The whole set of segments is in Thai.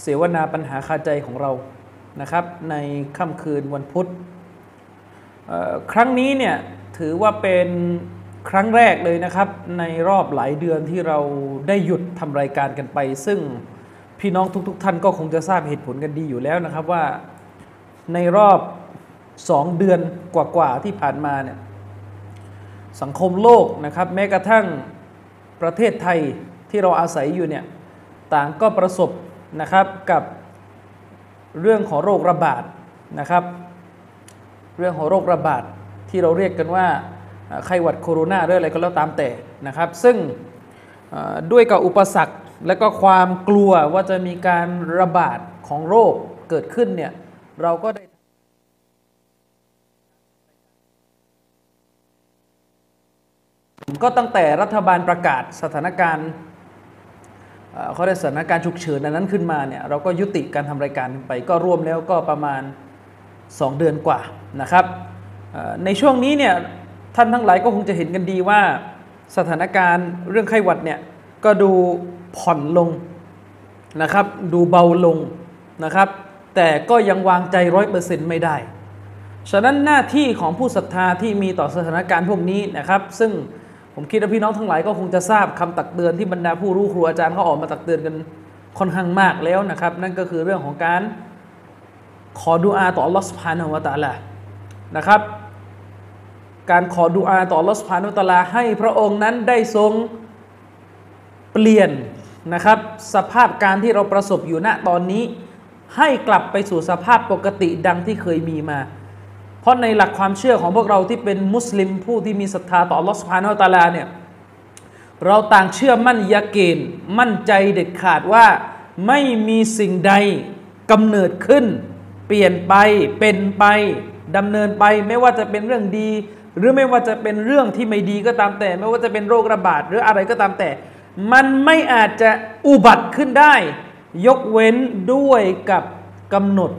เสวนาปัญหาคาใจของเรานะครับ ในค่ำคืนวันพุธครั้งนี้เนี่ยถือว่าเป็นครั้งแรกเลยนะครับ ในรอบหลายเดือนที่เราได้หยุดทำรายการกันไป ซึ่งพี่น้องทุก ๆ ท่านก็คงจะทราบเหตุผลกันดีอยู่แล้วนะครับว่าในรอบสองเดือนกว่าๆที่ผ่านมาเนี่ยสังคมโลกนะครับ แม้กระทั่งประเทศไทยที่เราอาศัยอยู่เนี่ยต่างก็ประสบ นะครับกับเรื่องของโรคระบาดนะครับ เรื่องของโรคระบาดที่เราเรียกกันว่าไข้หวัดโคโรนาหรืออะไรก็แล้วตามแต่นะครับ ซึ่งด้วยกับอุปสรรคและก็ความกลัวว่าจะมีการระบาดของโรคเกิดขึ้นเนี่ยเราก็ได้ก็ตั้งแต่รัฐบาลประกาศสถานการณ์ เขาเรียกสถานการณ์ฉุกเฉินอันนั้นขึ้นมาเนี่ยเราก็ยุติการทำรายการไปก็รวมแล้วก็ประมาณ 2 เดือนกว่านะครับในช่วงนี้เนี่ยท่านทั้งหลายก็คงจะเห็นกันดีว่าสถานการณ์เรื่องไข้หวัดเนี่ยก็ดูผ่อนลงนะครับ ดูเบาลงนะครับ แต่ก็ยังวางใจร้อยเปอร์เซ็นต์ไม่ได้ ฉะนั้นหน้าที่ของผู้ศรัทธาที่มีต่อสถานการณ์พวกนี้นะครับ ซึ่ง ผมคิดว่าพี่น้องทั้งหลายก็คงจะทราบคำตักเตือนที่บรรดาผู้รู้ครูอาจารย์เขาออกมาตักเตือนกันค่อนข้างมากแล้วนะครับ นั่นก็คือเรื่องของการขอดุอาต่ออัลลอฮฺสุบฮานะฮูวตะอาลานะครับ การขอดุอาต่ออัลลอฮฺสุบฮานะฮูวตะอาลาให้พระองค์นั้นได้ทรงเปลี่ยนนะครับ สภาพการที่เราประสบอยู่ณตอนนี้ ให้กลับไปสู่สภาพปกติดังที่เคยมีมา เพราะในหลักความเชื่อของพวกเราที่เป็นมุสลิมผู้ที่มีศรัทธาต่อ Allah Subhanahu Wa Taala เนี่ยเราต่างเชื่อมั่นยาเกนมั่นใจเด็ดขาดว่าไม่มีสิ่งใดกำเนิดขึ้น เปลี่ยนไปเป็นไปดำเนินไป ไม่ว่าจะเป็นเรื่องดี หรือไม่ว่าจะเป็นเรื่องที่ไม่ดีก็ตามแต่ ไม่ว่าจะเป็นโรคระบาดหรืออะไรก็ตามแต่ มันไม่อาจจะอุบัติขึ้นได้ ยกเว้นด้วยกับกำหนด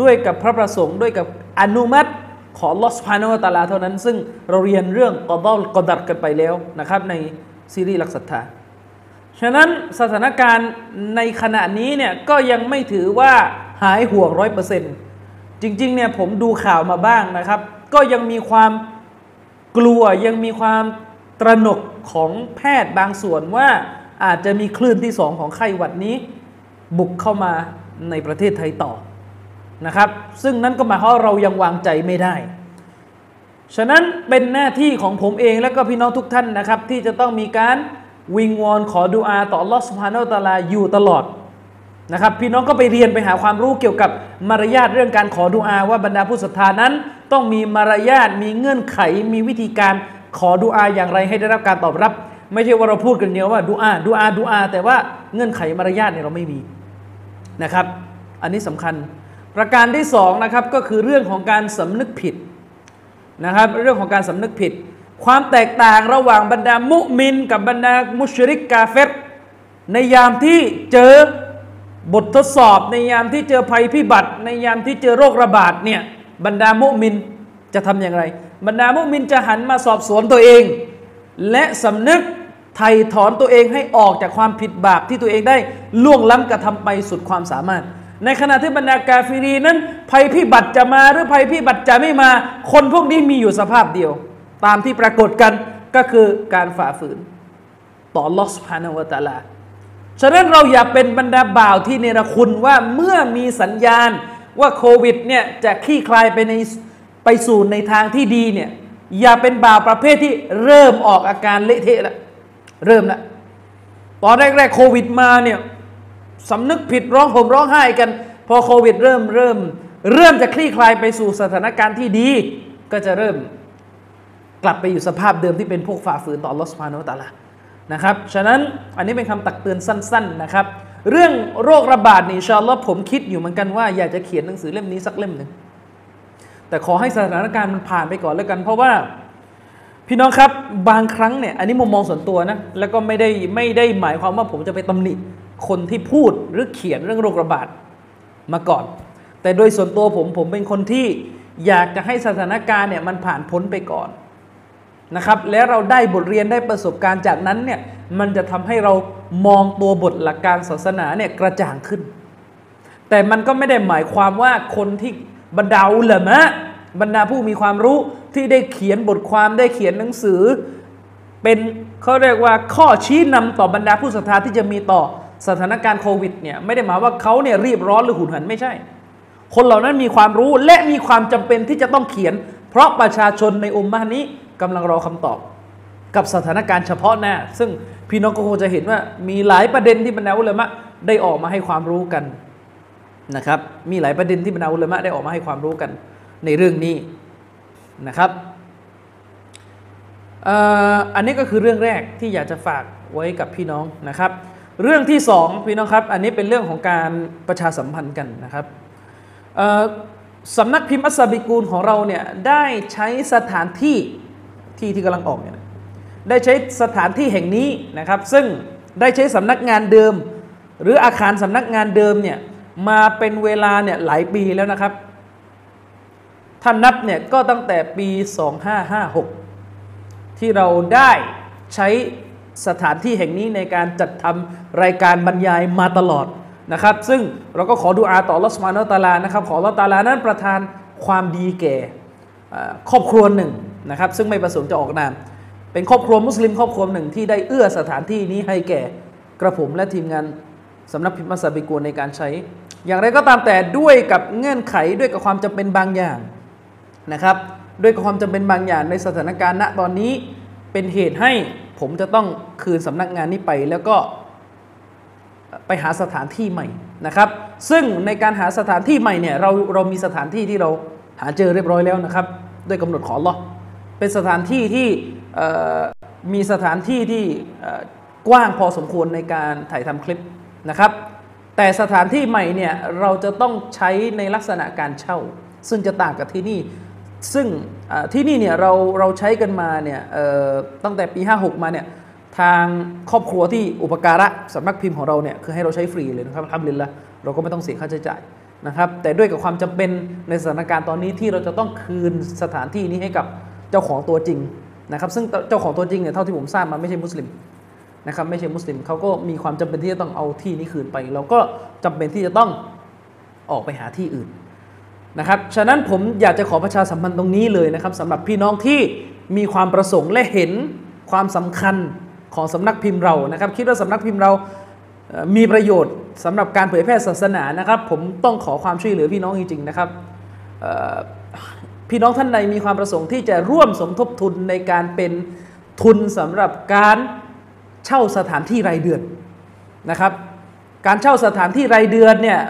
ด้วยกับพระประสงค์ด้วยกับอนุมัติ ของลอสพานวตาลาเท่านั้น ซึ่งเราเรียนเรื่องกอดอลกอดัดกันไปแล้วนะครับ ในซีรีส์หลักศรัทธาฉะนั้นสถานการณ์ในขณะนี้เนี่ยก็ยังไม่ถือว่าหายห่วงร้อยเปอร์เซ็นต์จริงๆเนี่ยผมดูข่าวมาบ้างนะครับ ก็ยังมีความกลัวยังมีความตระหนกของแพทย์บางส่วนว่าอาจจะมีคลื่นที่สองของไข้หวัดนี้ บุกเข้ามาในประเทศไทยต่อ นะครับ ซึ่งนั่นก็หมายความว่าเรายังวางใจไม่ได้ ฉะนั้นเป็นหน้าที่ของผมเองและก็พี่น้องทุกท่านนะครับ ที่จะต้องมีการวิงวอนขอดุอาต่อลอสพานอตาลาอยู่ตลอดนะครับ พี่น้องก็ไปเรียนไปหาความรู้เกี่ยวกับมารยาทเรื่องการขอดุอาว่าบรรดาผู้ศรัทธานั้น ต้องมีมารยาทมีเงื่อนไขมีวิธีการขอดุอาอย่างไรให้ได้รับการตอบรับ ไม่ใช่ว่าเราพูดกันเดียวว่าดุอาดุอาดุอาแต่ว่าเงื่อนไขมารยาทเนี่ยเราไม่มีนะครับ อันนี้สำคัญ ประการที่สองนะครับก็คือเรื่องของการสำนึกผิดนะครับ เรื่องของการสำนึกผิด ความแตกต่างระหว่างบรรดามุมิน กับบรรดามุชริกกาเฟรในยามที่เจอบททดสอบ ในยามที่เจอภัยพิบัติ ในยามที่เจอโรคระบาดเนี่ยบรรดามุมินจะทำอย่างไร บรรดามุมินจะหันมาสอบสวนตัวเอง และสำนึกไถ่ถอนตัวเองให้ออกจากความผิดบาปที่ตัวเองได้ล่วงล้ำกระทำไปสุดความสามารถ ในขณะที่บรรดากาฟิรีนั้น ภัยพิบัติจะมาหรือภัยพิบัติจะไม่มา คนพวกนี้มีอยู่สภาพเดียว ตามที่ปรากฏกันก็คือการฝ่าฝืน ต่อลอสพานวตาลาฉะนั้นเราอย่าเป็นบรรดาบ่าวที่เนรคุณว่าเมื่อมีสัญญาณว่าโควิดเนี่ยจะคลี่คลายไปในไปสู่ในทางที่ดีเนี่ยอย่าเป็นบ่าวประเภทที่เริ่มออกอาการเละเทะล้วเริ่มล้วตอนแรกๆโควิดมาเนี่ย สำนึกผิดร้องห่มร้องไห้กัน พอโควิดเริ่มเริ่ม เริ่มจะคลี่คลายไปสู่สถานการณ์ที่ดี ก็จะเริ่มกลับไปอยู่สภาพเดิมที่เป็นพวกฝ่าฝืนต่อลอสพานุตาลานะครับฉะนั้นอันนี้เป็นคำตักเตือนสั้น ๆนะครับ เรื่องโรคระบาดนี่อินชาลลอฮ์ผมคิดอยู่เหมือนกันว่าอยากจะเขียนหนังสือเล่มนี้สักเล่มหนึ่งแต่ขอให้สถานการณ์มันผ่านไปก่อนแล้วกัน เพราะว่าพี่น้องครับบางครั้งเนี่ยอันนี้มุมมองส่วนตัวนะแล้วก็ไม่ได้ไม่ได้หมายความว่าผมจะไปตำหนิ คนที่พูดหรือเขียนเรื่องโรคระบาดมาก่อน แต่โดยส่วนตัวผมผมเป็นคนที่อยากจะให้สถานการณ์เนี่ยมันผ่านพ้นไปก่อนนะครับ แล้วเราได้บทเรียนได้ประสบการณ์จากนั้นเนี่ยมันจะทำให้เรามองตัวบทหลักการศาสนาเนี่ยกระจ่างขึ้น แต่มันก็ไม่ได้หมายความว่าคนที่บรรดาอุลามะบรรดาผู้มีความรู้ที่ได้เขียนบทความได้เขียนหนังสือ เป็นเขาเรียกว่าข้อชี้นำต่อบรรดาผู้ศรัทธาที่จะมีต่อ สถานการณ์โควิดเนี่ยไม่ได้หมายว่าเขาเนี่ยรีบร้อนหรือหุนหันไม่ใช่ คนเหล่านั้นมีความรู้และมีความจำเป็นที่จะต้องเขียน เพราะประชาชนในอุมมานี้กำลังรอคำตอบ กับสถานการณ์เฉพาะหน้า ซึ่งพี่น้องก็คงจะเห็นว่ามีหลายประเด็นที่บรรดาอุลามะได้ออกมาให้ความรู้กันนะครับ มีหลายประเด็นที่บรรดาอุลามะได้ออกมาให้ความรู้กันในเรื่องนี้นะครับอันนี้ก็คือเรื่องแรกที่อยากจะฝากไว้กับพี่น้องนะครับ เรื่องที่สองพี่น้องครับ อันนี้เป็นเรื่องของการประชาสัมพันธ์กันนะครับสำนักพิมพ์อัสบิกูลของเราเนี่ยได้ใช้สถานที่ที่ที่กำลังออกเนี่ยได้ใช้สถานที่แห่งนี้นะครับ ซึ่งได้ใช้สำนักงานเดิม หรืออาคารสำนักงานเดิมเนี่ยมาเป็นเวลาเนี่ยหลายปีแล้วนะครับท่านนับเนี่ยก็ตั้งแต่ปี 2556 ที่เราได้ใช้ สถานที่แห่งนี้ในการจัดทำรายการบรรยายมาตลอดนะครับ ซึ่งเราก็ขอดูอาต่อลอสมานาตาลานะครับ ขอลอตาลานั้นประทานความดีแก่ครอบครัวหนึ่งนะครับ ซึ่งไม่ประสงค์จะออกนาม เป็นครอบครัวมุสลิมครอบครัวหนึ่งที่ได้เอื้อสถานที่นี้ให้แก่กระผมและทีมงานสำนักพิมพ์มัสบิกูในการใช้ อย่างไรก็ตามแต่ด้วยกับเงื่อนไขด้วยกับความจำเป็นบางอย่างนะครับ ด้วยความจำเป็นบางอย่างในสถานการณ์ณตอนนี้เป็นเหตุให้ ผมจะต้องคืนสำนักงานนี้ไปแล้วก็ไปหาสถานที่ใหม่นะครับ ซึ่งในการหาสถานที่ใหม่เนี่ยเราเรามีสถานที่ที่เราหาเจอเรียบร้อยแล้วนะครับ ด้วยกำหนดขอรอเป็นสถานที่ที่มีสถานที่ที่กว้างพอสมควรในการถ่ายทำคลิปนะครับ แต่สถานที่ใหม่เนี่ยเราจะต้องใช้ในลักษณะการเช่า ซึ่งจะต่างกับที่นี่ ซึ่งที่นี่เนี่ยเราเราใช้กันมาเนี่ยตั้งแต่ปี 56 มาเนี่ยทางครอบครัวที่อุปการะสำนักพิมพ์ของเราเนี่ยคือให้เราใช้ฟรีเลยนะครับทำลินละเราก็ไม่ต้องเสียค่าใช้จ่ายนะครับ แต่ด้วยกับความจำเป็นในสถานการณ์ตอนนี้ที่เราจะต้องคืนสถานที่นี้ให้กับเจ้าของตัวจริงนะครับ ซึ่งเจ้าของตัวจริงเนี่ยเท่าที่ผมทราบมาไม่ใช่มุสลิมนะครับไม่ใช่มุสลิมเขาก็มีความจำเป็นที่จะต้องเอาที่นี้คืนไป เราก็จำเป็นที่จะต้องออกไปหาที่อื่น นะครับ ฉะนั้นผมอยากจะขอประชาสัมพันธ์ตรงนี้เลยนะครับสำหรับพี่น้องที่มีความประสงค์และเห็นความสำคัญของสำนักพิมพ์เรานะครับ คิดว่าสำนักพิมพ์เรามีประโยชน์สำหรับการเผยแพร่ศาสนานะครับ ผมต้องขอความช่วยเหลือพี่น้องจริงๆนะครับพี่น้องท่านใดมีความประสงค์ที่จะร่วมสมทบทุนในการเป็นทุนสำหรับการเช่าสถานที่รายเดือนนะครับ การเช่าสถานที่รายเดือนเนี่ย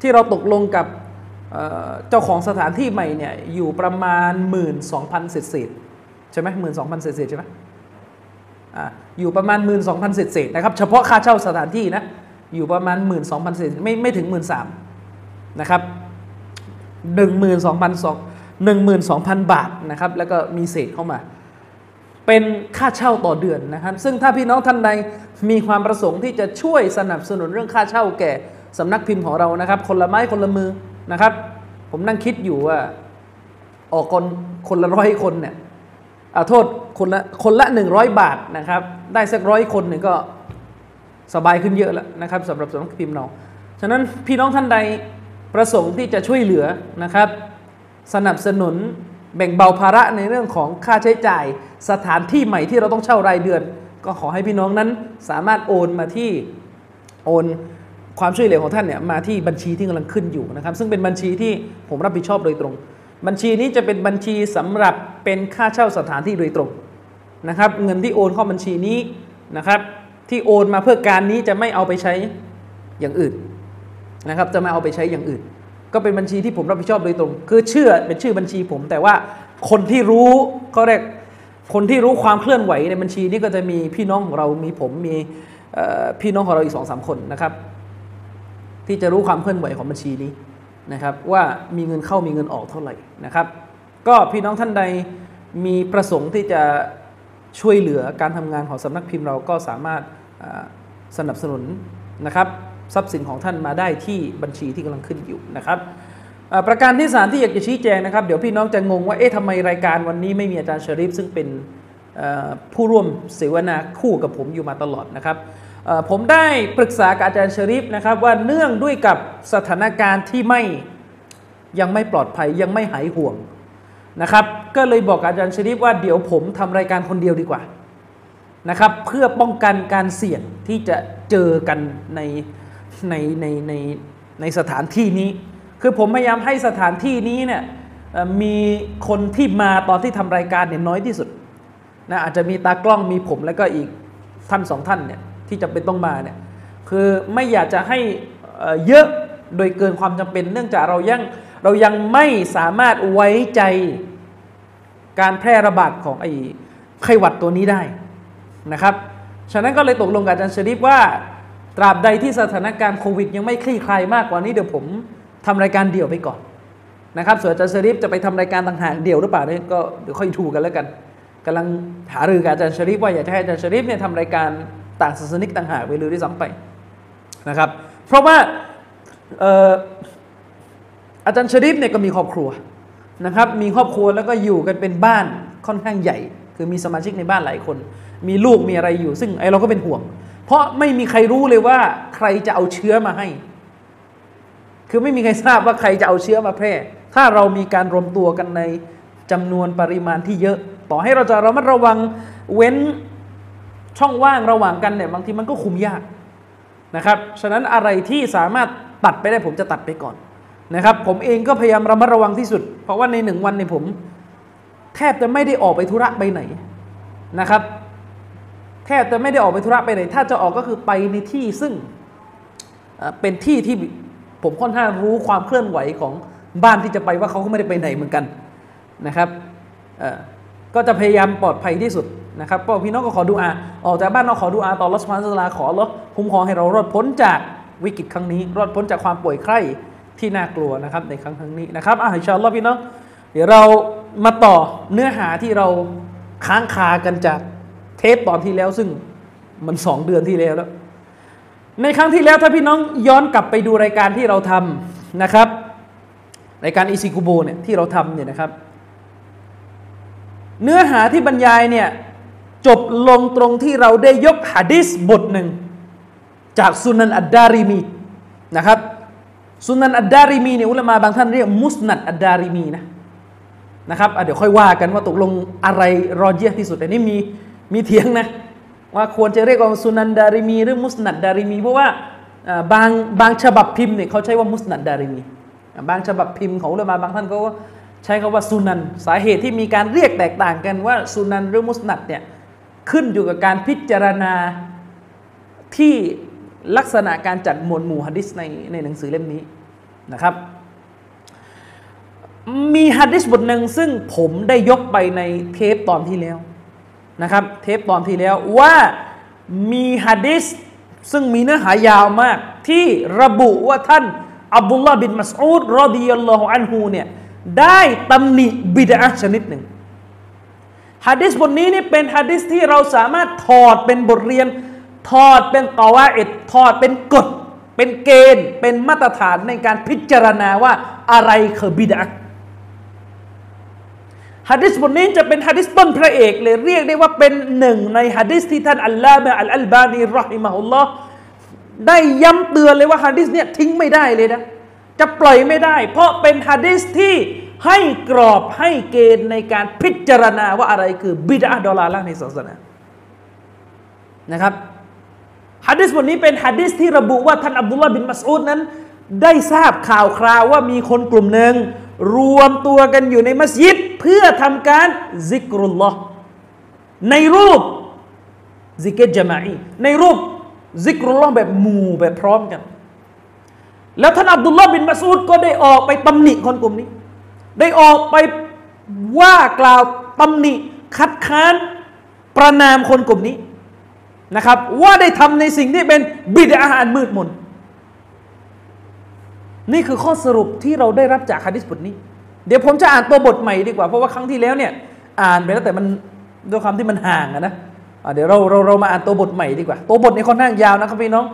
ที่เราตกลงกับ เจ้าของสถานที่ใหม่เนี่ยอยู่ประมาณ 1 2 0 0 0เศษเศษใช่ไหมหมื่นสองพันเศษเศษใช่ไหมออยู่ประมาณ 1 2 0 0 0เศษเศษนะครับเฉพาะค่าเช่าสถานที่นะอยู่ประมาณ 1 2 0 0 0เศษไม่ไม่ถึง 1 3 0 0 0นะครับหนึ่งหมื่นสองพันสองหนึ่งหมื่นสองพันบาทนะครับแล้วก็มีเศษเข้ามา เป็นค่าเช่าต่อเดือนนะครับ ซึ่งถ้าพี่น้องท่านใดมีความประสงค์ที่จะช่วยสนับสนุนเรื่องค่าเช่าแก่สำนักพิมพ์ของเรานะครับ คนละไม้คนละมือ นะครับ ผมนั่งคิดอยู่ว่า ออกคนคนละร้อยคนเนี่ยอาโทษคนละคนละหนึ่งร้อยบาทนะครับ ได้สักร้อยคนหนึ่งก็สบายขึ้นเยอะแล้วนะครับสำหรับสำนักพิมพ์เราฉะนั้นพี่น้องท่านใดประสงค์ที่จะช่วยเหลือนะครับ สนับสนุนแบ่งเบาภาระในเรื่องของค่าใช้จ่าย สถานที่ใหม่ที่เราต้องเช่ารายเดือน ก็ขอให้พี่น้องนั้นสามารถโอนมาที่โอน ความช่วยเหลือของท่านเนี่ยมาที่บัญชีที่กำลังขึ้นอยู่นะครับ ซึ่งเป็นบัญชีที่ผมรับผิดชอบโดยตรง บัญชีนี้จะเป็นบัญชีสำหรับเป็นค่าเช่าสถานที่โดยตรงนะครับ เงินที่โอนเข้าบัญชีนี้นะครับ ที่โอนมาเพื่อการนี้จะไม่เอาไปใช้อย่างอื่นนะครับ จะไม่เอาไปใช้อย่างอื่น ก็เป็นบัญชีที่ผมรับผิดชอบโดยตรง คือเชื่อเป็นชื่อบัญชีผม แต่ว่าคนที่รู้เขาเรียกคนที่รู้ความเคลื่อนไหวในบัญชีนี้ก็จะมีพี่น้องของเรามีผมมีพี่น้องของเราอีกสองสามคนนะครับ ที่จะรู้ความเคลื่อนไหวของบัญชีนี้นะครับว่ามีเงินเข้ามีเงินออกเท่าไหร่นะครับ ก็พี่น้องท่านใดมีประสงค์ที่จะช่วยเหลือการทำงานของสำนักพิมพ์เราก็สามารถสนับสนุนนะครับทรัพย์สินของท่านมาได้ที่บัญชีที่กำลังขึ้นอยู่นะครับประการที่สามที่อยากจะชี้แจงนะครับ เดี๋ยวพี่น้องจะงงว่าเอ๊ะทำไมรายการวันนี้ไม่มีอาจารย์ชริฟซึ่งเป็นผู้ร่วมเสวนาคู่กับผมอยู่มาตลอดนะครับ ผมได้ปรึกษากับอาจารย์ชริฟนะครับว่าเนื่องด้วยกับสถานการณ์ที่ไม่ยังไม่ปลอดภัยยังไม่หายห่วงนะครับ ก็เลยบอกอาจารย์ชริฟว่าเดี๋ยวผมทำรายการคนเดียวดีกว่านะครับ เพื่อป้องกันการเสี่ยงที่จะเจอกันในในในในในสถานที่นี้ คือผมพยายามให้สถานที่นี้เนี่ยมีคนที่มาตอนที่ทำรายการเนี่ยน้อยที่สุดนะอาจจะมีตากล้องมีผมแล้วก็อีกท่านสองท่านเนี่ย ที่จะเป็นต้องมาเนี่ยคือไม่อยากจะให้เยอะโดยเกินความจำเป็น เนื่องจากเรายังเรายังไม่สามารถไว้ใจการแพร่ระบาดของไอ้ไข้หวัดตัวนี้ได้นะครับ ฉะนั้นก็เลยตกลงกับอาจารย์ชริฟว่าตราบใดที่สถานการณ์โควิดยังไม่คลี่คลายมากกว่านี้เดี๋ยวผมทำรายการเดี่ยวไปก่อนนะครับส่วนอาจารย์ชริฟจะไปทำรายการต่างหากเดี่ยวหรือเปล่าเนี่ยก็เดี๋ยวค่อยถูกกันแล้วกันกำลังหารือกับอาจารย์ชริฟว่าอยากจะให้อาจารย์ชริฟเนี่ยทำรายการ ต่างศาสนิกต่างหากไปเลยด้วยซ้ำไปนะครับ เพราะว่าอาจารย์ชริฟเนี่ยก็มีครอบครัวนะครับ มีครอบครัวแล้วก็อยู่กันเป็นบ้านค่อนข้างใหญ่ คือมีสมาชิกในบ้านหลายคน มีลูกมีอะไรอยู่ ซึ่งไอเราก็เป็นห่วง เพราะไม่มีใครรู้เลยว่าใครจะเอาเชื้อมาให้ คือไม่มีใครทราบว่าใครจะเอาเชื้อมาแพร่ ถ้าเรามีการรวมตัวกันในจำนวนปริมาณที่เยอะ ต่อให้เราจะระมัดระวังเว้น ช่องว่างระหว่างกันเนี่ยบางทีมันก็คุมยากนะครับ ฉะนั้นอะไรที่สามารถตัดไปได้ผมจะตัดไปก่อนนะครับ ผมเองก็พยายามระมัดระวังที่สุด เพราะว่าในหนึ่งวันในผม แทบจะไม่ได้ออกไปธุระไปไหนนะครับ แทบจะไม่ได้ออกไปธุระไปไหน ถ้าจะออกก็คือไปในที่ซึ่งเป็นที่ที่ผมค่อนข้างรู้ความเคลื่อนไหวของบ้านที่จะไปว่าเขาก็ไม่ได้ไปไหนเหมือนกันนะครับก็จะพยายามปลอดภัยที่สุด นะครับก็พี่น้องก็ขอดูอาออกจากบ้านเราขอดูอาต่อรัสมาสลาขอรถคุ้มครองให้เรารอดพ้นจากวิกฤตครั้งนี้ รอดพ้นจากความป่วยไข้ที่น่ากลัวนะครับในครั้งครั้งนี้นะครับอะอินชาอัลลอฮ์พี่น้องเดี๋ยวเรามาต่อเนื้อหาที่เราค้างคากันจากเทปตอนที่แล้วซึ่งมันสองเดือนที่แล้วแล้ว ในครั้งที่แล้วถ้าพี่น้องย้อนกลับไปดูรายการที่เราทำนะครับรายการอิซิกุโบเนี่ยที่เราทำเนี่ยนะครับ เนื้อหาที่บรรยายเนี่ย จบลงตรงที่เราได้ยกหะดิษบทหนึ่ง จากสุนันอัดดาริมีนะครับสุนันอัดดาริมีเนี่ยอุลามาบางท่านเรียกมุสนัดอัดดาริมีนะนะครับเดี๋ยวค่อยว่ากันว่าตกลงอะไรรอเจียที่สุดแต่นี่มีมีเถียงนะว่าควรจะเรียกว่าสุนันดาริมี หรือมุสนัดดาริมี เพราะว่าบางบางฉบับพิมพ์เนี่ยเขาใช้ว่ามุสนัดดาริมี บางฉบับพิมพ์ของอุลามาบางท่านก็ใช้คาว่าสุนันสาเหตุที่มีการเรียกแตกต่างกันว่าสุนันหรือมุสนัดเนี่ย ขึ้นอยู่กับการพิจารณาที่ลักษณะการจัดหมวดหมู่ฮะดิษในในหนังสือเล่มนี้นะครับ มีฮะดิษบทหนึ่งซึ่งผมได้ยกไปในเทปตอนที่แล้วนะครับ เทปตอนที่แล้วว่ามีฮะดิษซึ่งมีเนื้อหายาวมาก ที่ระบุว่าท่านอับดุลลาห์บินมัสอูดรอดิยัลลอฮุอันฮูเนี่ยได้ตำหนิบิดาชนิดหนึ่ง ฮะดิษบทนี้นี่เป็นฮะดิษที่เราสามารถถอดเป็นบทเรียน ถอดเป็นตอว่าเอ็ดถอดเป็นกฎ เป็นเกณฑ์ เป็นมาตรฐานในการพิจารณาว่าอะไรคือบิดาฮะดิษบทนี้จะเป็นฮะดิษต้นพระเอกเลยเรียกได้ว่าเป็นหนึ่งในฮะดิษที่ท่านอัลลอฮฺอัลอัลบานีรอฮิมะฮุลลอฮ์ได้ย้ำเตือนเลยว่าฮะดิษเนี่ยทิ้งไม่ได้เลยนะ จะปล่อยไม่ได้ เพราะเป็นฮะดิษที่ ให้กรอบให้เกณฑ์ในการพิจารณาว่าอะไรคือบิดาดอลาละในศาสนานะครับฮะดิษบทนี้เป็นฮะดิษที่ระบุว่าท่านอับดุลลาห์บินมัสอูดนั้น ได้ทราบข่าวคราวว่ามีคนกลุ่มหนึ่ง รวมตัวกันอยู่ในมัสยิด เพื่อทำการซิกรุลลอฮ์ในรูปซิกเกตจามาอีในรูปซิกรุลลอฮ์แบบหมู่แบบพร้อมกัน แล้วท่านอับดุลลาห์บินมัสอูดก็ได้ออกไปตำหนิคนกลุ่มนี้ ได้ออกไปว่ากล่าวตำหนิ คัดค้านประนามคนกลุ่มนี้นะครับ ว่าได้ทำในสิ่งที่เป็นบิดาอาหารมืดมนนี่คือข้อสรุปที่เราได้รับจากฮะดิษบทนี้ เดี๋ยวผมจะอ่านตัวบทใหม่ดีกว่า เพราะว่าครั้งที่แล้วเนี่ย อ่านไปแล้วแต่มันด้วยความที่มันห่างอะนะเดี๋ยวเราเราเรามาอ่านตัวบทใหม่ดีกว่า ตัวบทในี้ค่อนข้างยาวนะครับพี่น้อง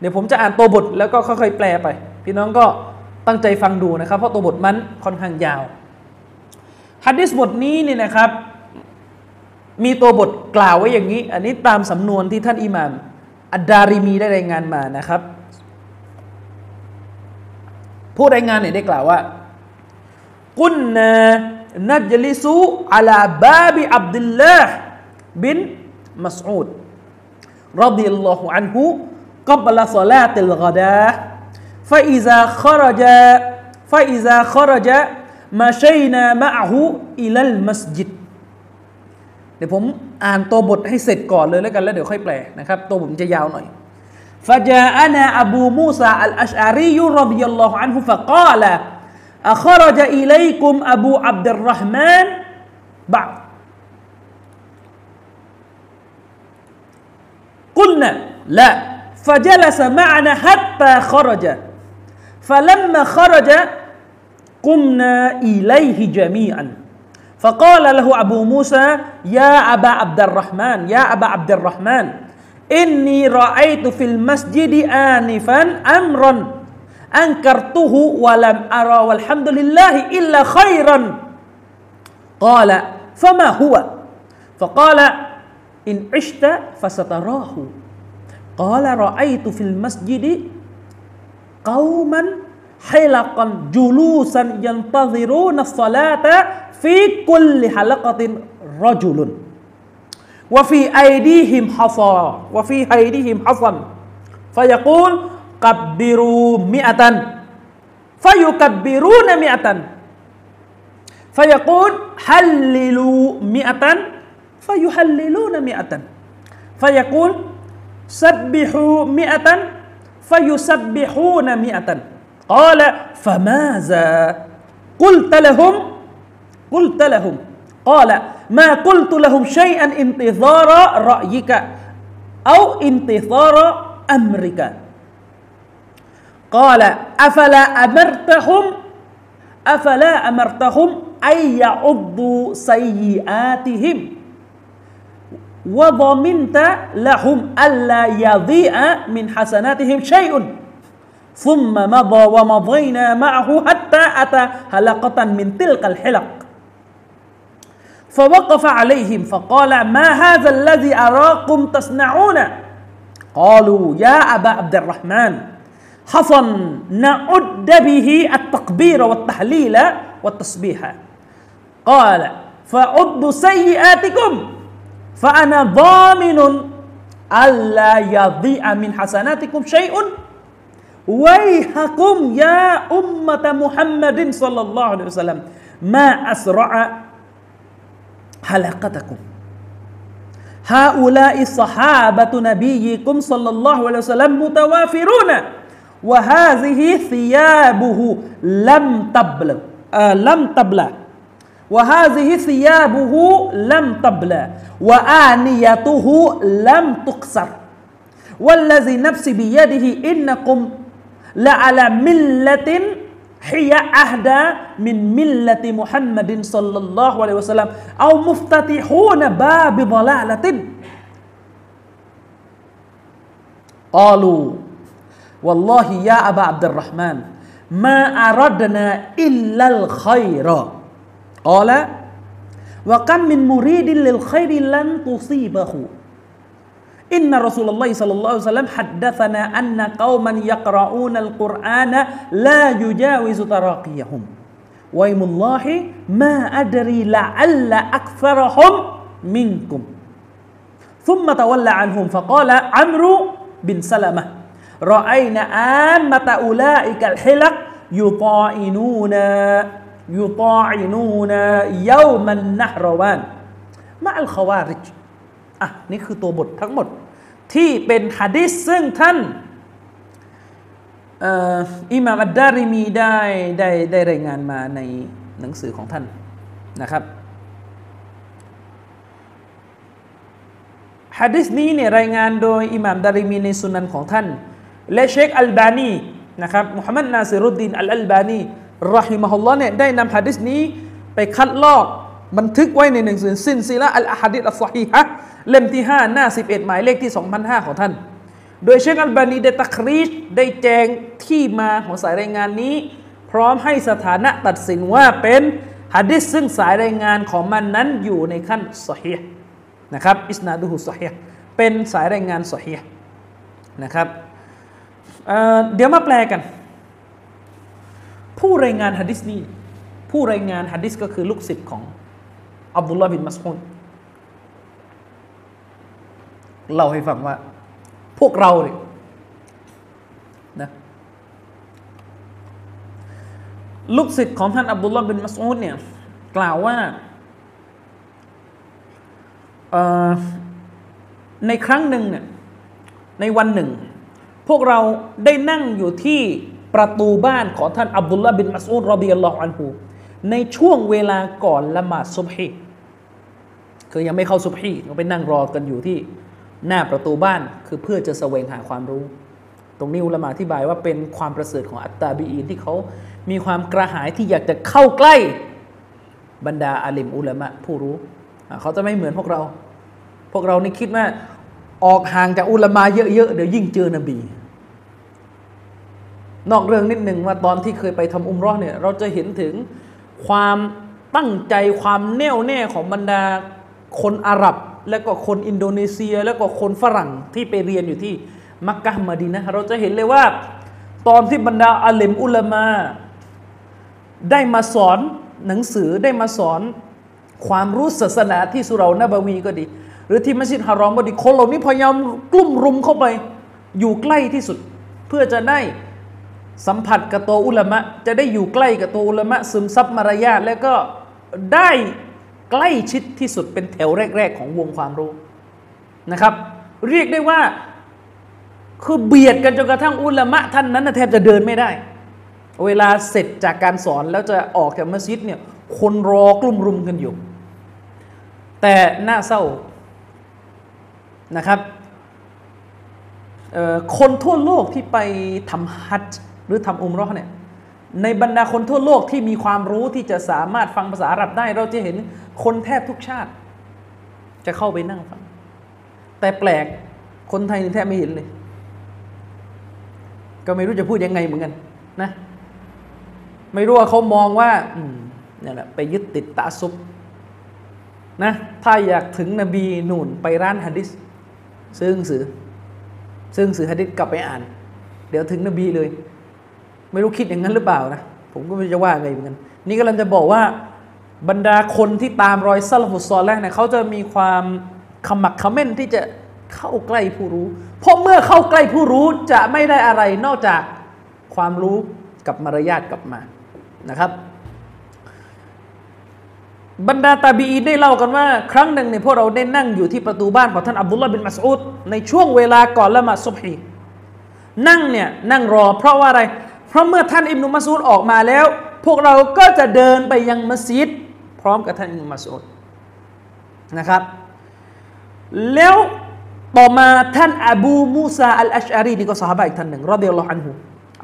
เดี๋ยวผมจะอ่านตัวบทแล้วก็ค่อยๆแปลไป พี่น้องก็ ตั้งใจฟังดูนะครับ เพราะตัวบทมันค่อนข้างยาวฮัดดิสบทนี้เนี่ยนะครับ มีตัวบทกล่าวไว้อย่างนี้ อันนี้ตามสำนวนที่ท่านอิหม่ามอัดดาริมีได้รายงานมานะครับ ผู้รายงานเนี่ยได้กล่าวว่า กุนนะนัจลิซูอัลาบาบิอับดุลลาห์บินมัสอูดรดิยัลลอฮุอันฮุกับละซอลาติลกดา فإذا خرج فإذا خرج مشينا معه إلى المسجد เดี๋ยวผมอ่านตัวบทให้เสร็จก่อนเลยแล้วกันแล้วเดี๋ยวค่อยแปลนะครับตัวผมจะยาวหน่อย فجاءنا أبو موسى الأشعري رضي الله عنه فقال أخرج إليكم أبو عبد الرحمن بعد قلنا لا فجلس معنا حتى خرج فلما خرج قمنا إليه جميعا. فقال له أبو موسى يا أبا عبد الرحمن يا أبا عبد الرحمن إني رأيت في المسجد آنفا أمرا أنكرته ولم أرى والحمد لله إلا خيرا. قال فما هو؟ فقال إن عشت فستراه. قال رأيت في المسجد قوما حلقا جلوسا ينتظرون الصلاة في كل حلقة رجل. وفي أيديهم حصى وفي أيديهم حصى فيقول كبروا مئة فيكبرون مئة. فيقول حللوا مئة فيحللون مئة. فيقول سبحوا مئة فيسبحون مئة. قال فماذا قلت لهم؟ قلت لهم. قال ما قلت لهم شيئا انتظار رأيك أو انتظار أمرك. قال أفلا أمرتهم؟ أفلا أمرتهم أن يعضوا سيئاتهم؟ وضمنت لهم ألا يضيع من حسناتهم شيء. ثم مضى ومضينا معه حتى أتى حلقة من تلك الحلق. فوقف عليهم فقال ما هذا الذي أراكم تصنعون؟ قالوا يا أبا عبد الرحمن حصن نعد به التكبير والتحليل والتسبيح قال فعدوا سيئاتكم. فأنا ضامن ألا يضيع من حسناتكم شيء. ويحكم يا أمة محمد صلى الله عليه وسلم ما أسرع حلقتكم. هؤلاء صحابة نبيكم صلى الله عليه وسلم متوافرون وهذه ثيابه لم تبلغ آه لم تبلغ. وهذه ثيابه لم تبلى وآنيته لم تكسر والذي نفسي بيده إنكم لعلى ملة هي أهدى من ملة محمد صلى الله عليه وسلم أو مفتتحون باب ضلالة. قالوا والله يا أبا عبد الرحمن ما أردنا إلا الخير. قال وكم من مريد للخير لن تصيبه. إن رسول الله صلى الله عليه وسلم حدثنا أن قوما يقرؤون القرآن لا يجاوز تراقيهم. ويم الله ما أدري لعل أكثرهم منكم. ثم تولى عنهم فقال عمرو بن سلمة رأينا آمة أولئك الحلق يطائنون ยูตออินูนะเยามันนะรวานมาอัลควาริจอะนี่คือตัวบททั้งหมด ที่เป็นฮะดิษซึ่งท่านอิหม่ามัดดาริมีได้ได้ได้รายงานมาในหนังสือของท่านนะครับฮะดิษนี้เนี่ยรายงานโดยอิหม่ามดาริมีในสุนันของท่าน และเชคอัลบานีนะครับมุฮัมมัดนาซิรุดดินอัลอัลบานี รอฮิมะฮุลลอเนี่ยได้นำฮะดิษนี้ไปคัดลอกบันทึกไว้ในหนังสือซินซีละอัลอะฮัดิษอัลซอฮีฮะเล่มที่ 5 หน้า 11 หมายเลขที่ 2005 ของท่าน โดยเชคอัลบานีได้ตักรีชได้แจงที่มาของสายรายงานนี้ พร้อมให้สถานะตัดสินว่าเป็นฮะดิษซึ่งสายรายงานของมันนั้นอยู่ในขั้นสฮีนะครับอิสนาดุฮุสฮีเป็นสายรายงานสฮีนะครับเเดี๋ยวมาแปลกัน ผู้รายงานฮะดิษนี้ผู้รายงานฮะดิษก็คือลูกศิษย์ของอับดุลลาห์บินมัสฮูดเล่าให้ฟังว่า พวกเราเนี่ยนะลูกศิษย์ของท่านอับดุลลาห์บินมัสอูดเนี่ยกล่าวว่าในครั้งหนึ่งเนี่ยในวันหนึ่ง พวกเราได้นั่งอยู่ที่ ประตูบ้านของท่านอับดุลลาบินมัสอูดรอดิยัลลอฮุอันฮูในช่วงเวลาก่อนละหมาดซุบฮีคือยังไม่เข้าซุบฮีเราไปนั่งรอกันอยู่ที่หน้าประตูบ้านคือเพื่อจะแสวงหาความรู้ ตรงนี้อุลามาอธิบายว่าเป็นความประเสริฐของอัตตาบีอีนที่เขามีความกระหายที่อยากจะเข้าใกล้บรรดาอาลิมอุลามะผู้รู้ เขาจะไม่เหมือนพวกเรา พวกเรานี่คิดว่าออกห่างจากอุลามาเยอะๆเดี๋ยวยิ่งเจอนบี นอกเรื่องนิดหนึ่งว่าตอนที่เคยไปทำอุมรอเนี่ยเราจะเห็นถึงความตั้งใจความแน่วแน่ของบรรดาคนอาหรับ แล้วก็คนอินโดนีเซีย แล้วก็คนฝรั่งที่ไปเรียนอยู่ที่มักกะมาดีนะเราจะเห็นเลยว่า ตอนที่บรรดาอาเลมอุลามา ได้มาสอนหนังสือได้มาสอนความรู้ศาสนาที่สุเรานาบวีก็ดี หรือที่มัสยิดฮารอมก็ดีคนเหล่านี้พยายามกลุ่มรุมเข้าไปอยู่ใกล้ที่สุดเพื่อจะได้ สัมผัสกับตัวอุลามะ จะได้อยู่ใกล้กับตัวอุลามะ ซึมซับมารยาทแล้วก็ได้ใกล้ชิดที่สุดเป็นแถวแรก ๆ ของวงความรู้นะครับ เรียกได้ว่าคือเบียดกันจนกระทั่งอุลามะท่านนั้นแทบจะเดินไม่ได้ เวลาเสร็จจากการสอนแล้วจะออกจากมัสยิดเนี่ยคนรอกลุ่มรุมกันอยู่ แต่น่าเศร้านะครับคนทั่วโลกที่ไปทำฮัจจ์ หรือทำอุมรอเนี่ยในบรรดาคนทั่วโลกที่มีความรู้ที่จะสามารถฟังภาษาอาหรับได้ เราจะเห็นคนแทบทุกชาติ จะเข้าไปนั่งฟัง แต่แปลกคนไทยนี่แทบไม่เห็นเลย ก็ไม่รู้จะพูดยังไงเหมือนกันนะ ไม่รู้ว่าเขามองว่าอืมนี่แหละไปยึดติดตาซุปนะถ้าอยากถึงนบีนูนไปร้านฮะดิษซื้อหนังสือซื้อหนังสือฮะดิษกลับไปอ่าน เดี๋ยวถึงนบีเลย ไม่รู้คิดอย่างนั้นหรือเปล่านะ ผมก็ไม่จะว่าไงเหมือนกัน นี่กำลังจะบอกว่าบรรดาคนที่ตามรอยซัลฟุตซอลแล้วเนี่ยเขาจะมีความขมักขม้นที่จะเข้าใกล้ผู้รู้ เพราะเมื่อเข้าใกล้ผู้รู้จะไม่ได้อะไรนอกจากความรู้กับมารยาทกลับมานะครับ บรรดาตาบีได้เล่ากันว่า ครั้งหนึ่งเนี่ยพวกเราได้นั่งอยู่ที่ประตูบ้านของท่านอับดุลลาห์บินมัสอุดในช่วงเวลาก่อนละหมาดซุบฮีนั่งเนี่ยนั่งรอเพราะว่าอะไร เพราะเมื่อท่านอิบนุมัสูดออกมาแล้ว พวกเราก็จะเดินไปยังมัสยิด พร้อมกับท่านอิบนุมัสูดนะครับ แล้วต่อมาท่านอบูมูซาอัลอัชอารีนี่ก็สหายอีกท่านหนึ่งรอเดียลลอฮันฮู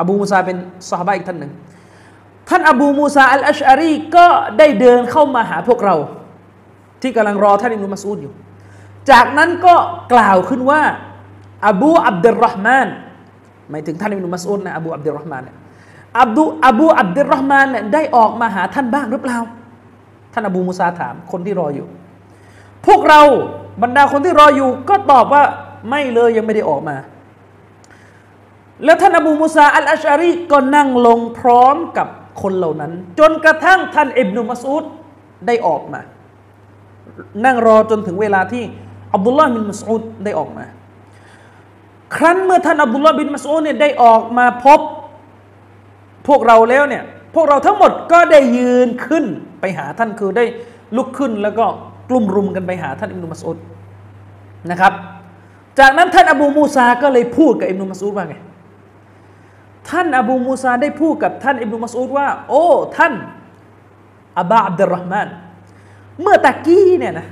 อบูมูซาเป็นสหายอีกท่านหนึ่งท่านอบูมูซาอัลอัชอารีก็ได้เดินเข้ามาหาพวกเรา ที่กำลังรอท่านอิบนุมัสูดอยู่ จากนั้นก็กล่าวขึ้นว่าอบูอับดุลรห์มาน หมายถึงท่านอิบนุมัสอุดนะอบูอับดุลรห์มานเนี่ยอับดุอบูอับดุลรห์มานเนี่ยได้ออกมาหาท่านบ้างหรือเปล่า ท่านอบูมุซาถามคนที่รออยู่ พวกเราบรรดาคนที่รออยู่ ก็ตอบว่าไม่เลยยังไม่ได้ออกมา แล้วท่านอบูมุซาอัลอาชารีก็นั่งลงพร้อมกับคนเหล่านั้น จนกระทั่งท่านอิบนุมัสอุดได้ออกมา นั่งรอจนถึงเวลาที่อับดุลลาห์บินมัสอุดได้ออกมา ครั้นเมื่อท่านอับดุลลาห์บินมัสอูดเนี่ยได้ออกมาพบ พวกเราแล้วเนี่ยพวกเราทั้งหมดก็ได้ยืนขึ้นไปหาท่านคือได้ลุกขึ้นแล้วก็กลุ่มรุมกันไปหาท่านอิบนุมัสอูดนะครับ จากนั้นท่านอบูมูซาก็เลยพูดกับอิบนุมัสอูดว่าไงท่านอบูมูซาได้พูดกับท่านอิบนุมัสอูดว่า โอ้ท่านอับาอับดุลรห์มาน เมื่อตะกี้เนี่ยนะ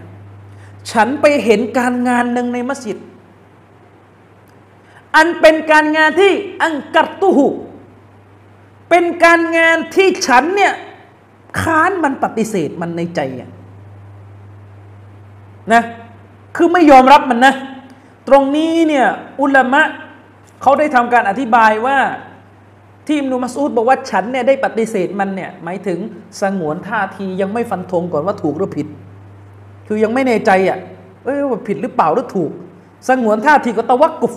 ฉันไปเห็นการงานหนึ่งในมัสยิด อันเป็นการงานที่อังกัตตุหุเป็นการงานที่ฉันเนี่ยค้านมันปฏิเสธมันในใจอะนะคือไม่ยอมรับมันนะ ตรงนี้เนี่ยอุลามะเขาได้ทำการอธิบายว่าที่อิมนุมัสูดบอกว่าฉันเนี่ยได้ปฏิเสธมันเนี่ยหมายถึงสงวนท่าทียังไม่ฟันธงก่อนว่าถูกหรือผิด คือยังไม่แน่ใจอะเอ้ยว่าผิดหรือเปล่าหรือถูก สงวนท่าทีก็ตะวักกุฟ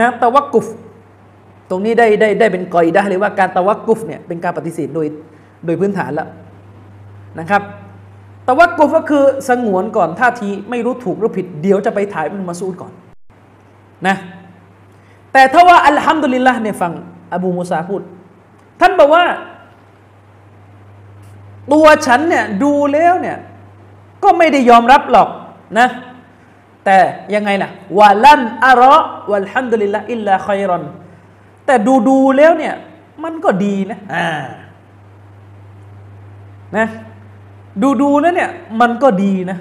นะตะวักกุฟ ตรงนี้ได้ได้ได้เป็นกอยได้เลยว่าการตะวักกุฟเนี่ยเป็นการปฏิเสธโดยโดยพื้นฐานแล้วนะครับตะวักกุฟก็คือสงวนก่อนท่าทีไม่รู้ถูกหรือผิดเดี๋ยวจะไปถ่ายอิมนุมัสอูดก่อนนะแต่ถ้าว่าอัลฮัมดุลิลละเนี่ยฟังอบูมูซาพูด ท่านบอกว่า ตัวฉันเนี่ยดูแล้วเนี่ยก็ไม่ได้ยอมรับหรอกนะ แต่ยังไงล่ะวาลันอารอวัลฮัมดุลิลละอิลลาคอยรอน แต่ดูดูแล้วเนี่ย มันก็ดีนะอ่านะดูดูแล้วเนี่ย มันก็ดีนะ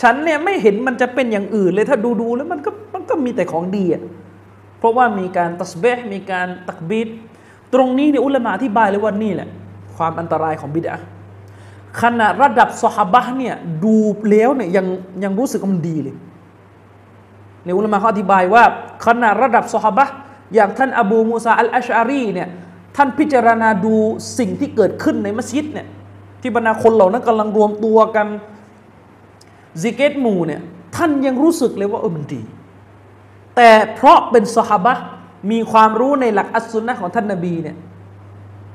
ฉันเนี่ยไม่เห็นมันจะเป็นอย่างอื่นเลยถ้าดูดูแล้วมันก็มันก็มีแต่ของดีอะเพราะว่ามีการตัสเบห์มีการตักบีดตรงนี้เนี่ยอุลามะอธิบายเลยว่านี่แหละ ความอันตรายของบิดาขนาดระดับสหบะเนี่ยดูแล้วเนี่ยยังยังรู้สึกมันดีเลย ในอุลามะเขาอธิบายว่าขนาดระดับสหบะอย่างท่านอบูมูซาอัลอัชอารีเนี่ยท่านพิจารณาดูสิ่งที่เกิดขึ้นในมัสยิดเนี่ยที่บรรดาคนเหล่านั้นกำลังรวมตัวกันซิกเกตมูเนี่ยท่านยังรู้สึกเลยว่าเออมันดี แต่เพราะเป็นสหบะมีความรู้ในหลักอัสซุนนะของท่านนาบีเนี่ย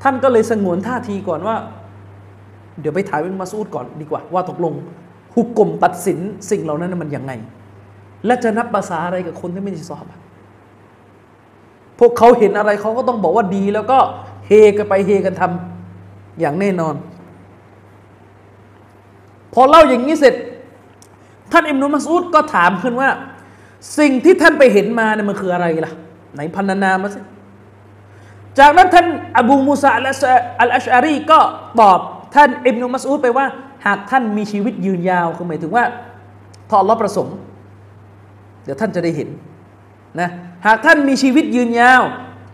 ท่านก็เลยสงวนท่าทีก่อนว่า เดี๋ยวไปถ่ายเป็นมาสูดก่อนดีกว่า ว่าตกลง หุกกลมตัดสินสิ่งเหล่านั้นมันยังไง และจะนับภาษาอะไรกับคนที่ไม่ใช่ซอฮาบะพวกเขาเห็นอะไรเขาก็ต้องบอกว่าดี แล้วก็เฮกันไปเฮกันทำอย่างแน่นอน พอเล่าอย่างนี้เสร็จ ท่านอิมนุมัสอุดก็ถามขึ้นว่า สิ่งที่ท่านไปเห็นมาเนี่ยมันคืออะไรล่ะ ไหนพันนามาสิจากนั้นท่านอบูมูซาอัลอัชอารีก็ตอบท่านอิบนุมัสอูดไปว่า หากท่านมีชีวิตยืนยาวคือหมายถึงว่า ถ้าอัลลอฮ์ประสงค์ เดี๋ยวท่านจะได้เห็นนะหากท่านมีชีวิตยืนยาว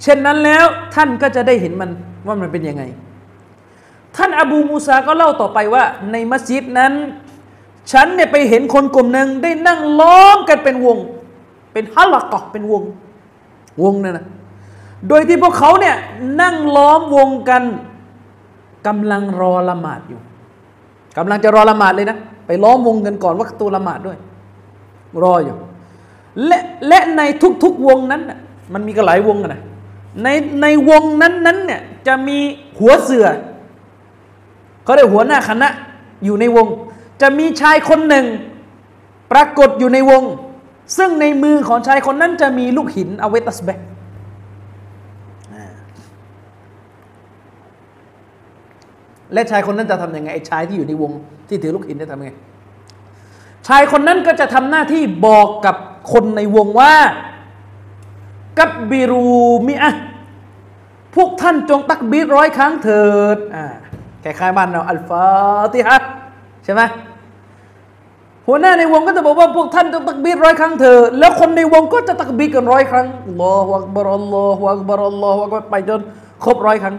เช่นนั้นแล้วท่านก็จะได้เห็นมันว่ามันเป็นยังไง ท่านอบูมูซาก็เล่าต่อไปว่า ในมัสยิดนั้น ฉันเนี่ยไปเห็นคนกลุ่มหนึ่งได้นั่งล้อมกันเป็นวง เป็นฮัลลักะเป็นวง วงนั่นนะโดยที่พวกเขาเนี่ยนั่งล้อมวงกันกำลังรอละหมาดอยู่กำลังจะรอละหมาดเลยนะ ไปล้อมวงกันก่อนว่าตัวละหมาดด้วย รออยู่ และและในทุกๆวงนั้น มันมีก็หลายวงนะในในวงนั้นนั้นเนี่ยจะมีหัวเสือเขาเรียกหัวหน้าคณะอยู่ในวง จะมีชายคนหนึ่ง ปรากฏอยู่ในวง ซึ่งในมือของชายคนนั้นจะมีลูกหินเอาไว้ตัสเบกและชายคนนั้นจะทำยังไงไอ้ชายที่อยู่ในวง ที่ถือลูกหินจะทำยังไง ชายคนนั้นก็จะทำหน้าที่บอกกับ คนในวงว่ากับบิรูมิอะพวกท่านจงตักบีรร้อยครั้งเถิดอ่าคล้ายๆบ้านเราอัลฟาติฮะใช่ไหมหัวหน้าในวงก็จะบอกว่าพวกท่านจะตักบีรร้อยครั้งเถอะแล้วคนในวงก็จะตักบีรกันร้อยครั้งอัลลอฮฺอักบารอัลลอฮฺอักบารอัลลอฮฺอักบารไปจนครบร้อยครั้ง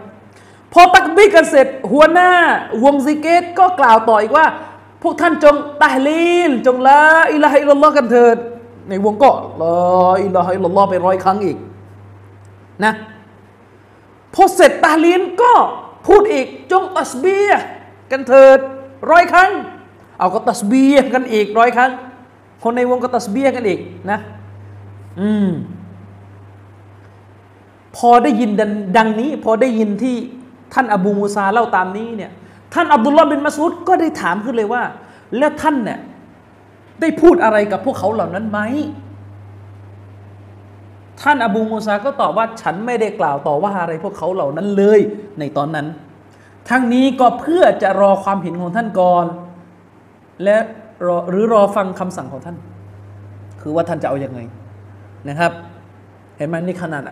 พอตักบีรกันเสร็จ หัวหน้าวงซิกเกรก็กล่าวต่ออีกว่า พวกท่านจงตะฮ์ลีลจง لا إله إلا الله กันเถิด ในวงก็ لا إله إلا الله ไปร้อยครั้งอีกนะพอเสร็จตะฮ์ลีลก็พูดอีกจงตัสเบียะฮ์กันเถิดร้อยครั้ง เอาก็ตัสเบียะฮ์กันอีกร้อยครั้ง คนในวงก็ตัสเบียะฮ์กันอีกนะ อืม พอได้ยินดังนี้ พอได้ยินที่ท่านอบูมูซาเล่าตามนี้เนี่ย ท่านอับดุลลอฮ์บินมัสูดก็ได้ถามขึ้นเลยว่า แล้วท่านเนี่ย ได้พูดอะไรกับพวกเขาเหล่านั้นไหม ท่านอบูมูซาก็ตอบว่าฉันไม่ได้กล่าวต่อว่าอะไรพวกเขาเหล่านั้นเลยในตอนนั้น ทั้งนี้ก็เพื่อจะรอความเห็นของท่านก่อน และรอหรือรอฟังคำสั่งของท่าน คือว่าท่านจะเอาอยัางไงนะครับ เห็นไหมนี่ขนาด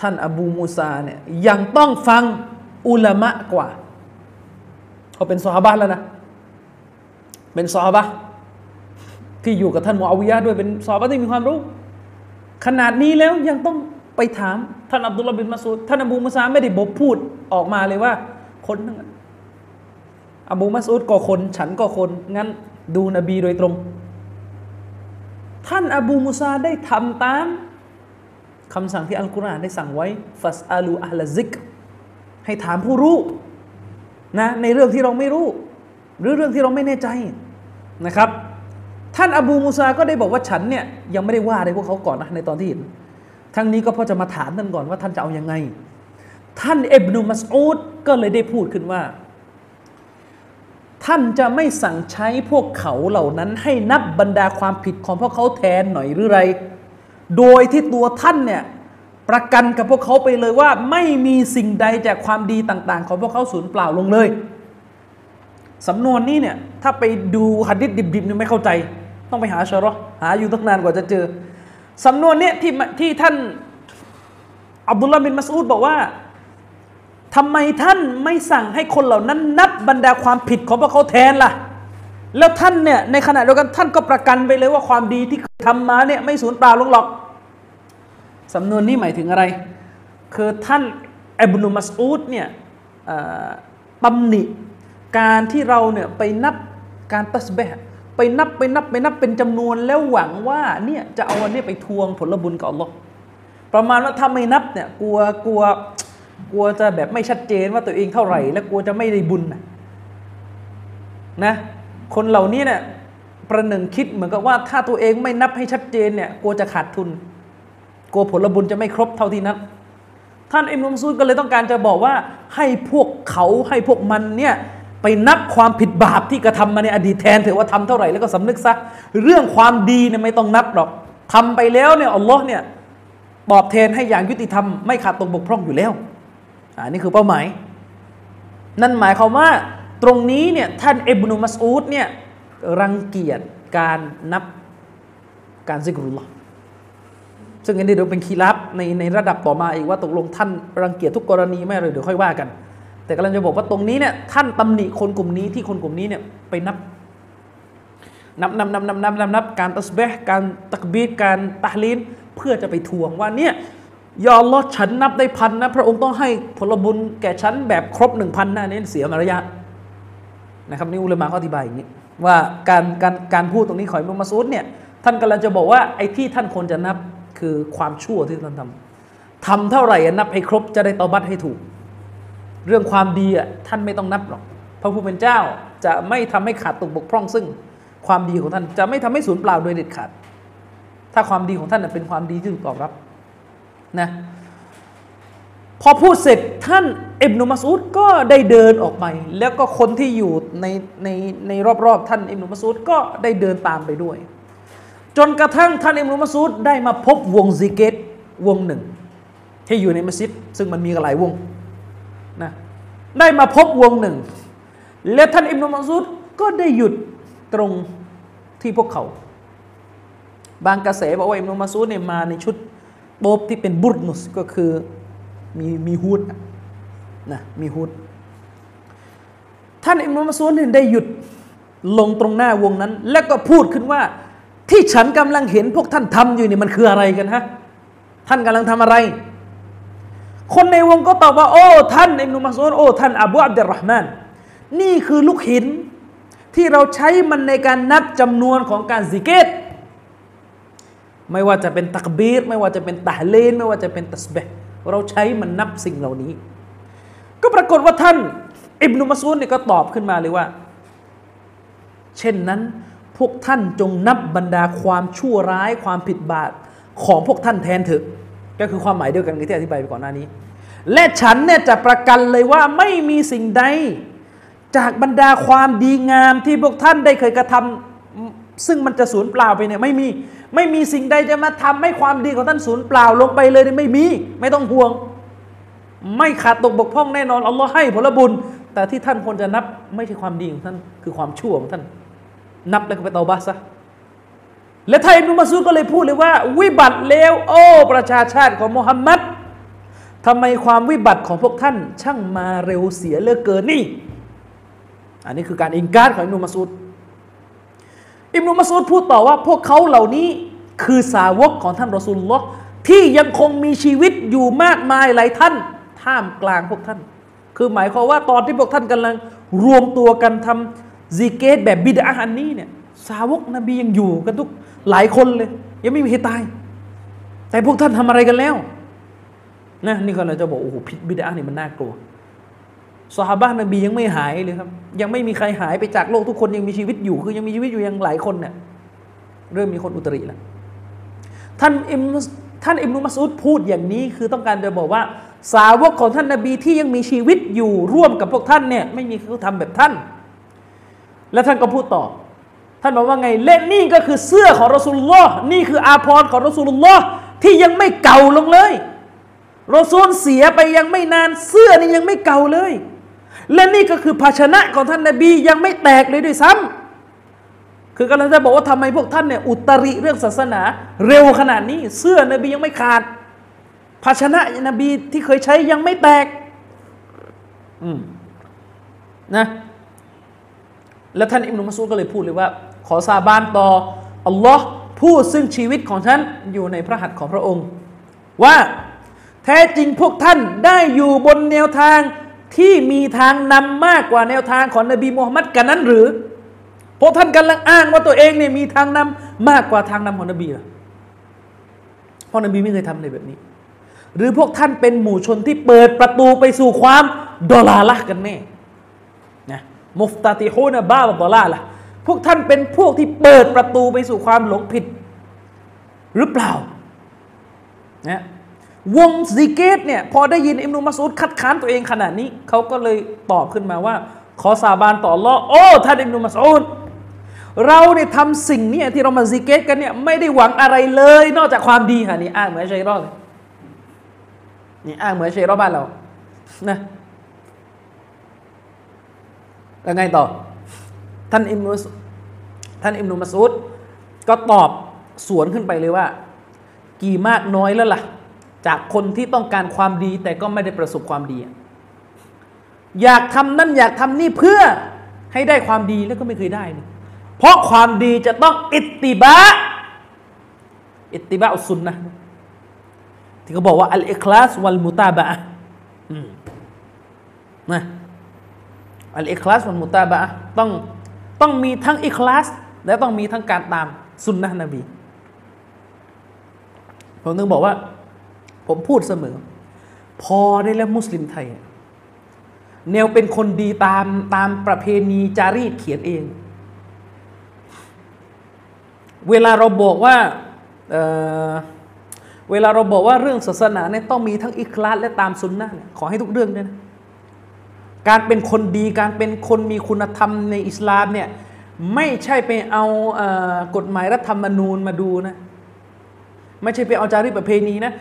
ท่านอบูมูซาเนี่ยยังต้องฟังอุลามะกว่า เขาเป็นซอฮาบะแล้วนะ เป็นซอฮาบะ ที่อยู่กับท่านมูอาวิยะด้วยเป็นสอบที่มีความรู้ ขนาดนี้แล้วยังต้องไปถาม ท่านอับดุลลาบินมาสูดท่านอบูมุสาไม่ได้บอกพูดออกมาเลยว่า คนนั่นอบูมัสูดก็คน ฉันก็คน งั้นดูนบีโดยตรง ท่านอบูมุสาได้ทำตามคำสั่งที่อัลกุรอานได้สั่งไว้ฟัสอาลูอัลซิกให้ถามผู้รู้นะในเรื่องที่เราไม่รู้ หรือเรื่องที่เราไม่แน่ใจนะครับ ท่านอบูมูซาก็ได้บอกว่าฉันเนี่ยยังไม่ได้ว่าอะไรพวกเขาก่อนนะในตอนที่เห็น ทั้งนี้ก็เพราะจะมาถามท่านก่อนว่าท่านจะเอาอยัางไง ท่านเอบนุมัสอูดก็เลยได้พูดขึ้นว่า ท่านจะไม่สั่งใช้พวกเขาเหล่านั้นให้นับบรรดาความผิดของพวกเขาแทนหน่อยหรือไร โดยที่ตัวท่านเนี่ยประกันกับพวกเขาไปเลยว่า ไม่มีสิ่งใดจากความดีต่าง ๆ ของพวกเขาสูญเปล่าลงเลย สำนวนนี้เนี่ยถ้าไปดูหัดดิษดิบๆนี่ไม่เข้าใจ ต้องไปหาชะรอหาอยู่ตั้งนานกว่าจะเจอสำนวนเนี้ยที่ที่ท่านอับดุลลาห์บินมัสอูดบอกว่าทำไมท่านไม่สั่งให้คนเหล่านั้นนับบรรดาความผิดของพวกเขาแทนล่ะ แล้วท่านเนี่ยในขณะเดียวกันท่านก็ประกันไปเลยว่าความดีที่ทำมาเนี่ยไม่สูญเปล่าลงหรอกสำนวนนี้หมายถึงอะไร คือท่านอับนุลมัสอูดเนี่ยตำหนิ การที่เราเนี่ยไปนับการตัสเบะไปนับไปนับไปนับเป็นจำนวนแล้วหวังว่าเนี่ยจะเอาอันนี้ไปทวงผลบุญกับอัลลอฮ์ประมาณว่าถ้าไม่นับเนี่ยกลัวกลัวกลัวจะแบบไม่ชัดเจนว่าตัวเองเท่าไหร่ และกลัวจะไม่ได้บุญนะนะคนเหล่านี้เนี่ยประหนึ่งคิดเหมือนกับว่าถ้าตัวเองไม่นับให้ชัดเจนเนี่ยกลัวจะขาดทุน กลัวผลบุญจะไม่ครบเท่าที่นับท่านอิมรุมซูดก็เลยต้องการจะบอกว่าให้พวกเขาให้พวกมันเนี่ย ไปนับความผิดบาปที่กระทำมาในอดีตแทนเถอะว่าทำเท่าไหร่แล้วก็สำนึกซะเรื่องความดีเนี่ยไม่ต้องนับหรอกทำไปแล้วเนี่ยอัลลอฮ์เนี่ยตอบแทนให้อย่างยุติธรรมไม่ขาดตรงบกพร่องอยู่แล้วอันนี้คือเป้าหมาย นั่นหมายความว่าตรงนี้เนี่ยท่านอิบนุมัสอูดเนี่ยรังเกียจการนับการซิกรุลลอฮ์ซึ่งอันนี้เดี๋ยวเป็นคีรับในในระดับต่อมาอีกว่าตกลงท่านรังเกียจทุกกรณีไม่เลยเดี๋ยวค่อยว่ากัน แต่กำลังจะบอกว่าตรงนี้เนี่ยท่านตำหนิคนกลุ่มนี้ที่คนกลุ่มนี้เนี่ยไปนับนับนับนับนับนับนับนับการตัสเบห์การตักบีดการตะลีนเพื่อจะไปทวงว่าเนี่ยยอลลอฉันนับได้พันนะ พระองค์ต้องให้ผลบุญแก่ฉันแบบครบหนึ่งพันนะนี่เสียมารยาทนะครับนี่อุลามะเขาอธิบายอย่างนี้ ว่าการการการพูดตรงนี้ขอยมุมาซูดเนี่ยท่านกำลังจะบอกว่าไอ้ที่ท่านควรจะนับคือความชั่วที่ท่านทำทำเท่าไหร่นับให้ครบจะได้ตอบัตให้ถูก เรื่องความดีอะท่านไม่ต้องนับหรอกพระผู้เป็นเจ้าจะไม่ทำให้ขาดตกบกพร่องซึ่งความดีของท่านจะไม่ทำให้สูญเปล่าโดยเด็ดขาด ถ้าความดีของท่านเป็นความดีที่ถูกตอบรับนะพอพูดเสร็จท่านอิบนุมัสูดก็ได้เดินออกไป แล้วก็คนที่อยู่ในในในรอบๆท่านอิบนุมัสูดก็ได้เดินตามไปด้วย จนกระทั่งท่านอิบนุมัสูดได้มาพบวงซิกเกตวงหนึ่ง ที่อยู่ในมัสยิดซึ่งมันมีหลายวง ได้มาพบวงหนึ่ง และท่านอิบนุมัสูดก็ได้หยุดตรงที่พวกเขา บางกระแสบอกว่าอิบนุมัสูดเนี่ยมาในชุดโบบที่เป็นบุรนุสก็คือมีมีฮูดนะมีฮูดท่านอิบนุมัสูดเนี่ยได้หยุดลงตรงหน้าวงนั้น แล้วก็พูดขึ้นว่า ที่ฉันกำลังเห็นพวกท่านทำอยู่นี่มันคืออะไรกันฮะท่านกำลังทำอะไร คนในวงก็ตอบว่า โอ้ท่านอิบนุมัสอุดโอ้ท่านอบูอับดุลรหมานนี่คือลูกหินที่เราใช้มันในการนับจำนวนของการสิกเกตไม่ว่าจะเป็นตักบีรไม่ว่าจะเป็นตะเลนไม่ว่าจะเป็นตัสเบะเราใช้มันนับสิ่งเหล่านี้ ก็ปรากฏว่าท่าน อิบนุมัสอุดเนี่ยก็ตอบขึ้นมาเลยว่า เช่นนั้นพวกท่านจงนับบรรดาความชั่วร้ายความผิดบาปของพวกท่านแทนเถอะ ก็คือความหมายเดียวกันกับที่อธิบายไปก่อนหน้านี้ และฉันเนี่ยจะประกันเลยว่าไม่มีสิ่งใด จากบรรดาความดีงามที่พวกท่านได้เคยกระทำซึ่งมันจะสูญเปล่าไปเนี่ยไม่มีไม่มีสิ่งใดจะมาทำให้ความดีของท่านสูญเปล่าลงไปเลยไม่มี ไม่ต้องห่วง ไม่ขาดตกบกพร่องแน่นอนอัลลอฮ์ให้ผลบุญ แต่ที่ท่านควรจะนับ ไม่ใช่ความดีของท่านคือความชั่วของท่าน นับแล้วก็ไปเตาบาซะ และท่านอิบนุมัสูดก็เลยพูดเลยว่า วิบัติเลวโอ้ประชาชาติของมุฮัมมัดทำไมความวิบัติของพวกท่าน ช่างมาเร็วเสียเลือเกินนี่ อันนี้คือการอิงการของอิบนุมัสูดอิบนุมัสอุดพูดต่อว่า พวกเขาเหล่านี้คือสาวกของท่านรอซูลลอฮ์ที่ยังคงมีชีวิตอยู่มากมายหลายท่าน ท่ามกลางพวกท่าน คือหมายความว่าตอนที่พวกท่านกำลังรวมตัวกันทำซีเกตแบบบิดาอันนี้เนี่ยสาวกนบียังอยู่กันทุก หลายคนเลย ยังไม่มีใครตาย แต่พวกท่านทำอะไรกันแล้วนะนี่ก็เราจะบอกโอ้โหพิษบิดานี่มันน่ากลัวสหบ้านนบียังไม่หายเลยครับ ยังไม่มีใครหายไปจากโลกทุกคนยังมีชีวิตอยู่ คือยังมีชีวิตอยู่ยังหลายคนเนี่ยเริ่มมีคนอุตริแล้วท่านอิมท่านอิมนุมัสอุดพูดอย่างนี้ คือต้องการจะบอกว่า สาวกของท่านนบีที่ยังมีชีวิตอยู่ร่วมกับพวกท่านเนี่ยไม่มีเขาทำแบบท่าน แล้วท่านก็พูดต่อ ท่านบอกว่าไงเล่นนี่ก็คือเสื้อของรอสูลุลลอฮ์นี่คืออาภรณ์ของรอสูลุลลอฮ์ที่ยังไม่เก่าลงเลยรอซูลเสียไปยังไม่นานเสื้อนี่ยังไม่เก่าเลย และนี่ก็คือภาชนะของท่านนบียังไม่แตกเลยด้วยซ้ำคือกำลังจะบอกว่าทำไมพวกท่านเนี่ยอุตริเรื่องศาสนา เร็วขนาดนี้เสื้อนบียังไม่ขาด ภาชนะนบีที่เคยใช้ยังไม่แตกอืมนะแล้วท่านอิมนุมัสูดก็เลยพูดเลยว่า ขอสาบานต่ออัลลอฮ์ผู้ซึ่งชีวิตของฉันอยู่ในพระหัตถ์ของพระองค์ ว่าแท้จริงพวกท่านได้อยู่บนแนวทางที่มีทางนำมากกว่าแนวทางของนบีมูฮัมมัดกันนั้นหรือพวกท่านกำลังอ้างว่าตัวเองเนี่ยมีทางนำมากกว่าทางนำของนบีหรอเพราะนบีไม่เคยทำอะไรแบบนี้ หรือพวกท่านเป็นหมู่ชนที่เปิดประตูไปสู่ความดอลาละกันแน่นะมุฟตาติฮูนะบ้าบดอลาละ พวกท่านเป็นพวกที่เปิดประตูไปสู่ความหลงผิด หรือเปล่านะวงซิกเกรเนี่ยพอได้ยินอิบนุมัสอูดคัดค้านตัวเองขนาดนี้เขาก็เลยตอบขึ้นมาว่า ขอสาบานต่ออัลลอฮ์โอ้ท่านอิบนุมัสอูดเราเนี่ยทำสิ่งนี้ที่เรามาซิกเกรกันเนี่ยไม่ได้หวังอะไรเลย นอกจากความดีค่ะนี่อ้างเหมือนชัยรอดเลยนี่อ้างเหมือนชัยรอดบ้านเรานะแล้วไงต่อ ท่านอิบนุ ท่านอิบนุมัสอูดก็ตอบสวนขึ้นไปเลยว่า กี่มากน้อยแล้วล่ะ จากคนที่ต้องการความดีแต่ก็ไม่ได้ประสบความดี อยากทำนั่นอยากทำนี่เพื่อให้ได้ความดีแล้วก็ไม่เคยได้ เพราะความดีจะต้องอิตติบะ อิตติบะอุสุนนะที่เขาบอกว่าอัลอิคลาสวัลมุตาบะนะอัลอิคลาสวัลมุตาบะต้องต้องมีทั้งอิคลาส และต้องมีทั้งการตามสุนนะนบีผมถึงบอกว่า ผมพูดเสมอ พอได้แล้วมุสลิมไทย แนวเป็นคนดีตามตามประเพณีจารีตเขียนเอง เวลาเราบอกว่าเเวลาเราบอกว่าเรื่องศาสนาเนี่ยต้องมีทั้งอิคลาสและตามสุนนะขอให้ทุกเรื่องด้วยนะการเป็นคนดีการเป็นคนมีคุณธรรมในอิสลามเนี่ย ไม่ใช่ไปเอาเออกฎหมายรัฐธรรมนูญมาดูนะ ไม่ใช่ไปเอาจารีตประเพณีนะ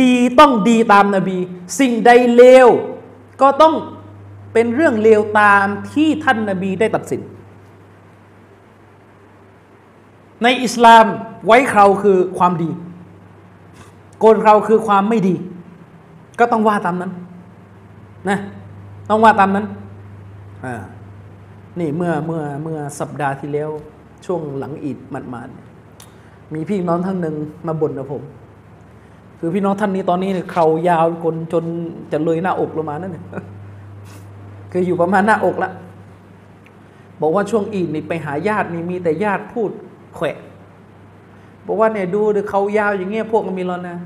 ดีต้องดีตามนาบี สิ่งใดเลว ก็ต้องเป็นเรื่องเลวตามที่ท่านนาบีได้ตัดสิน ในอิสลามไว้คราคือความดี โกนเราคือความไม่ดี ก็ต้องว่าตามนั้นนะต้องว่าตามนั้นอ่า นี่เมื่อเมื่อเมื่อสัปดาห์ที่แล้วช่วงหลังอีดหมาดๆมีพี่น้องท่านหนึ่งมาบ่นกับผม คือพี่น้องท่านนี้ตอนนี้เนี่ยเขายาวคนจนจะเลยหน้าอกลงมานั่นเนี่ยคืออยู่ประมาณหน้าอกละบอกว่าช่วงอีดนี่ไปหาญาตินี่มีแต่ญาติพูดแขวะบอกว่าเนี่ยดูดูเขายาวอย่างเงี้ยพวกมีรอนนะ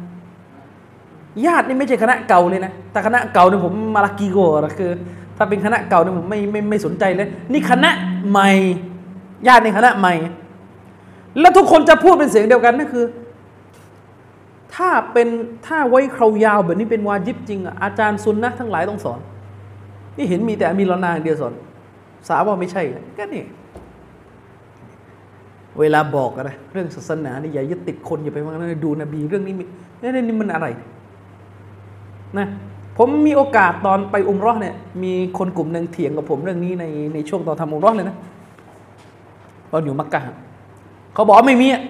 ญาตินี่ไม่ใช่คณะเก่าเลยนะแต่คณะเก่าเนี่ยผมมาลากีโกะคือ ถ้าเป็นคณะเก่าเนี่ยผมไม่ไม่ไม่สนใจเลย นี่คณะใหม่ญาติในคณะใหม่ แล้วทุกคนจะพูดเป็นเสียงเดียวกันนั่นคือ ถ้าเป็นถ้าไว้คราวยาวแบบนี้เป็นวาจิบจริงอะอาจารย์ซุนนะทั้งหลายต้องสอน นี่เห็นมีแต่มีลนางเดียวสอน สาวว่าไม่ใช่ก็นี่เวลาบอกอะไรเรื่องศาสนานี่อย่ายึดติดคนอย่าไปว่านั้นดูนบีเรื่องนี้นี่นี่มันอะไร นะ ผมมีโอกาสตอนไปอุมรอเนี่ยมีคนกลุ่มหนึ่งเถียงกับผมเรื่องนี้ในในช่วงตอนทำอุมรอเลยนะตอนอยู่มักกะเขาบอกไม่มีอะ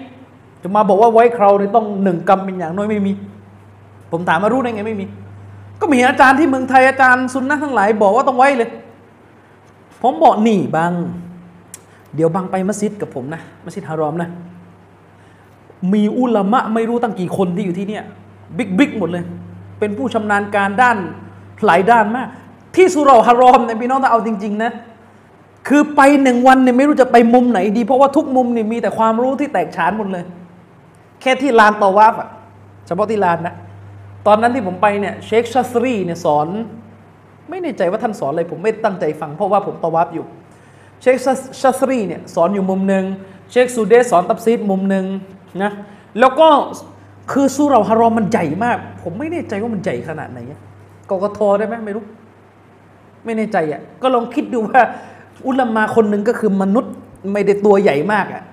จะมาบอกว่าไว้คราวนี่ต้องหนึ่งกรรมเป็นอย่างน้อยไม่มี ผมถามมารู้ได้ไงไม่มี ก็มีอาจารย์ที่เมืองไทยอาจารย์ซุนนะทั้งหลายบอกว่าต้องไว้เลย ผมบอกนี่บางเดี๋ยวบังไปมัสยิดกับผมนะมัสยิดฮารอมนะ มีอุลามะไม่รู้ตั้งกี่คนที่อยู่ที่เนี่ยบิ๊กบิ๊กหมดเลย เป็นผู้ชำนาญการด้านหลายด้านมาก ที่สุราฮารอมเนี่ยพี่น้องถ้าเอาจริง ๆ นะ คือไปหนึ่งวันเนี่ยไม่รู้จะไปมุมไหนดี เพราะว่าทุกมุมเนี่ยมีแต่ความรู้ที่แตกฉานหมดเลย แค่ที่ลานตอวาฟอะเฉพาะที่ลานนะ ตอนนั้นที่ผมไปเนี่ยเชคชัสรีเนี่ยสอน ไม่แน่ใจว่าท่านสอนอะไรผมไม่ตั้งใจฟังเพราะว่าผมตอวาฟอยู่เชคชัสรีเนี่ยสอนอยู่มุมหนึ่งเชคซูเดสสอนตับซีดมุมหนึ่งนะแล้วก็ คือสุเราฮารอมมันใหญ่มาก ผมไม่แน่ใจว่ามันใหญ่ขนาดไหนกกทได้ไหมไม่รู้ ไม่แน่ใจอะ ก็ลองคิดดูว่า อุลามาคนหนึ่งก็คือมนุษย์ไม่ได้ตัวใหญ่มากอะ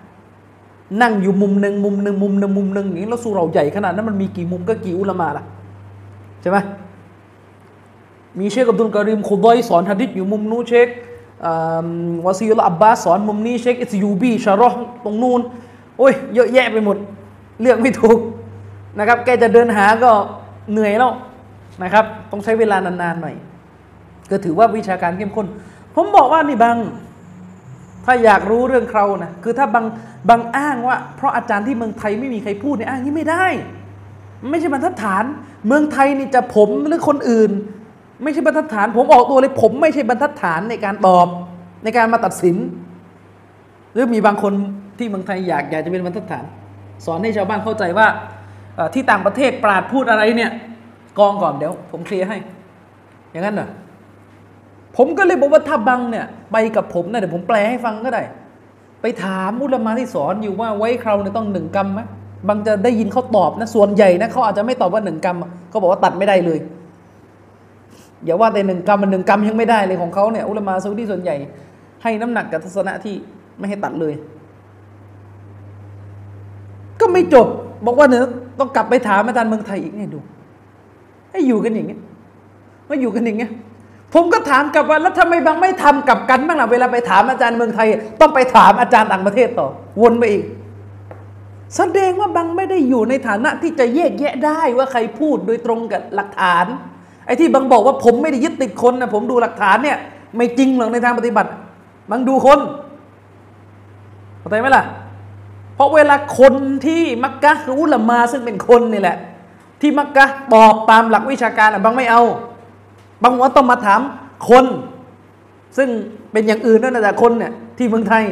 นั่งอยู่มุมหนึ่งมุมหนึ่งมุมหนึ่งมุมหนึ่งอย่างนี้แล้วสุเราใหญ่ขนาดนั้นมันมีกี่มุมก็กี่อุลามาล่ะใช่ไหมมีเชคอับดุลการิมคุดอยสอนฮะดิษอยู่มุมนู้นเชควาซีลอับบาสสอนมุมนี้เชคอิสยูบีชารอตรงนู้นโอ้ยเยอะแยะไปหมด เลือกไม่ถูก นะครับ แกจะเดินหาก็เหนื่อยแล้วนะครับ ต้องใช้เวลานานๆหน่อย ก็ถือว่าวิชาการเข้มข้น ผมบอกว่านี่บางถ้าอยากรู้เรื่องเขานะคือถ้าบางบางอ้างว่า เพราะอาจารย์ที่เมืองไทยไม่มีใครพูดเนี่ยอ้างนี้ไม่ได้ ไม่ใช่บรรทัดฐาน เมืองไทยนี่จะผมหรือคนอื่น ไม่ใช่บรรทัดฐาน ผมออกตัวเลย ผมไม่ใช่บรรทัดฐานในการตอบในการมาตัดสิน หรือมีบางคนที่เมืองไทยอยากอยากจะเป็นบรรทัดฐาน สอนให้ชาวบ้านเข้าใจว่า ที่ต่างประเทศปราดพูดอะไรเนี่ย กองก่อนเดี๋ยว ผมเคลียร์ให้ อย่างนั้นเหรอผมก็เลยบอกว่าถ้าบังเนี่ย ไปกับผมนะเดี๋ยวผมแปลให้ฟังก็ได้ ไปถามอุลมาที่สอนอยู่ว่าไว้คราวเนี่ยต้องหนึ่งกรรมไหมบางจะได้ยินเขาตอบนะส่วนใหญ่นะเขาอาจจะไม่ตอบว่าหนึ่งกรรมเขาบอกว่าตัดไม่ได้เลยอย่าว่าแต่หนึ่งกรรมมันหนึ่งกรรมยังไม่ได้เลยของเขาเนี่ยอุลมาซาอุดีส่วนใหญ่ ให้น้ำหนักกับทัศนะที่ไม่ให้ตัดเลย ก็ไม่จบ บอกว่าเนี่ยต้องกลับไปถามอาจารย์เมืองไทยอีกไงดู ให้อยู่กันอย่างเงี้ยมาอยู่กันอย่างเงี้ยผมก็ถามกลับว่าแล้วทำไมบางไม่ทำกลับกันบ้างล่ะเวลาไปถามอาจารย์เมืองไทย ต้องไปถามอาจารย์ต่างประเทศต่อ วนไปอีก แสดงว่าบางไม่ได้อยู่ในฐานะที่จะแยกแยะได้ว่าใครพูดโดยตรงกับหลักฐาน ไอ้ที่บางบอกว่าผมไม่ได้ยึดติดคนนะผมดูหลักฐานเนี่ย ไม่จริงหรอกในทางปฏิบัติบางดูคนเข้าใจไหมล่ะ เพราะเวลาคนที่มักกะรู้ละมาซึ่งเป็นคนนี่แหละ ที่มักกะตอบตามหลักวิชาการอะบางไม่เอา บางวันต้องมาถามคน ซึ่งเป็นอย่างอื่นนั่นแหละคนเนี่ยที่เมืองไทย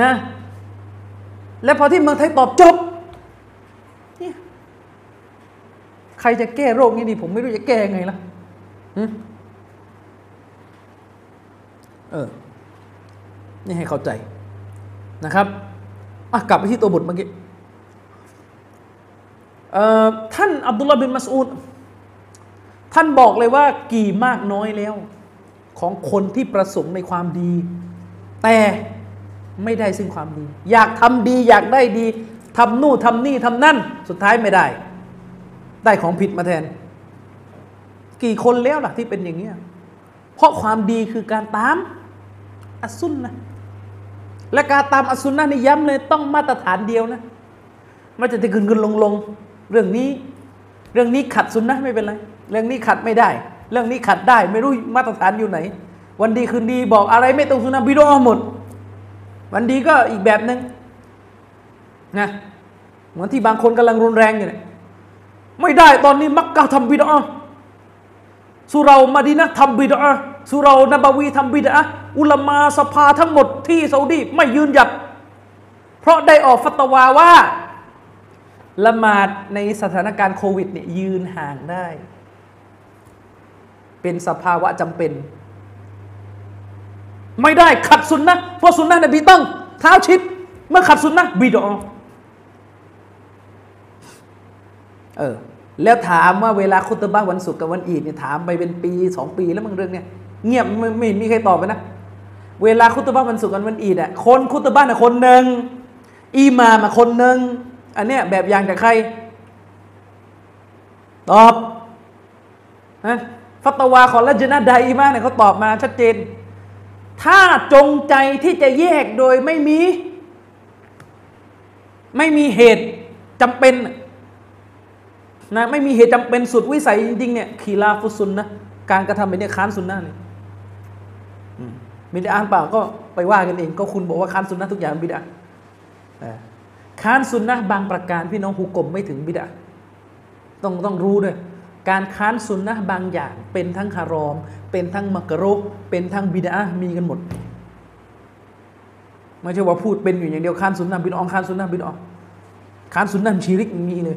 นะ แล้วพอที่เมืองไทยตอบจบนี่ใครจะแก้โรคนี้ดี ผมไม่รู้จะแก้ไงล่ะเออ นี่ให้เข้าใจนะครับ อะกลับไปที่ตัวบทเมื่อกี้ท่านอับดุลลาบินมัสอูดท่านบอกเลยว่ากี่มากน้อยแล้ว ของคนที่ประสงค์ในความดี แต่ไม่ได้ซึ่งความดี อยากทำดีอยากได้ดีทำนู่นทำนี่ทำนั่น สุดท้ายไม่ได้ ได้ของผิดมาแทน กี่คนแล้วล่ะที่เป็นอย่างนี้ยเพราะความดีคือการตามอัสุนนะ และการตามอัสุนนะนี่ย้ำเลยต้องมาตรฐานเดียวนะไม่จะจะขึ้นขึ้นลงลงเรื่องนี้ เรื่องนี้ขัดสุนนะไม่เป็นไร เรื่องนี้ขัดไม่ได้ เรื่องนี้ขัดได้ ไม่รู้มาตรฐานอยู่ไหน วันดีคืนดีบอกอะไรไม่ตรงสุนนะบิดอหมด วันดีก็อีกแบบหนึ่งนะเหมือนที่บางคนกำลังรุนแรงอยู่เนี่ยไม่ได้ตอนนี้มักกะทำบิดอสุเรามาดีนะทำบิดอสุเรานบาวีทำบิดอ อุลามาสภาทั้งหมดที่ซาอุดีไม่ยืนหยัด เพราะได้ออกฟัตวาว่าละหมาดในสถานการณ์โควิดเนี่ยยืนห่างได้ เป็นสภาวะจำเป็น ไม่ได้ขัดสุนนะเพราะสุนนะนบีต้องเท้าชิด เมื่อขัดสุนนะบิดอเออแล้วถามว่าเวลาคุตบ้าวันศุกร์กับวันอีดเนี่ยถามไปเป็นปีสองปีแล้วมึงเรื่องเนี้ยเงียบไม่ไม่มีใครตอบไปนะ เวลาคุตบ้าวันศุกร์กับวันอีดอะคนคุตบ้าน่ะคนหนึ่งอีมามาคนหนึ่งอันเนี้ยแบบอย่างจากใคร ตอบนะฟัตวาของละจนะไดมาเนี่ยเขาตอบมาชัดเจน ถ้าจงใจที่จะแยกโดยไม่มี ไม่มีเหตุจำเป็นนะไม่มีเหตุจำเป็นสุดวิสัยจริงๆเนี่ยขีลาฟุซุนนะการกระทำแบบนี้ค้านซุนนะเนี่ย บิดาเปล่าก็ไปว่ากันเองก็คุณบอกว่าค้านสุนนะทุกอย่างบิดาค้านสุนนะบางประการพี่น้องหุกกลมไม่ถึงบิดาต้องต้องรู้ด้วยการค้านสุนนะบางอย่างเป็นทั้งฮารอม เป็นทั้งมักรุเป็นทั้งบิดามีกันหมดไม่ใช่ว่าพูดเป็นอยู่อย่างเดียวค้านสุนนะบิดาค้านสุนนะบิดาค้านสุนนะชีริกมีเลย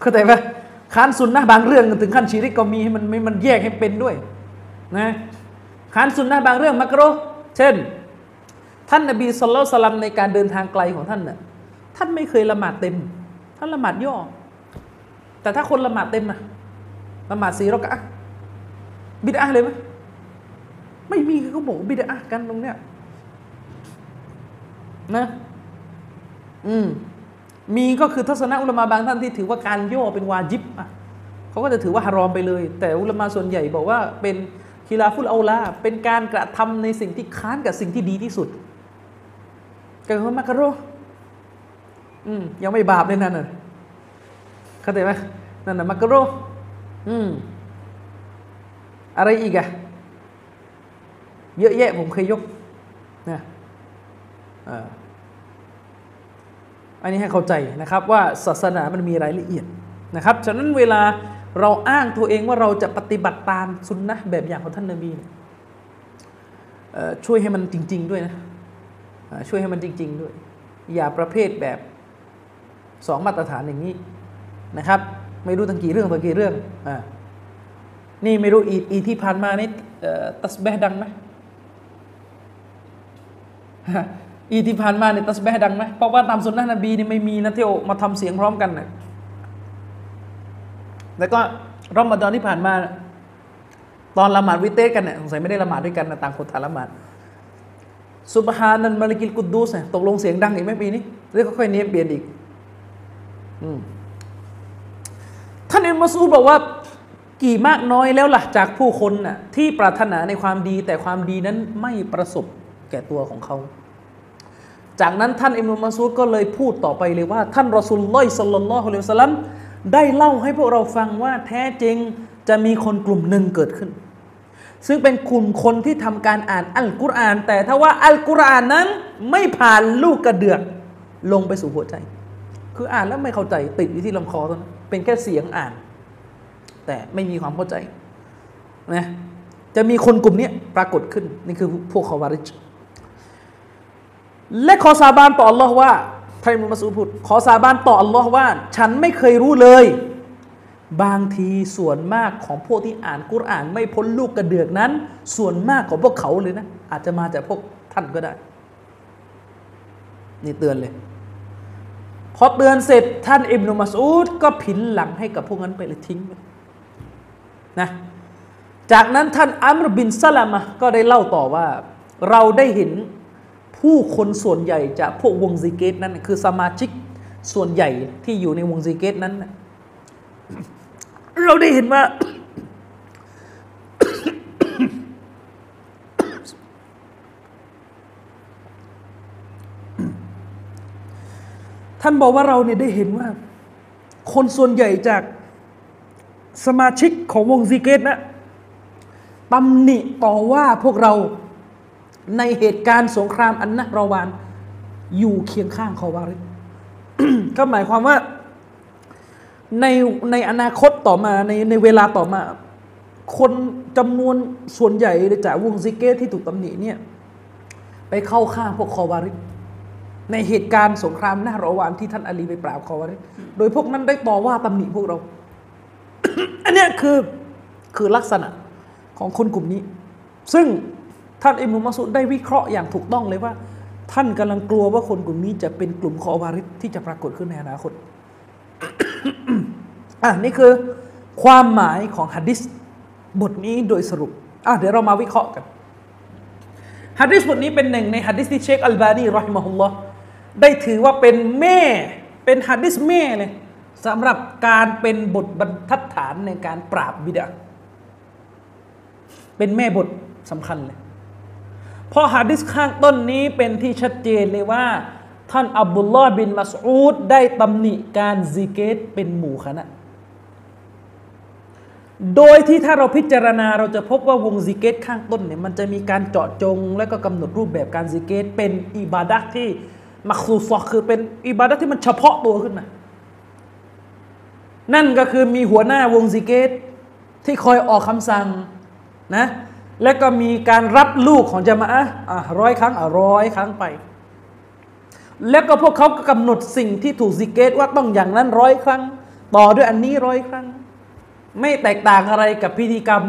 เข้าใจไหมค้านสุนนะบางเรื่องถึงขั้นชีริกก็มีให้มันมันแยกให้เป็นด้วย นะ ค้านสุนนะบางเรื่องมักรุเช่น ท่านนบีสุลต่านในการเดินทางไกลของท่านน่ะท่านไม่เคยละหมาดเต็ม ท่านละหมาดย่อ แต่ถ้าคนละหมาดเต็มนะละหมาดสีรอกะบิดาเลยไหมไม่มีเขาบอกบิดากันตรงเนี้ยนะอืมมีก็คือทัศนะอุลามะบางท่านที่ถือว่าการย่อเป็นวาจิบอะเขาก็จะถือว่าฮารอมไปเลย แต่อุลามะส่วนใหญ่บอกว่าเป็น คีลาฟุลเอาลาเป็นการกระทำในสิ่งที่ค้านกับสิ่งที่ดีที่สุดก็คือมักกะโรอืมยังไม่บาปเลยนั่นน่ะเข้าใจไหมนั่นน่ะมักกะโรอืมอะไรอีกอะเยอะแยะผมเคยยกนะอันนี้ให้เข้าใจนะครับว่าศาสนามันมีรายละเอียดนะครับ ฉะนั้นเวลา เราอ้างตัวเองว่าเราจะปฏิบัติตามสุนนะแบบอย่างของท่านนบีช่วยให้มันจริง ๆ ด้วยนะช่วยให้มันจริง ๆ ด้วย อย่าประเภทแบบสองมาตรฐานอย่างนี้นะครับ ไม่รู้ตั้งกี่เรื่องตั้งกี่เรื่องอ่านี่ไม่รู้อีอีที่ผ่านมานี่ตัสเบห์ดังไหมอีที่ผ่านมาเนี่ยตัสเบห์ดังไหมเพราะว่าตามสุนนะนบีนี่ไม่มีนะเที่มาทำเสียงพร้อมกันนะ แล้วก็รอมฎอนที่ผ่านมา ตอนละหมาดวิเตกันเนี่ยสงสัยไม่ได้ละหมาดด้วยกันนะต่างคนต่างละหมาดสุบฮานันมาลิกิลกุดดูสเนี่ยตกลงเสียงดังอีกไหมปีนี้หรือค่อยๆเนี้ยเปลี่ยนอีกท่านอิมัสูบอกว่า กี่มากน้อยแล้วล่ะจากผู้คนน่ะ ที่ปรารถนาในความดี แต่ความดีนั้นไม่ประสบแก่ตัวของเขา จากนั้นท่านอิมุมัสูดก็เลยพูดต่อไปเลยว่า ท่านรอสุลลอยสัลลัลลอฮุอะลัยฮิวะสัลลัม ได้เล่าให้พวกเราฟังว่าแท้จริงจะมีคนกลุ่มหนึ่งเกิดขึ้น ซึ่งเป็นกลุ่มคนที่ทำการอ่านอัลกุรอาน แต่ถ้าว่าอัลกุรอานนั้นไม่ผ่านลูกกระเดือกลงไปสู่หัวใจ คืออ่านแล้วไม่เข้าใจติดอยู่ที่ลำคอตอนนั้นเป็นแค่เสียงอ่าน แต่ไม่มีความเข้าใจนะจะมีคนกลุ่มนี้ปรากฏขึ้น นี่คือพวกคอวาริจและขอสาบานต่อ Allah ว่า ท่านมุมัสูพูดขอสาบานต่ออัลลอฮ์ว่า ฉันไม่เคยรู้เลย บางทีส่วนมากของพวกที่อ่านกุรอาน ไม่พ้นลูกกระเดือกนั้น ส่วนมากของพวกเขาเลยนะ อาจจะมาจากพวกท่านก็ได้ นี่เตือนเลย พอเตือนเสร็จท่านอิบนุมัสูดก็ผินหลังให้กับพวกนั้นไปเลยทิ้งไปนะจากนั้นท่านอัมรบินซาลามะก็ได้เล่าต่อว่า เราได้เห็น ผู้คนส่วนใหญ่จากพวกวงซีเกตนั้น คือสมาชิกส่วนใหญ่ที่อยู่ในวงซีเกตนั้น เราได้เห็นว่าท่านบอกว่าเราเนี่ยได้เห็นว่า คนส่วนใหญ่จากสมาชิกของวงซีเกตนะตำหนิต่อว่าพวกเรา ในเหตุการณ์สงครามอันนักรวานอยู่เคียงข้างคอวาริดก็หมายความว่าในในอนาคตต่อมาในในเวลาต่อมา คนจำนวนส่วนใหญ่จากวงซิเกตที่ถูกตำหนิเนี่ยไปเข้าข้างพวกคอวาริดในเหตุการณ์สงครามหน้ารอวานที่ท่านอาลีไปปราบคอวาริดโดยพวกนั้นได้ต่อว่าตำหนิพวกเรา อันนี้คือคือลักษณะของคนกลุ่มนี้ ซึ่ง ท่านอิมุมัสุดได้วิเคราะห์อย่างถูกต้องเลยว่า ท่านกำลังกลัวว่าคนกลุ่มนี้จะเป็นกลุ่มคอวาริสที่จะปรากฏขึ้นในอนาคตอะนี่คือความหมายของฮะดิษบทนี้โดยสรุปอะเดี๋ยวเรามาวิเคราะห์กันฮะดิษบทนี้เป็นหนึ่งในฮะดิษที่เชคอัลบานีรอฮิมะฮุลลอฮ์ได้ถือว่าเป็นแม่เป็นฮะดิษแม่เลยสำหรับการเป็นบทบรรทัดฐานในการปราบบิดอะฮ์เป็นแม่บทสำคัญเลย เพราะฮะดิษข้างต้นนี้เป็นที่ชัดเจนเลยว่า ท่านอับดุลลอฮ์บินมัสอูดได้ตำหนิการซิกเกรเป็นหมู่คณะ โดยที่ถ้าเราพิจารณาเราจะพบว่าวงซิกเกรข้างต้นเนี่ยมันจะมีการเจาะจง และก็กำหนดรูปแบบการซิกเกรเป็นอิบาดะที่มักซูฟอคือเป็นอิบาดะที่มันเฉพาะตัวขึ้นมา นั่นก็คือมีหัวหน้าวงซิกเกตที่คอยออกคำสั่งนะ และก็มีการรับลูกของจะมาอะร้อยครั้งอะร้อยครั้งไป แล้วก็พวกเขาก็กำหนดสิ่งที่ถูกซิกเกตว่าต้องอย่างนั้นร้อยครั้ง ต่อด้วยอันนี้ร้อยครั้ง ไม่แตกต่างอะไรกับพิธีกรรม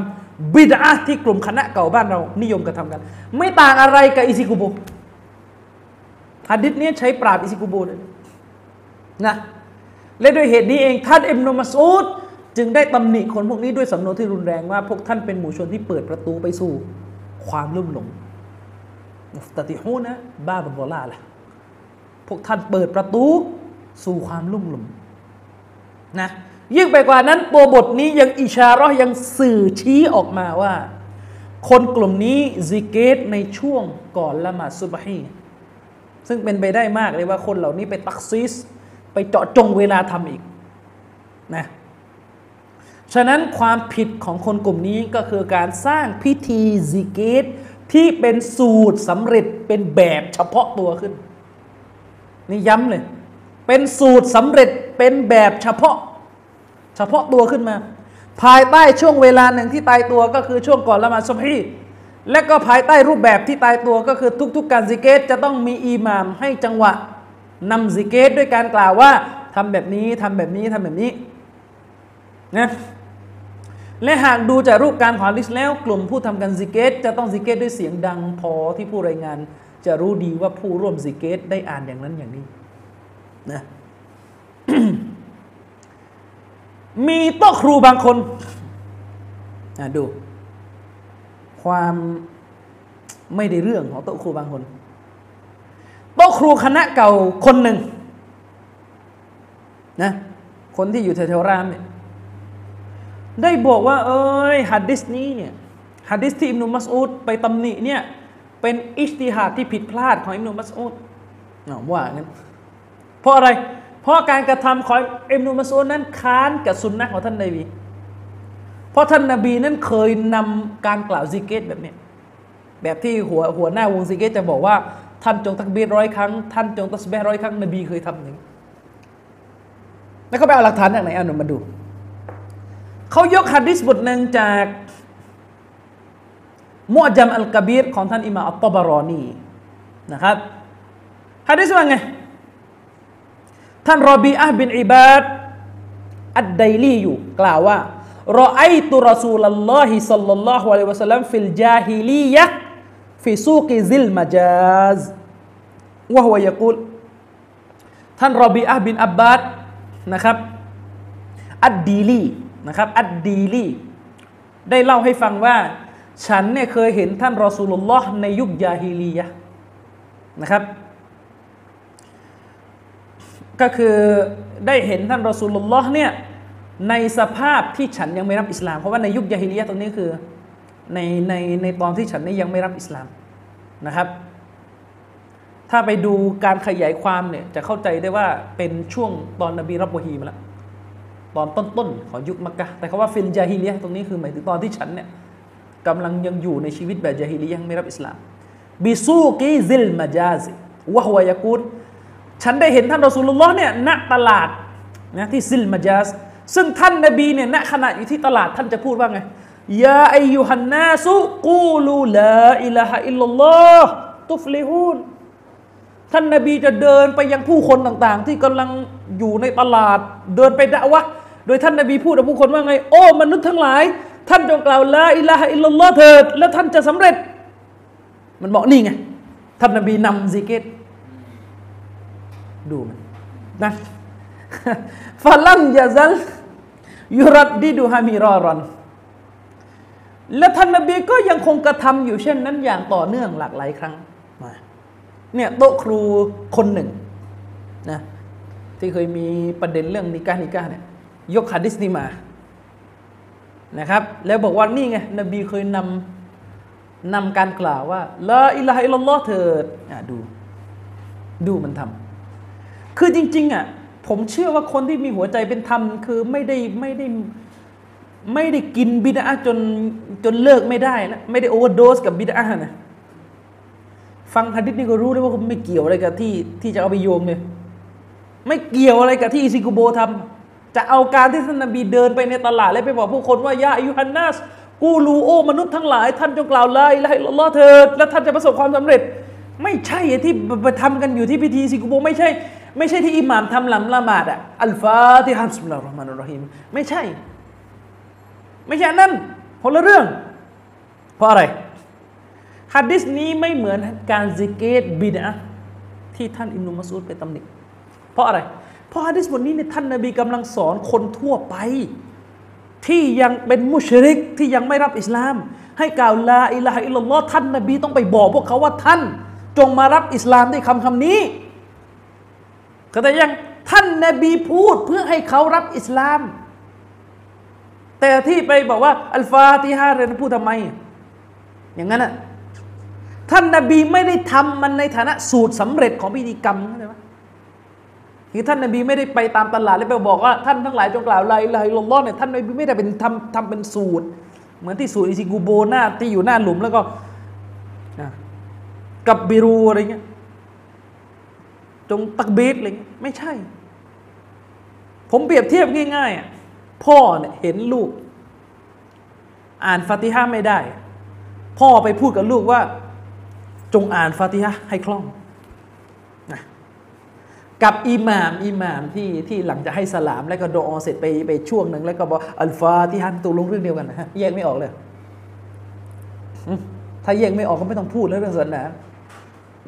บิดาที่กลุ่มคณะเก่าบ้านเรานิยมกระทำกัน ไม่ต่างอะไรกับอิซิกุโบฮะดิษนี้ใช้ปราบอิซิกุโบเลยนะและด้วยเหตุนี้เองท่านอิมนุมัสอุด จึงได้ตำหนิคนพวกนี้ด้วยสำนวนที่รุนแรงว่า พวกท่านเป็นหมู่ชนที่เปิดประตูไปสู่ความลุ่มหลงมุฟตติฮูนะบ้าบบอลาล่ะพวกท่านเปิดประตูสู่ความลุ่มหลงนะยิ่งไปกว่านั้นตัวบทนี้ยังอิชาระยังสื่อชี้ออกมาว่า คนกลุ่มนี้ซิกเกตในช่วงก่อนละหมาดซุบฮีซึ่งเป็นไปได้มากเลยว่าคนเหล่านี้ไปตักซิส ไปเจาะจงเวลาทำอีกนะ ฉะนั้นความผิดของคนกลุ่มนี้ก็คือการสร้างพิธีซิกเกตที่เป็นสูตรสำเร็จเป็นแบบเฉพาะตัวขึ้น นี่ย้ำเลย เป็นสูตรสำเร็จเป็นแบบเฉพาะ เฉพาะตัวขึ้นมา ภายใต้ช่วงเวลาหนึ่งที่ตายตัวก็คือช่วงก่อนละหมาดซุบฮีและก็ภายใต้รูปแบบที่ตายตัวก็คือทุก ๆ การซิกเกรจะต้องมีอิหม่ามให้จังหวะนำซิกเกรด้วยการกล่าวว่าทำแบบนี้ทำแบบนี้ทำแบบนี้นะ และหากดูจากรูปการของฮะดิษแล้ว กลุ่มผู้ทำการซิกเกรจะต้องซิกเกรด้วยเสียงดังพอที่ผู้รายงาน จะรู้ดีว่าผู้ร่วมซิกเกรได้อ่านอย่างนั้นอย่างนี้นะมีโต๊ะครูบางคนดู ความไม่ได้เรื่องของโต๊ะครูบางคน โต๊ะครูคณะเก่าคนหนึ่งนะคนที่อยู่แถวๆรามเนี่ย ได้บอกว่า เอ้ยฮัดดิสนี้เนี่ยฮัดดิสที่อิมนุมัสอุดไปตำหนิเนี่ยเป็นอิสติฮัดที่ผิดพลาดของอิมนุมัสอุดว่างั้นเพราะอะไร เพราะการกระทำของอิมนุมัสอุดนั้นค้านกับสุนนะของท่านนบีเพราะท่านนบีนั้นเคยนำการกล่าวซิกเกตแบบนี้แบบที่หัวหัวหน้าวงซิกเกตจะบอกว่าท่านจงตักบีรร้อยครั้ง ท่านจงตัสเบร้อยครั้งนบีเคยทำอย่างนี้แล้วก็ไปเอาหลักฐานจากไหนอ่านมาดู เขายกฮะดิษบทหนึ่งจากالمعجم الكبير ของท่านอิหม่ามอัตตบารอนีนะครับฮะดิษว่าไง ท่านรอบีอะบินอิบาดอัดไดลีอยู่กล่าวว่า رأيت رسول الله صلى الله عليه وسلم في الجاهلية في سوق ذي المجاز وهو يقول ท่านรอบีอะบินอับบาดนะครับอัดดีลี นะครับอัดดีลีได้เล่าให้ฟังว่า ฉันเนี่ยเคยเห็นท่านรอซูลุลลอฮ์ในยุคยาฮิลียะนะครับ ก็คือได้เห็นท่านรอสูลุลลอฮ์เนี่ยในสภาพที่ฉันยังไม่รับอิสลาม เพราะว่าในยุคยาฮิลียะตรงนี้คือในในในตอนที่ฉันนี่ยังไม่รับอิสลามนะครับ ถ้าไปดูการขยายความเนี่ยจะเข้าใจได้ว่าเป็นช่วงตอนนบีรับวะฮีมาแล้ว ตอนต้นๆของยุคมักกะแต่คำว่า في الجاهلية ตรงนี้คือหมายถึงตอนที่ฉันเนี่ยกำลังยังอยู่ในชีวิตแบบยาฮิลียะไม่รับอิสลามبسوق ذي المجاز وهو يقول ฉันได้เห็นท่านรอสูลุลลอฮ์เนี่ยณตลาดนะที่ซิลมาจาสซึ่งท่านนบีเนี่ยณขณะอยู่ที่ตลาดท่านจะพูดว่าไงيا أيها الناس قولوا لا إله إلا اللهตุฟลิฮูนท่านนบีจะเดินไปยังผู้คนต่างๆ ที่กำลังอยู่ในตลาดเดินไปด่าวะ โดยท่านนบีพูดกับผู้คนว่าไง โอ้ มนุษย์ทั้งหลาย ท่านจงกล่าวลาอิลาฮะอิลลัลลอฮ์เถิด แล้วท่านจะสำเร็จ มันบอกนี่ไง ท่านนบีนำซิกเกตดูมันนะฟาลัมยาซัลยุรัดดิดูฮามิรอรอนและท่านนบีก็ยังคงกระทำอยู่เช่นนั้นอย่างต่อเนื่องหลากหลายครั้งมาเนี่ยโต๊ะครูคนหนึ่งนะที่เคยมีประเด็นเรื่องนิกานิกาเนี่ย ยกฮะดิษนี้มานะครับ แล้วบอกว่านี่ไงนบีเคยนำนำการกล่าวว่าละอิลาฮะอิลลอฮ์เถิดดู ดูมันทำคือจริงๆอะผมเชื่อว่าคนที่มีหัวใจเป็นธรรมคือไม่ได้ไม่ได้ไม่ได้กินบิดอะฮ์จนจนเลิกไม่ได้นะไม่ได้ overdose กับบิดอะฮ์นะฟังฮะดิษนี่ก็รู้เลยว่าไม่เกี่ยวอะไรกับที่ที่จะเอาไปโยงเลยไม่เกี่ยวอะไรกับที่อิซิกุโบทำ จะเอาการที่ท่านนบีเดินไปในตลาดแล้วไปบอกผู้คนว่ายาอายุฮันนัสกูรูโอมนุษย์ทั้งหลาย ท่านจงกล่าวلا إله إلا الله เถิดแล้วท่านจะประสบความสำเร็จ ไม่ใช่ที่ไปทำกันอยู่ที่พิธีซิกุโบไม่ใช่ ไม่ใช่ที่อิหม่ามทำหลังละหมาดอะอัลฟาติฮัมสุลลาห์รอฮ์มานุรฮิมไม่ใช่ ไม่ใช่นั่นคนละเรื่อง เพราะอะไรฮัดดิสนี้ไม่เหมือนการซิกเกตบิดะที่ท่านอิมนุมัสูดไปตำหนิเพราะอะไร เพราะฮัดดิสบทนี้เนี่ยท่านนบีกำลังสอนคนทั่วไป ที่ยังเป็นมุชริกที่ยังไม่รับอิสลาม ให้กล่าวลาอิลาฮะอิลลัลลอฮ์ท่านนบีต้องไปบอกพวกเขาว่าท่าน จงมารับอิสลามด้วยคำคำนี้ก็แต่ยังท่านนบีพูดเพื่อให้เขารับอิสลาม แต่ที่ไปบอกว่าอัลฟาติฮาเรนพูดทำไม อย่างนั้นอะท่านนาบีไม่ได้ทำมันในฐานะสูตรสำเร็จของพิธีกรรมเข้าใจไหม คือท่านนบีไม่ได้ไปตามตลาดแล้วไปบอกว่าท่านทั้งหลายจงกล่าวลาอิลาฮอิลลอฮ์เนี่ยท่านนบีไม่ได้เป็นทำทำเป็นสูตร เหมือนที่สูตรอิซิกูโบหน้าที่อยู่หน้าหลุมแล้วก็กับบิรูอะไรเงี้ยจงตักเบสอะไรเงี้ยไม่ใช่ ผมเปรียบเทียบง่ายๆพ่อเนี่ยเห็นลูก อ่านฟาติฮะไม่ได้ พ่อไปพูดกับลูกว่า จงอ่านฟาติฮะให้คล่อง กับอิหม่ามอิหม่ามที่ที่หลังจะให้สลามแล้วก็ดอเสร็จไปไปช่วงหนึ่งแล้วก็บอกอัลฟาติฮะตัวลงเรื่องเดียวกันนะฮะแยกไม่ออกเลยถ้าแยกไม่ออกก็ไม่ต้องพูดแล้วเรื่องศาสนา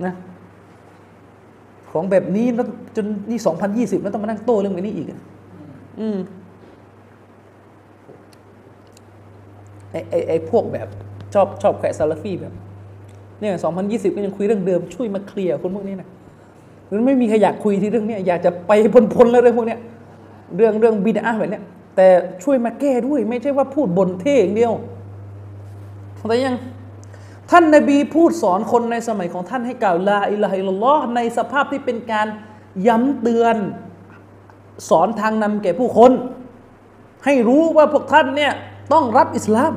นะของแบบนี้แล้วจนนี่สองพันยี่สิบแล้วต้องมานั่งโต้เรื่องแบบนี้อีกอืมไอไอไอพวกแบบชอบชอบแขวะซาลาฟีแบบเนี่ยสองพันยี่สิบก็ยังคุยเรื่องเดิมช่วยมาเคลียร์คนพวกนี้นะันไม่มีใครอยากคุยที่เรื่องนี้อยากจะไปพ้นๆแล้วเรื่องพวกนี้เรื่องเรื่องบิดาแบบนี้แต่ช่วยมาแก้ด้วย ไม่ใช่ว่าพูดบนเท่งเดียวแต่ยังท่านนบีพูดสอนคนในสมัยของท่านให้กล่าวลาอิลาฮิลลอฮ์ในสภาพที่เป็นการย้ำเตือนสอนทางนำแก่ผู้คน ให้รู้ว่าพวกท่านเนี่ยต้องรับอิสลาม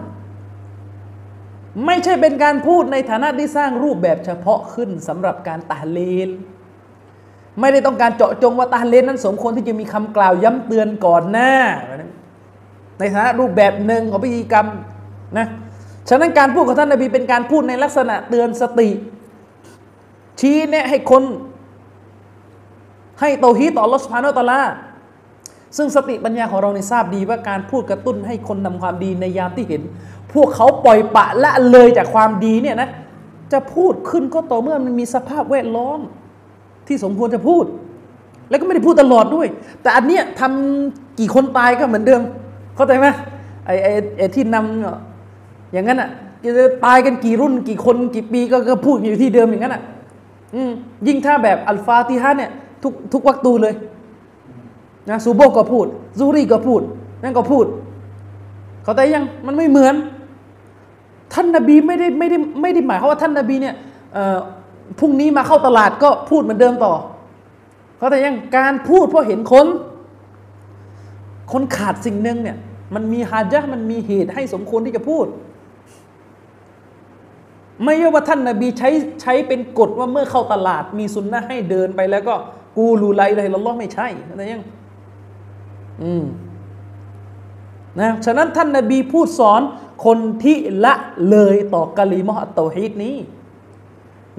ไม่ใช่เป็นการพูดในฐานะที่สร้างรูปแบบเฉพาะขึ้นสำหรับการตาเลน ไม่ได้ต้องการเจาะจงว่าตาเลนนั้นสมควรที่จะมีคำกล่าวย้ำเตือนก่อนหน้า ในฐานะรูปแบบหนึ่งของพิธีกรรมนะฉะนั้นการพูดของท่านนาบีเป็นการพูดในลักษณะเตือนสติ ชี้แนะให้คน ให้โตฮีต่อลอสพานอตลาซึ่งสติปัญญาของเราในทราบดีว่าการพูดกระตุ้นให้คนทาความดีในยามที่เห็น พวกเขาปล่อยปะละเลยจากความดีเนี่ยนะจะพูดขึ้นก็ต่อเมื่อมันมีสภาพแวดล้อม ที่สมควรจะพูด แล้วก็ไม่ได้พูดตลอดด้วย แต่อันเนี้ยทำกี่คนตายก็เหมือนเดิม เข้าใจไหมไอ้ไอ้ไอ้ที่นำอย่างนั้นอะจะตายกันกี่รุ่นกี่คนกี่ปีก็ก็พูดอยู่ที่เดิมอย่างนั้นอะยิ่งถ้าแบบอัลฟาติฮะเนี่ยทุกทุกวักตูเลยนะซูโบก็พูดซูรีก็พูด นั่นก็พูด เขาแต่ยังมันไม่เหมือน ท่านนาบีไม่ได้ไม่ได้ไม่ได้หมายความว่าท่านนาบีเนี่ย พรุ่งนี้มาเข้าตลาดก็พูดเหมือนเดิมต่อเขาแต่ยังการพูดเพราะเห็นคน คนขาดสิ่งหนึ่งเนี่ยมันมีฮาจะมันมีเหตุให้สมควรที่จะพูด ไม่ใช่ว่าท่านนาบีใช้ใช้เป็นกฎว่าเมื่อเข้าตลาด มีสุนนะให้เดินไปแล้วก็กูรูไลอะไรละล้อไม่ใช่อะไรยังอืมนะฉะนั้นท่านนาบีพูดสอนคนที่ละเลยต่อกะลีมอัตโตฮีดนี้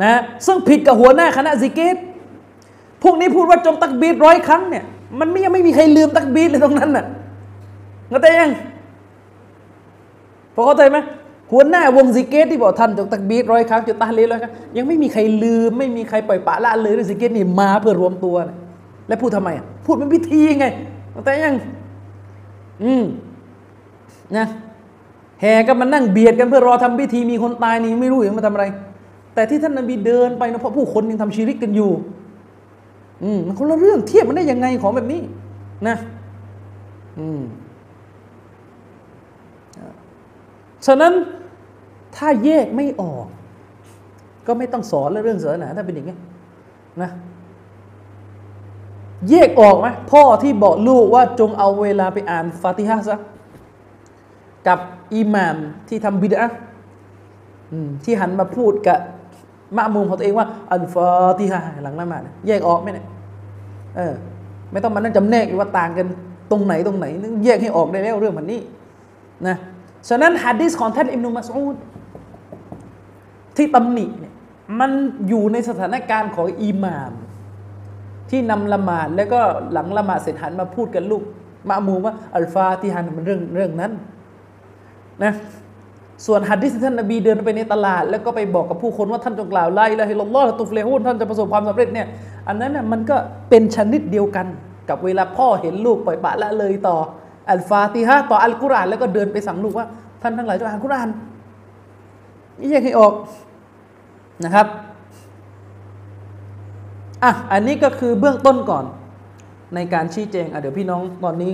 นะซึ่งผิดกับหัวหน้าคณะซิกเกรพวกนี้พูดว่าจงตักบีรร้อยครั้งเนี่ยมันไม่ยังไม่มีใครลืมตักบีรเลยตรงนั้นน่ะเข้าใจยังพอเข้าใจไหมหัวหน้าวงซิกเกรที่บอกท่านจงตักบีรร้อยครั้งจงตะฮ์ลีลร้อยครั้งยังไม่มีใครลืม ไม่มีใครปล่อยปละละเลยด้วยซิกเกรนี่มาเพื่อรวมตัวนะและพูดทำไมอะพูดเป็นพิธีไงเข้าใจยัง อืมนะแห่กันมานั่งเบียดกันเพื่อรอทำพิธีมีคนตายนี่ไม่รู้อย่างมาทำอะไร แต่ที่ท่านนบีเดินไปนะเพราะผู้คนยังทำชีริกกันอยู่ อืมมันคนละเรื่องเทียบมันได้ยังไงของแบบนี้ นะ อืมฉะนั้นถ้าแยกไม่ออก ก็ไม่ต้องสอนเรื่องศาสนาถ้าเป็นอย่างนี้นะแยกออกไหมพ่อที่บอกลูกว่าจงเอาเวลาไปอ่านฟาติฮะซะกับอิหม่ามที่ทำบิดอะที่หันมาพูดกับ มะมุมของตัวเองว่าอันฟาติฮะหลังละหมาดแยกออกไหมเนี่ยเออไม่ต้องมานั่งจำแนกว่าต่างกันตรงไหนตรงไหนนึแยกให้ออกได้แล้วเรื่องมันนี้นะฉะนั้นฮะดิษของท่านอิบนุมัสูดที่ตำหนิเนี่ยมันอยู่ในสถานการณ์ของอิหม่าม ที่นำละหมาดแล้วก็หลังละหมาดเสร็จหันมาพูดกันลูกมามูว่าอัลฟาที่หันมันเรื่องเรื่องนั้นนะ ส่วนฮัดดิสท่านนบีเดินไปในตลาด แล้วก็ไปบอกกับผู้คนว่าท่านจงกล่าวไลละฮิลลอฮ์ตุฟเลฮุนท่านจะประสบความสำเร็จเนี่ยอันนั้นน่ะมันก็เป็นชนิดเดียวกันกับเวลาพ่อเห็นลูกปล่อยปะละเลยต่ออัลฟาติฮะต่ออัลกุรอานแล้วก็เดินไปสั่งลูกว่า ท่านทั้งหลายจงอ่านกุรอานนี่แยกให้ออกนะครับอะอันนี้ก็คือเบื้องต้นก่อนในการชี้แจงอะเดี๋ยวพี่น้องตอนนี้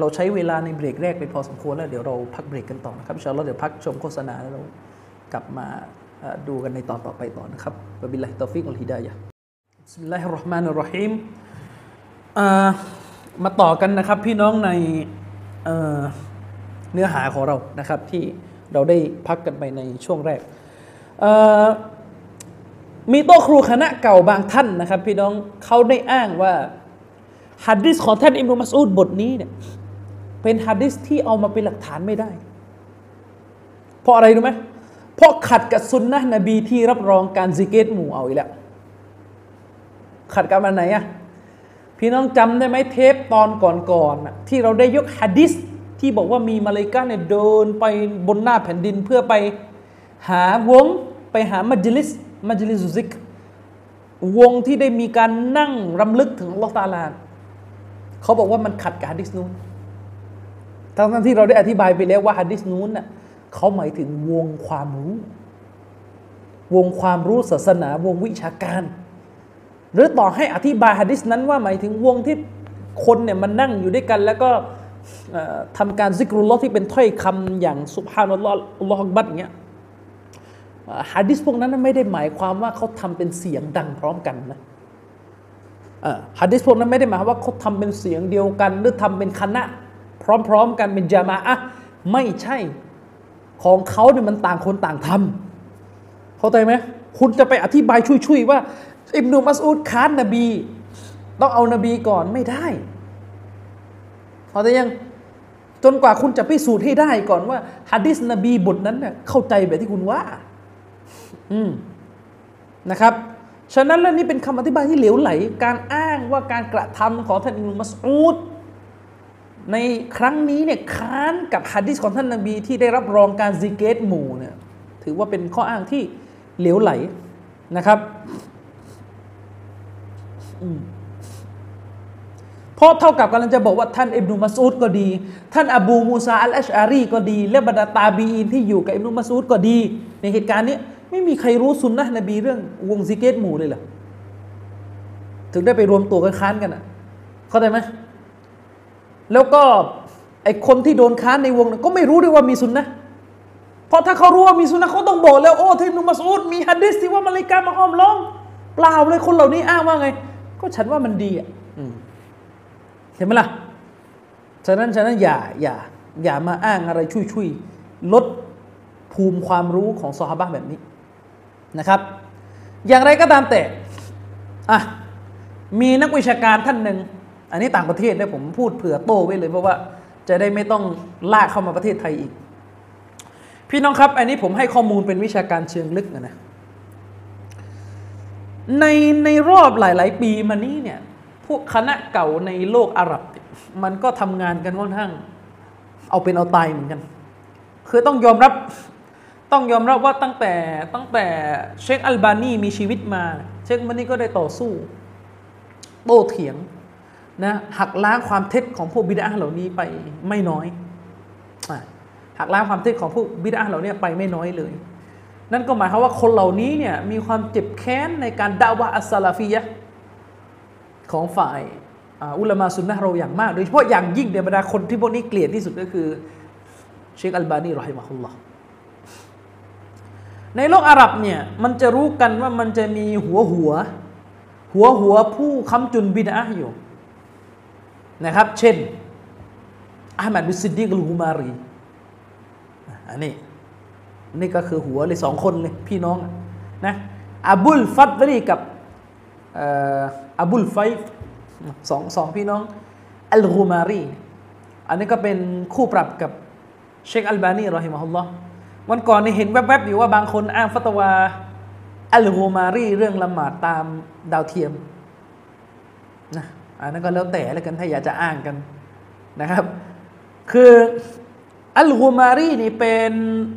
เราใช้เวลาในเบรกแรกไปพอสมควรแล้วเดี๋ยวเราพักเบรกกันต่อนะครับชาเราเดี๋ยวพักชมโฆษณาแล้วเรากลับมาดูกันในตอนต่อไปต่อนะครับوبالله التوفيق والهداية بسم الله الرحمن الرحيمมาต่อกันนะครับพี่น้องในเนื้อหาของเรานะครับที่เราได้พักกันไปในช่วงแรก มีโต๊ะครูคณะเก่าบางท่านนะครับ พี่น้องเขาได้อ้างว่าฮัดดิสของท่านอิมรุมัสอูดบทนี้เนี่ย เป็นฮัดดิสที่เอามาเป็นหลักฐานไม่ได้ เพราะอะไรรู้ไหมเพราะขัดกับสุนนะนบีที่รับรองการซิกเกตหมู่เอาอีกแล้ว ขัดกับอันไหนอะพี่น้องจำได้ไหมเทปตอนก่อนๆที่เราได้ยกฮัดดิสที่บอกว่ามีมาเลกาเนี่ยเดินไปบนหน้าแผ่นดินเพื่อไปหาวงไปหามัจลิสมัจลิสุซิก วงที่ได้มีการนั่งรำลึกถึงอัลอตาลาเขาบอกว่ามันขัดกับฮะดิษนู้น ทั้งที่เราได้อธิบายไปแล้วว่าฮะดิษนู้นน่ะเขาหมายถึงวงความรู้ วงความรู้ศาสนาวงวิชาการ หรือต่อให้อธิบายฮะดิษนั้นว่าหมายถึงวงที่คนเนี่ยมันนั่งอยู่ด้วยกัน แล้วก็ทำการซิกรุลลอฮ์ที่เป็นถ้อยคำอย่างสุบฮานัลลอฮ์อัลอฮบัดอย่างเงี้ยฮะดิษพวกนั้นไม่ได้หมายความว่าเขาทำเป็นเสียงดังพร้อมกันนะฮะดิษพวกนั้นไม่ได้หมายว่าเขาทำเป็นเสียงเดียวกัน หรือทำเป็นคณะ พร้อมๆ กันเป็นจามาอะไม่ใช่ของเขาเนี่ยมันต่างคนต่างทำเข้าใจไหมคุณจะไปอธิบายช่วยๆว่า อิบนุมัสอุดค้านนบี ต้องเอานบีก่อนไม่ได้เข้าใจยังจนกว่าคุณจะพิสูจน์ให้ได้ก่อนว่าฮะดิษนบีบทนั้นเนี่ยเข้าใจแบบที่คุณว่า อืมนะครับ ฉะนั้นแล้วนี่เป็นคำอธิบายที่เหลวไหล การอ้างว่าการกระทำของท่านอิมุมัสอูด ในครั้งนี้เนี่ยค้านกับฮะดิษของท่านนบีที่ได้รับรองการซิกเกตหมู่เนี่ยถือว่าเป็นข้ออ้างที่เหลวไหลนะครับเพราะเท่ากับกำลังจะบอกว่าท่านอิบนุมัสูดก็ดี ท่านอบูมูซาอัลอัชอารีก็ดี และบรรดาตาบีนที่อยู่กับอิบนุมัสูดก็ดี ในเหตุการณ์นี้ไม่มีใครรู้สุนนะนบีเรื่องวงซิกเกตหมู่เลยเหรอถึงได้ไปรวมตัวกันค้านกันอะ เข้าใจไหม แล้วก็ไอคนที่โดนค้านในวงนั้นก็ไม่รู้ด้วยว่ามีสุนนะเพราะถ้าเขารู้ว่ามีสุนนะเขาต้องบอกแล้วโอ้ที่นุมัสอุดมีฮัดดิสที่ว่ามาเลกามาห้อมล้อมเปล่าเลยคนเหล่านี้อ้างว่าไง ก็ฉันว่ามันดีอะเห็นไหมล่ะฉะนั้นฉะนั้นอย่าอย่าอย่ามาอ้างอะไรช่วยๆลดภูมิความรู้ของซอฮาบะแบบนี้นะครับ อย่างไรก็ตามแต่อะมีนักวิชาการท่านหนึ่ง อันนี้ต่างประเทศนะผมพูดเผื่อโต้ไว้เลยเพราะว่าจะได้ไม่ต้องลากเข้ามาประเทศไทยอีก พี่น้องครับ อันนี้ผมให้ข้อมูลเป็นวิชาการเชิงลึกนะในในรอบหลาย ๆ ปีมานี้เนี่ยพวกคณะเก่าในโลกอาหรับ มันก็ทำงานกันค่อนข้าง เอาเป็นเอาตายเหมือนกัน คือต้องยอมรับต้องยอมรับว่าตั้งแต่ตั้งแต่เชคอัลบานีมีชีวิตมา เชคบานีก็ได้ต่อสู้ โต้เถียง นะหักล้างความเท็จของพวกบิดาเหล่านี้ไปไม่น้อยหักล้างความเท็จของพวกบิดาเหล่านี้ไปไม่น้อยเลย นั่นก็หมายความว่าคนเหล่านี้เนี่ยมีความเจ็บแค้นในการด่าวะอัสลาฟียะของฝ่ายอุลามาสุนนะเราอย่างมาก โดยเฉพาะอย่างยิ่งในบรรดาคนที่พวกนี้เกลียดที่สุดก็คือเชคอัลบานีرحمه اللهในโลกอาหรับเนี่ยมันจะรู้กันว่ามันจะมีหัวหัว หัวหัวผู้ค้ำจุนบิดอะอยู่ นะครับ เช่นอามัดบินซิดดีกกูมารีอันนี้นี่ก็คือหัวเลยสองคนเลยพี่น้องนะอับุลฟัดลีกับอับุลไฟสองสองพี่น้องอัลกูมารีอันนี้ก็เป็นคู่ปรับกับเชคอัลบานีرحمه اللهวันก่อนนี่เห็นแวบๆอยู่ว่าบางคนอ้างฟัตวาอัลกูมารีเรื่องละหมาดตามดาวเทียมนะ อันนั้นก็แล้วแต่แล้วกันถ้าอยากจะอ้างกันนะครับ คืออัลกูมารีนี่เป็น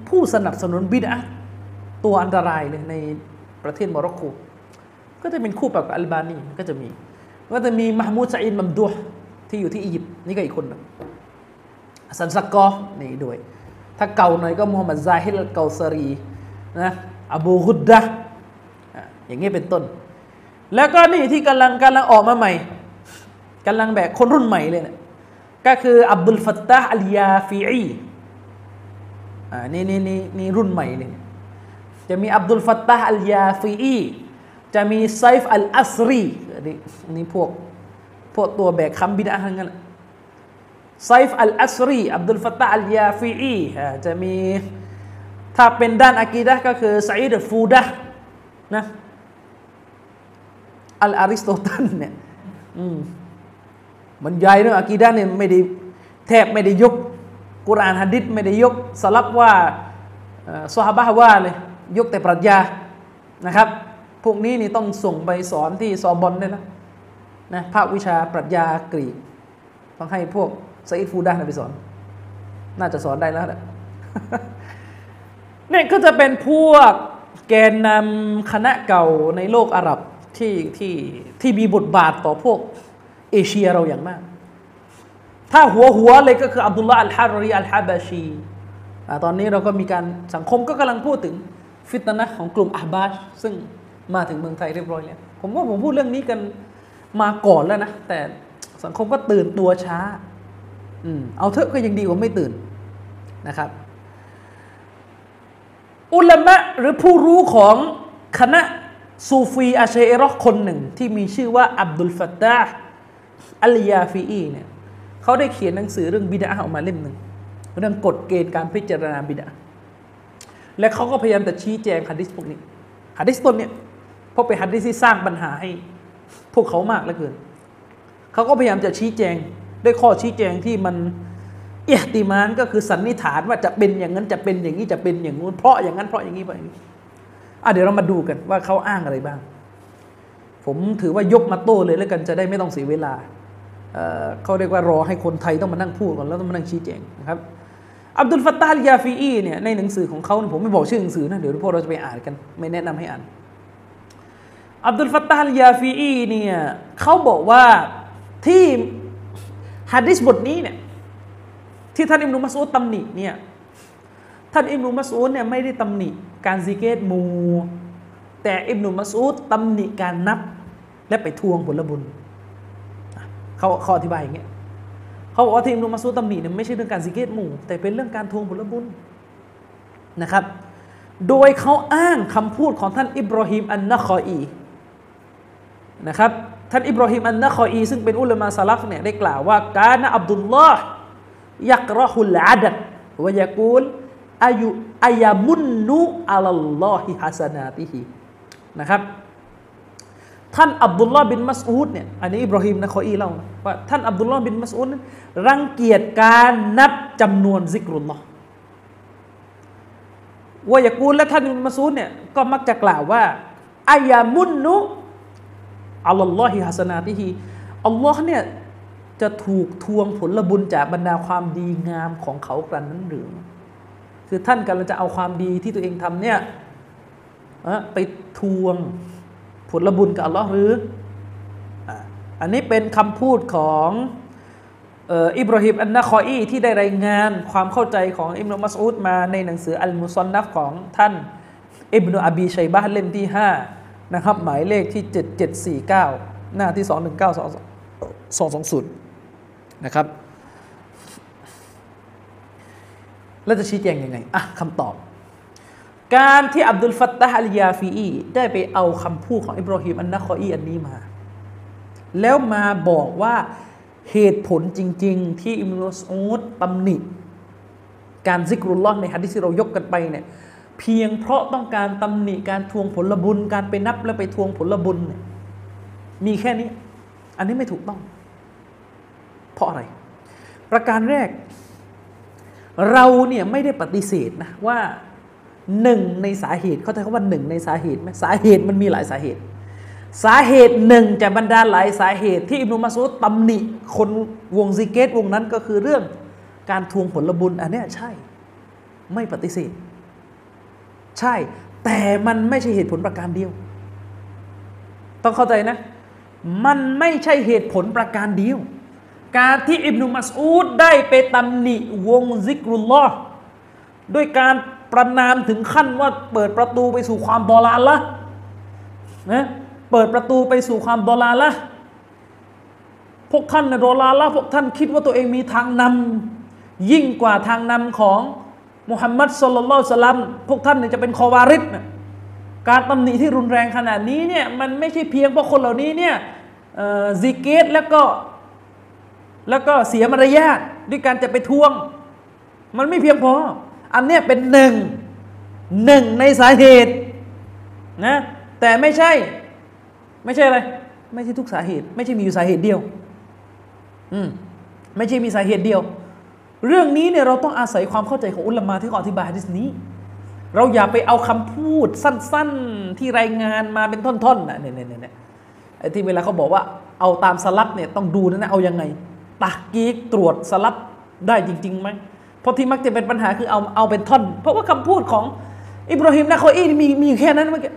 ผู้สนับสนุนบิดอะตัวอันตรายเลยในประเทศโมร็อกโกก็จะเป็นคู่ปรับกับอัลบานีก็จะมี ก็จะมีมะห์มูดซาอีดมัมดูห์ที่อยู่ที่อียิปต์นี่ก็อีกคนนึงสันซักกอฟนี่ด้วย ถ้าเก่าหน่อยก็มูฮัมหมัดซาฮิดเกาซารีนะอบูฮุดดะอย่างนี้เป็นต้น แล้วก็นี่ที่กำลังกำลังออกมาใหม่ กำลังแบบคนรุ่นใหม่เลยเนะก็คืออับดุลฟัตตาอัลยาฟีอีอ่านี่นี่นี่นี่รุ่นใหม่เลยจะมีอับดุลฟัตตาอัลยาฟีอีจะมีไซฟ์อัลอัสรีนี่นี่พวกพวกตัวแบกค้ำบิดอะทั้งนั้นไซฟ์อัลอัสรีอับดุลฟัตตาอัลยาฟีอีจะมีถ้าเป็นด้านอากีดะก็คือซาอีดฟูดะนะอัลอาริสโตตันเนี่ย บรรยายเรื่องอากีดะเนี่ยไม่ได้แทบไม่ได้ยกกุรานฮะดิษไม่ได้ยกสลับว่าสฮาบะว่าเลยยกแต่ปรัชญานะครับ พวกนี้นี่ต้องส่งไปสอนที่ซอบอนด้วยนะนะภาควิชาปรัชญากรีก ต้องให้พวกซอิดฟูดาไปสอน น่าจะสอนได้แล้วแหละเนี่ยก็จะเป็นพวกแกนนำคณะเก่าในโลกอาหรับที่ที่ที่มีบทบาทต่อพวก เอเชียเราอย่างมาก ถ้าหัวหัวเลยก็คืออับดุลลาอัลฮารีอัลฮาบาชีตอนนี้เราก็มีการสังคมก็กำลังพูดถึงฟิตนะของกลุ่มอาบาชซึ่งมาถึงเมืองไทยเรียบร้อยแล้ว ผมว่าผมพูดเรื่องนี้กันมาก่อนแล้วนะ แต่สังคมก็ตื่นตัวช้าอืมเอาเถอะก็ยังดีกว่าไม่ตื่นนะครับ อุลามะหรือผู้รู้ของคณะซูฟีอาเชอรอคนหนึ่งที่มีชื่อว่าอับดุลฟัตตา อัลยาฟีอีเนี่ยเขาได้เขียนหนังสือเรื่องบิดาออกมาเล่มหนึ่งเรื่องกฎเกณฑ์การพิจารณาบิดาและเขาก็พยายามจะชี้แจงฮะดิษพวกนี้ฮะดิษต้นเนี่ยเพราะเป็นฮะดิษที่สร้างปัญหาให้พวกเขามากเหลือเกินเขาก็พยายามจะชี้แจงด้วยข้อชี้แจงที่มันเอติมานก็คือสันนิษฐานว่าจะเป็นอย่างนั้นจะเป็นอย่างนี้จะเป็นอย่างนู้นเพราะอย่างนั้นเพราะอย่างนี้เพราะอย่างนี้อะเดี๋ยวเรามาดูกันว่าเขาอ้างอะไรบ้าง ผมถือว่ายกมาโต้เลยแล้วกันจะได้ไม่ต้องเสียเวลาเเขาเรียกว่ารอให้คนไทยต้องมานั่งพูดก่อนแล้วต้องมานั่งชี้แจงนะครับอับดุลฟัตตาลยาฟีอีเนี่ยในหนังสือของเขาผมไม่บอกชื่อหนังสือนะเดี๋ยวพวกเราจะไปอ่านกันไม่แนะนำให้อ่านอับดุลฟัตตาลยาฟีอีเนี่ยเขาบอกว่าที่ฮะดิษบทนี้เนี่ยที่ท่านอิมรุมัสอูดตำหนิเนี่ยท่านอิบนุมัสอูดเนี่ยไม่ได้ตำหนิการซิเกรหมู่ แต่อิบนุมัสอูดตำหนิการนับ และไปทวงผลบุญเขาเขาอธิบายอย่างเงี้ยเขาบอกว่าที่อิบนุมัสอูดตำหนิเนี่ยไม่ใช่เรื่องการซิเกรหมู่ แต่เป็นเรื่องการทวงผลบุญนะครับ โดยเขาอ้างคำพูดของท่านอิบราฮิมอันนะคออีนะครับท่านอิบราฮิมอันนะคออี ซึ่งเป็นอุลามะสลัฟเนี่ยได้กล่าวว่าการนะอับดุลลอฮ์ยักรหุลอาดัดวยากูลอายุอายามุนนุอัลลอฮิฮัสนาติฮิ นะครับ ท่านอับดุลลาห์บินมัสอูดเนี่ยอันนี้อิบราฮิมนะคออีเล่าว่าท่านอับดุลลาห์บินมัสอูดรังเกียจการนับจำนวนซิกรุลลอฮ์วายกูลและท่านมัสอูดเนี่ยก็มักจะกล่าวว่าอายามุนนุอัลลอฮิฮัสนาติฮีอัลลอฮ์เนี่ยจะถูกทวงผลบุญจากบรรดาความดีงามของเขากรันนั้นหรือ คือท่านกำลังจะเอาความดีที่ตัวเองทำเนี่ย ไปทวงผลบุญกับอัลลอฮ์หรืออันนี้เป็นคำพูดของอิบราฮิมอันนะคออีที่ได้รายงานความเข้าใจของอิบนุมัสอุดมาในหนังสืออัลมุซอนนัฟของท่านอิบนุอบีชัยบะเล่มที่ 5 นะครับ หมายเลขที่ 7749 หน้าที่ 219 220 นะครับ แล้วจะชี้แจงยังไง อะคำตอบ การที่อับดุลฟัตตาฮัลยาฟีอีได้ไปเอาคำพูดของอิบราฮิมอันนะคออีอันนี้มา แล้วมาบอกว่าเหตุผลจริง ๆ ที่อิมรุสอูดตำหนิการซิกรุลลอฮ์ในฮะดิษที่เรายกกันไปเนี่ยเพียงเพราะต้องการตำหนิการทวงผลบุญ การไปนับแล้วไปทวงผลบุญเนี่ยมีแค่นี้ อันนี้ไม่ถูกต้อง เพราะอะไร ประการแรก เราเนี่ยไม่ได้ปฏิเสธนะว่า หนึ่งในสาเหตุเขาใช้คำว่าหนึ่งในสาเหตุไหมสาเหตุมันมีหลายสาเหตุ สาเหตุหนึ่งจากบรรดาหลายสาเหตุที่อิบนุมัสูดตำหนิคนวงซิกเกตวงนั้นก็คือเรื่องการทวงผลบุญอันนี้ใช่ไม่ปฏิเสธ ใช่ แต่มันไม่ใช่เหตุผลประการเดียว ต้องเข้าใจนะ มันไม่ใช่เหตุผลประการเดียว การที่อิบนุมัสูดได้ไปตำหนิวงซิกรุลลอฮ์ด้วยการ ประนามถึงขั้นว่าเปิดประตูไปสู่ความบอลาละนะเปิดประตูไปสู่ความบอลาละพวกท่านในโดลาละพวกท่านคิดว่าตัวเองมีทางนำยิ่งกว่าทางนำของมุฮัมมัดสุลลัลสลัมพวกท่านเนี่ยจะเป็นคอวาริดนะการตำหนิที่รุนแรงขนาดนี้เนี่ยมันไม่ใช่เพียงเพราะคนเหล่านี้เนี่ยซิกเกตแล้วก็แล้วก็เสียมารยาทด้วยการจะไปทวง มันไม่เพียงพอ อันเนี้ยเป็นหนึ่งหนึ่งในสาเหตุนะแต่ไม่ใช่ ไม่ใช่อะไร ไม่ใช่ทุกสาเหตุ ไม่ใช่มีอยู่สาเหตุเดียว อืมไม่ใช่มีสาเหตุเดียว เรื่องนี้เนี่ยเราต้องอาศัยความเข้าใจของอุลามะที่อธิบายฮะดิษนี้ เราอย่าไปเอาคำพูดสั้น ๆที่รายงานมาเป็นท่อนๆนะเนี่ยเนี่ยเนี่ยไอ้ที่เวลาเขาบอกว่าเอาตามสลับเนี่ยต้องดูนะนะเอายังไงตักกีกตรวจสลับได้จริงๆไหม เพราะที่มักจะเป็นปัญหาคือเอาเอาเป็นท่อน เพราะว่าคำพูดของอิบราฮิมนะคอีมีมีแค่นั้นเมื่อกี้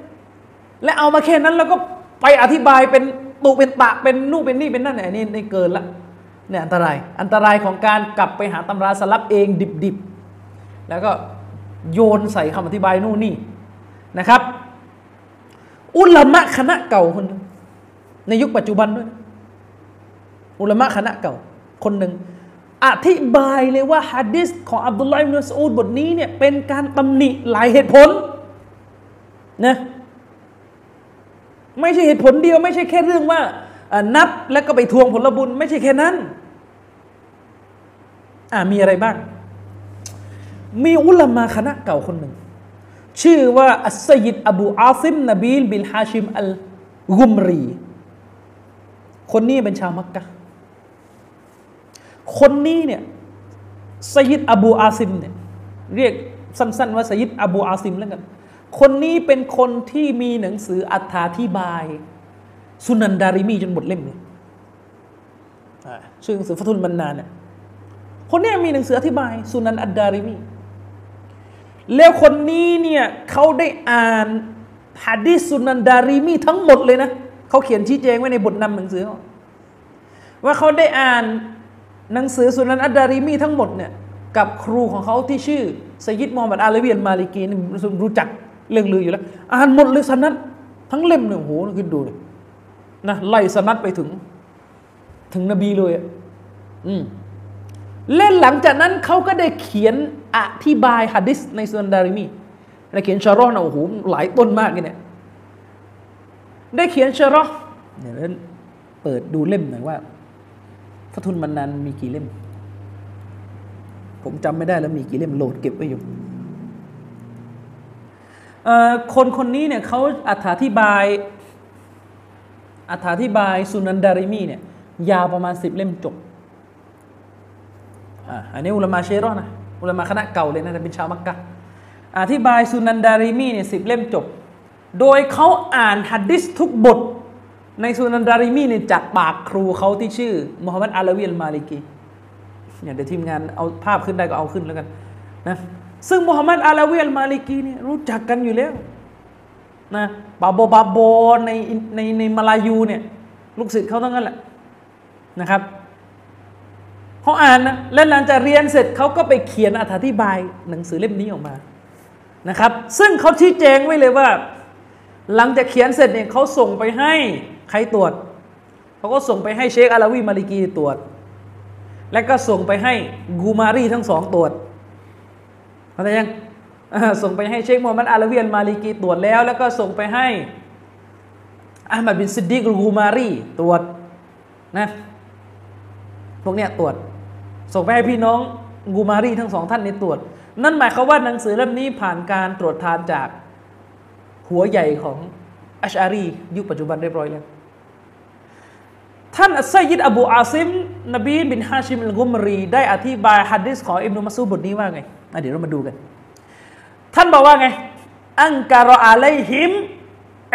และเอามาแค่นั้นแล้วก็ไปอธิบายเป็นตุเป็นตะเป็นนู่นเป็นนี่เป็นนั่นเนี่ยนี่นี่เกินละเนี่ยอันตรายอันตรายของการกลับไปหาตำราสลับเองดิบๆ แล้วก็โยนใส่คำอธิบายนู่นนี่นะครับ อุลามะคณะเก่าคนในยุคปัจจุบันด้วย อุลามะคณะเก่าคนหนึ่ง อธิบายเลยว่าฮะดิษของอับดุลลาฮิบนุสอูดบทนี้เนี่ยเป็นการตำหนิหลายเหตุผลนะไม่ใช่เหตุผลเดียว ไม่ใช่แค่เรื่องว่านับแล้วก็ไปทวงผลบุญ ไม่ใช่แค่นั้นอ่ามีอะไรบ้าง มีอุลามะคณะเก่าคนหนึ่ง ชื่อว่าอัสยิดอบูอาซิมนบีลบิลฮาชิมอัลกุมรี คนนี้เป็นชาวมักกะ คนนี้เนี่ยสยิดอบูอาซิมเนี่ยเรียกสั้นๆว่าสยิดอบูอาซิมแล้วกัน คนนี้เป็นคนที่มีหนังสืออธิบาย สุนันดาริมีจนหมดเล่มเลยชื่อหนังสือฟัตุลมันนานเนี่ยคนนี้มีหนังสืออธิบาย สุนันอัดดาริมี แล้วคนนี้เนี่ยเขาได้อ่านฮะดิษสุนันดาริมีทั้งหมดเลยนะเขาเขียนชี้แจงไว้ในบทนำหนังสือว่าเขาได้อ่าน หนังสือสุนันอัดดาริมีทั้งหมดเนี่ยกับครูของเขาที่ชื่อสยิดมอมัดอาลเวียนมาลิกีนี่รู้จักเรื่องลืออยู่แล้ว อ่านหมดเลยสนัดทั้งเล่มหนึ่งโหคิดดูเลยนะไล่สนัดไปถึง ถึงนบีเลยอืมเล่นหลังจากนั้นเขาก็ได้เขียนอธิบายฮะดิษในสุนันดาริมีได้เขียนชารอนะโอ้โหหลายต้นมากเลยเนี่ยได้เขียนชารอเนี่ยเปิดดูเล่มหน่อยว่า ฟทุนมันนันมีกี่เล่ม ผมจำไม่ได้แล้วมีกี่เล่มโหลดเก็บไว้อยู่คนคนนี้เนี่ยเขาอธิบายอธิบายสุนันดาริมีเนี่ยยาวประมาณสิบเล่มจบอันนี้อุลมาเชรอนะอุลมาคณะเก่าเลยนะแต่เป็นชาวมักกะอธิบายสุนันดาริมีเนี่ยสิบเล่มจบ โดยเขาอ่านฮะดิษทุกบท ในสุนันดาริมีเนี่ยจากปากครูเขาที่ชื่อมุฮัมมัดอาลาวีลมาลิกีเนี่ยเดี๋ยวทีมงานเอาภาพขึ้นได้ก็เอาขึ้นแล้วกันนะซึ่งมุฮัมมัดอาลาวีลมาลิกีเนี่ยรู้จักกันอยู่แล้วนะบาโบบาโบในในในมาลายูเนี่ยลูกศิษย์เขาทั้งนั้นแหละนะครับเขาอ่านนะและหลังจากเรียนเสร็จเขาก็ไปเขียนอธิบายหนังสือเล่มนี้ออกมานะครับ ซึ่งเขาชี้แจงไว้เลยว่า หลังจากเขียนเสร็จเนี่ยเขาส่งไปให้ รตรวจเขาก็ส่งไปให้เชคอาลาวีมาลิกีตรวจ และก็ส่งไปให้กูมารีทั้งสองตรวจเข้าใจยังส่งไปให้เชคมูฮัมมัดอาลาวีมาลิกีตรวจแล้ว แล้วก็ส่งไปให้อามัดบินซิดดีกกูมารีตรวจนะพวกเนี้ยตรวจ ส่งไปให้พี่น้องกูมารีทั้งสองท่านในตรวจ นั่นหมายความว่าหนังสือเล่มนี้ผ่านการตรวจทานจากหัวใหญ่ของอัชอารียุคปัจจุบันเรียบร้อยแล้ว ท่านอัสซยิดอบูอาซิม นบีบินฮาชิมอัลกุมรี ได้อธิบายฮัดดิสของอิบนุมัสูบทนี้ว่าไงเดี๋ยวเรามาดูกัน ท่านบอกว่าไง อังการออะลัยฮิม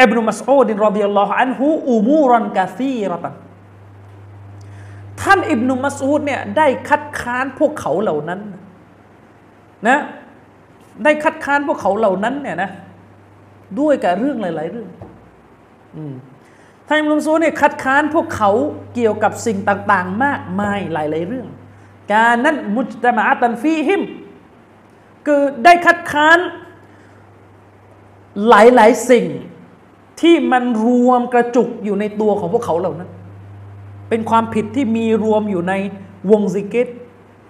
อิบนุมัสูดินรอบิยัลลอฮุอันฮุอูมูรันกาซีรตันท่านอิบนุมัสูดเนี่ยได้คัดค้านพวกเขาเหล่านั้นนะได้คัดค้านพวกเขาเหล่านั้นเนี่ยนะด้วยกับเรื่องหลาย ๆ เรื่อง อืม ท่านอิบนุมัสูเนี่ยคัดค้านพวกเขาเกี่ยวกับสิ่งต่างๆ มากมายหลายๆเรื่อง การนั้นมุจตมะตันฟีฮิมคือได้คัดค้านหลายๆสิ่งที่มันรวมกระจุกอยู่ในตัวของพวกเขาเหล่านั้น เป็นความผิดที่มีรวมอยู่ในวงซิเกร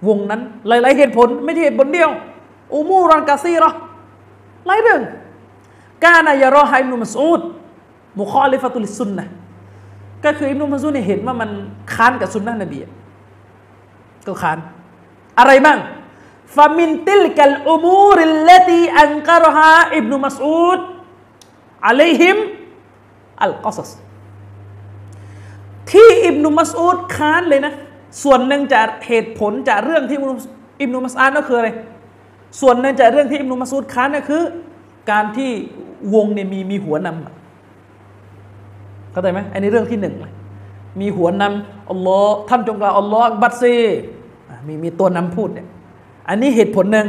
วงนั้น หลาย ๆ เหตุผลไม่ใช่เหตุผลเดียวأمورا كثيرةหลายเรื่องكان يراها ابن مسعود مخالفة للسنةก็คืออิบนุมัสอูดเนี่ยเห็นว่ามันค้านกับสุนนะนบีก็ค้าน อะไรบ้างفمن تلك الأمور التي أنكرها ابن مسعودอะลัยฮิมอัลกอซัสที่อิบนุมัสูดค้านเลยนะ ส่วนหนึ่งจากเหตุผลจากเรื่องที่อิบนุมัสอาดก็คืออะไรส่วนหนึ่งจากเรื่องที่อิบนุมัสูดค้านก็คือ การที่วงเนี่ยมีมีหัวนำ เข้าใจไหมไอันนี้เรื่องที่หนึ่งมีหัวนำอัลลอฮ์ท่านจงกล่าวอัลลอฮ์บัตซีมีมีตัวนำพูดเนี่ยอันนี้เหตุผลหนึ่ง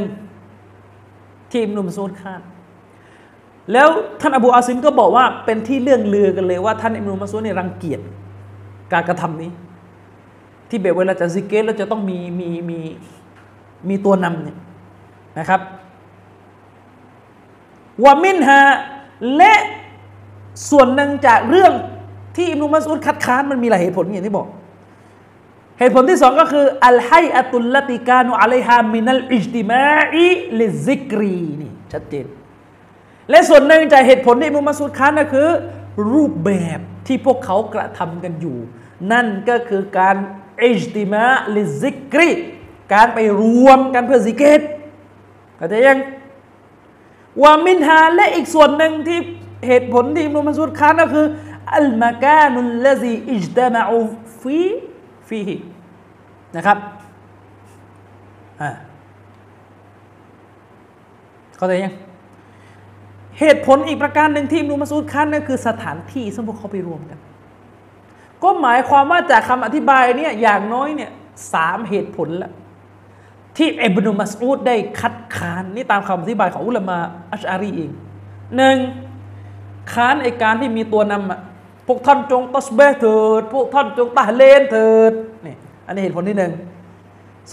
ที่อิบนุมัสอูดค้านแล้วท่านอบูอาซิมก็บอกว่าเป็นที่เรื่องลือกันเลยว่าท่านอิบนุมัสูดเนี่ยรังเกียจการกระทำนี้ ที่แบบเวลาจะซิกเกตเราจะต้องมีมีมีมีตัวนำเนี่ยนะครับวามินฮะและ ส่วนหนึ่งจากเรื่องที่อิมนุมัสอุดคัดค้านมันมีหลายเหตุผลอย่างที่บอก เหตุผลที่สองก็คืออัลไฮالهيئة التي كانوا عليها من الاجتماع للذكرนี่ชัดเจน และส่วนหนึ่งจากเหตุผลที่อิบนุมัสอูดค้านก็คือ รูปแบบที่พวกเขากระทำกันอยู่ นั่นก็คือการ اجتماع للذكرการไปรวมกันเพื่อซิเกรเข้าใจยังومنهاและอีกส่วนหนึ่งที่ เหตุผลที่อิบนุมัสอูดค้านก็คือالمكان الذي اجتمعواฟีฟีฮินะครับอ่าเข้าใจยังเหตุผลอีกประการหนึ่งที่อิมรุมัสูดค้านนั่นคือสถานที่ซึ่งพวกเขาไปรวมกัน ก็หมายความว่าจากคำอธิบายเนี่ยอย่างน้อยเนี่ยสามเหตุผลละที่อิบนุมัสูดได้คัดค้านนี่ตามคำอธิบายของอุลามะอัชอารีเองหนึ่ง ค้านไอการที่มีตัวนำอะพวกท่านจงตัสเบเถิด พวกท่านจงตาเลนเถิดนี่อันนี้เหตุผลที่หนึ่ง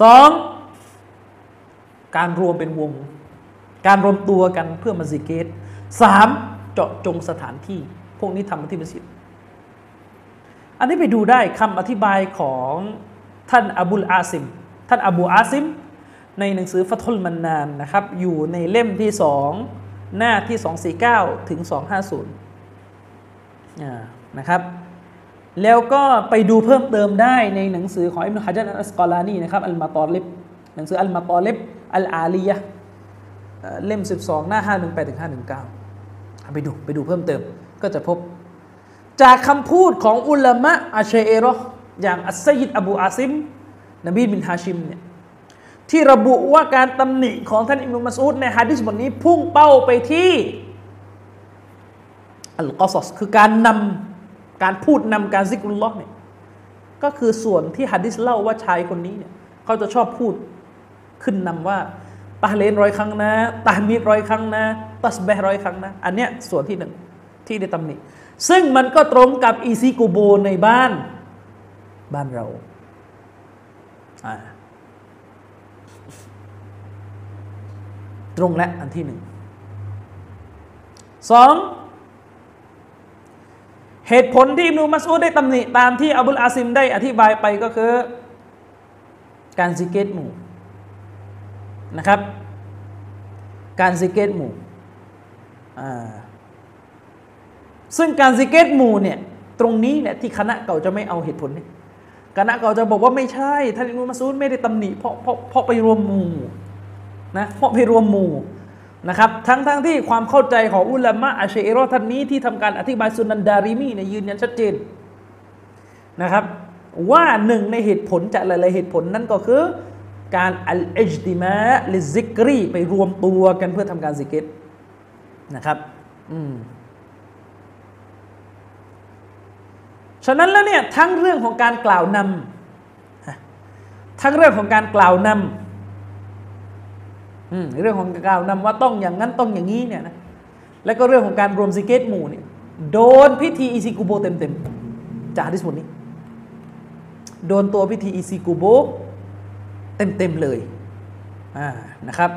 สองการรวมเป็นวง การรวมตัวกันเพื่อมาซิเกตสามเจาะจงสถานที่ พวกนี้ทำที่มัสยิดอันนี้ไปดูได้คำอธิบายของท่านอบุลอาซิม ท่านอบูอาซิม ในหนังสือฟัตุลมันนานนะครับ อยู่ในเล่มที่สอง หน้าที่ 249 ถึง 250นะครับ แล้วก็ไปดูเพิ่มเติมได้ในหนังสือของอิมนุฮัจันอัสกอลานีนะครับอัลมาตอลิบหนังสืออัลมาตอลิบอัลอาลียะเล่ม 12 หน้า 518ถึง519ไปดูไปดูเพิ่มเติมก็จะพบ จากคำพูดของอุลามะอาเชเอรออย่างอัสซัยิดอบูอาซิม นบีบินฮาชิมเนี่ย ที่ระบุว่าการตำหนิของท่านอิบนุมัสอูดในฮะดิษบทนี้พุ่งเป้าไปที่القصคือการนำการพูดนำการذكر اللهเนี่ยก็คือส่วนที่ฮะดิษเล่าว่าชายคนนี้เนี่ยเขาจะชอบพูดขึ้นนำว่าตะห์ลีลร้อยครั้งนะตะห์มีดร้อยครั้งนะตัสบีห์ร้อยครั้งนะ อันเนี้ยส่วนที่หนึ่งที่ได้ตำหนิซึ่งมันก็ตรงกับอีซิกูโบในบ้านบ้านเราอ่า ตรงและอันที่หนึ่งสองเหตุผลที่นูมัสูดได้ตำหนิตามที่อับุลอาซิมได้อธิบายไปก็คือ การซิกเกตหมู่นะครับ การซิกเกตหมู่ซึ่งการซิเกรหมู่เนี่ยตรงนี้เนี่ยที่คณะเก่าจะไม่เอาเหตุผลนี่ คณะเก่าจะบอกว่าไม่ใช่ท่านอิบนุมัสอูดไม่ได้ตำหนิเพราะเพราะเพราะไปรวมหมู่นะเพราะไปรวมหมู่นะครับทั้งทั้งที่ความเข้าใจของอุลามะอาชาอิเราะห์ท่านนี้ที่ทำการอธิบายสุนันดาริมีเนี่ยยืนยันชัดเจนนะครับ ว่าหนึ่งในเหตุผลจากหลาย ๆ เหตุผลนั่นก็คือการالاجتماع للذكرไปรวมตัวกันเพื่อทำการซิเกรนะครับ อืม ฉะนั้นแล้วเนี่ยทั้งเรื่องของการกล่าวนำทั้งเรื่องของการกล่าวนำเรื่องของการกล่าวนำว่าต้องอย่างนั้นต้องอย่างนี้เนี่ยนะแล้วก็เรื่องของการรวมซิเกรหมู่เนี่ยโดนพิธีอิซิกุโบเต็มๆจากที่สุดนี้ โดนตัวพิธีอิซิกุโบเต็มๆเลยนะครับ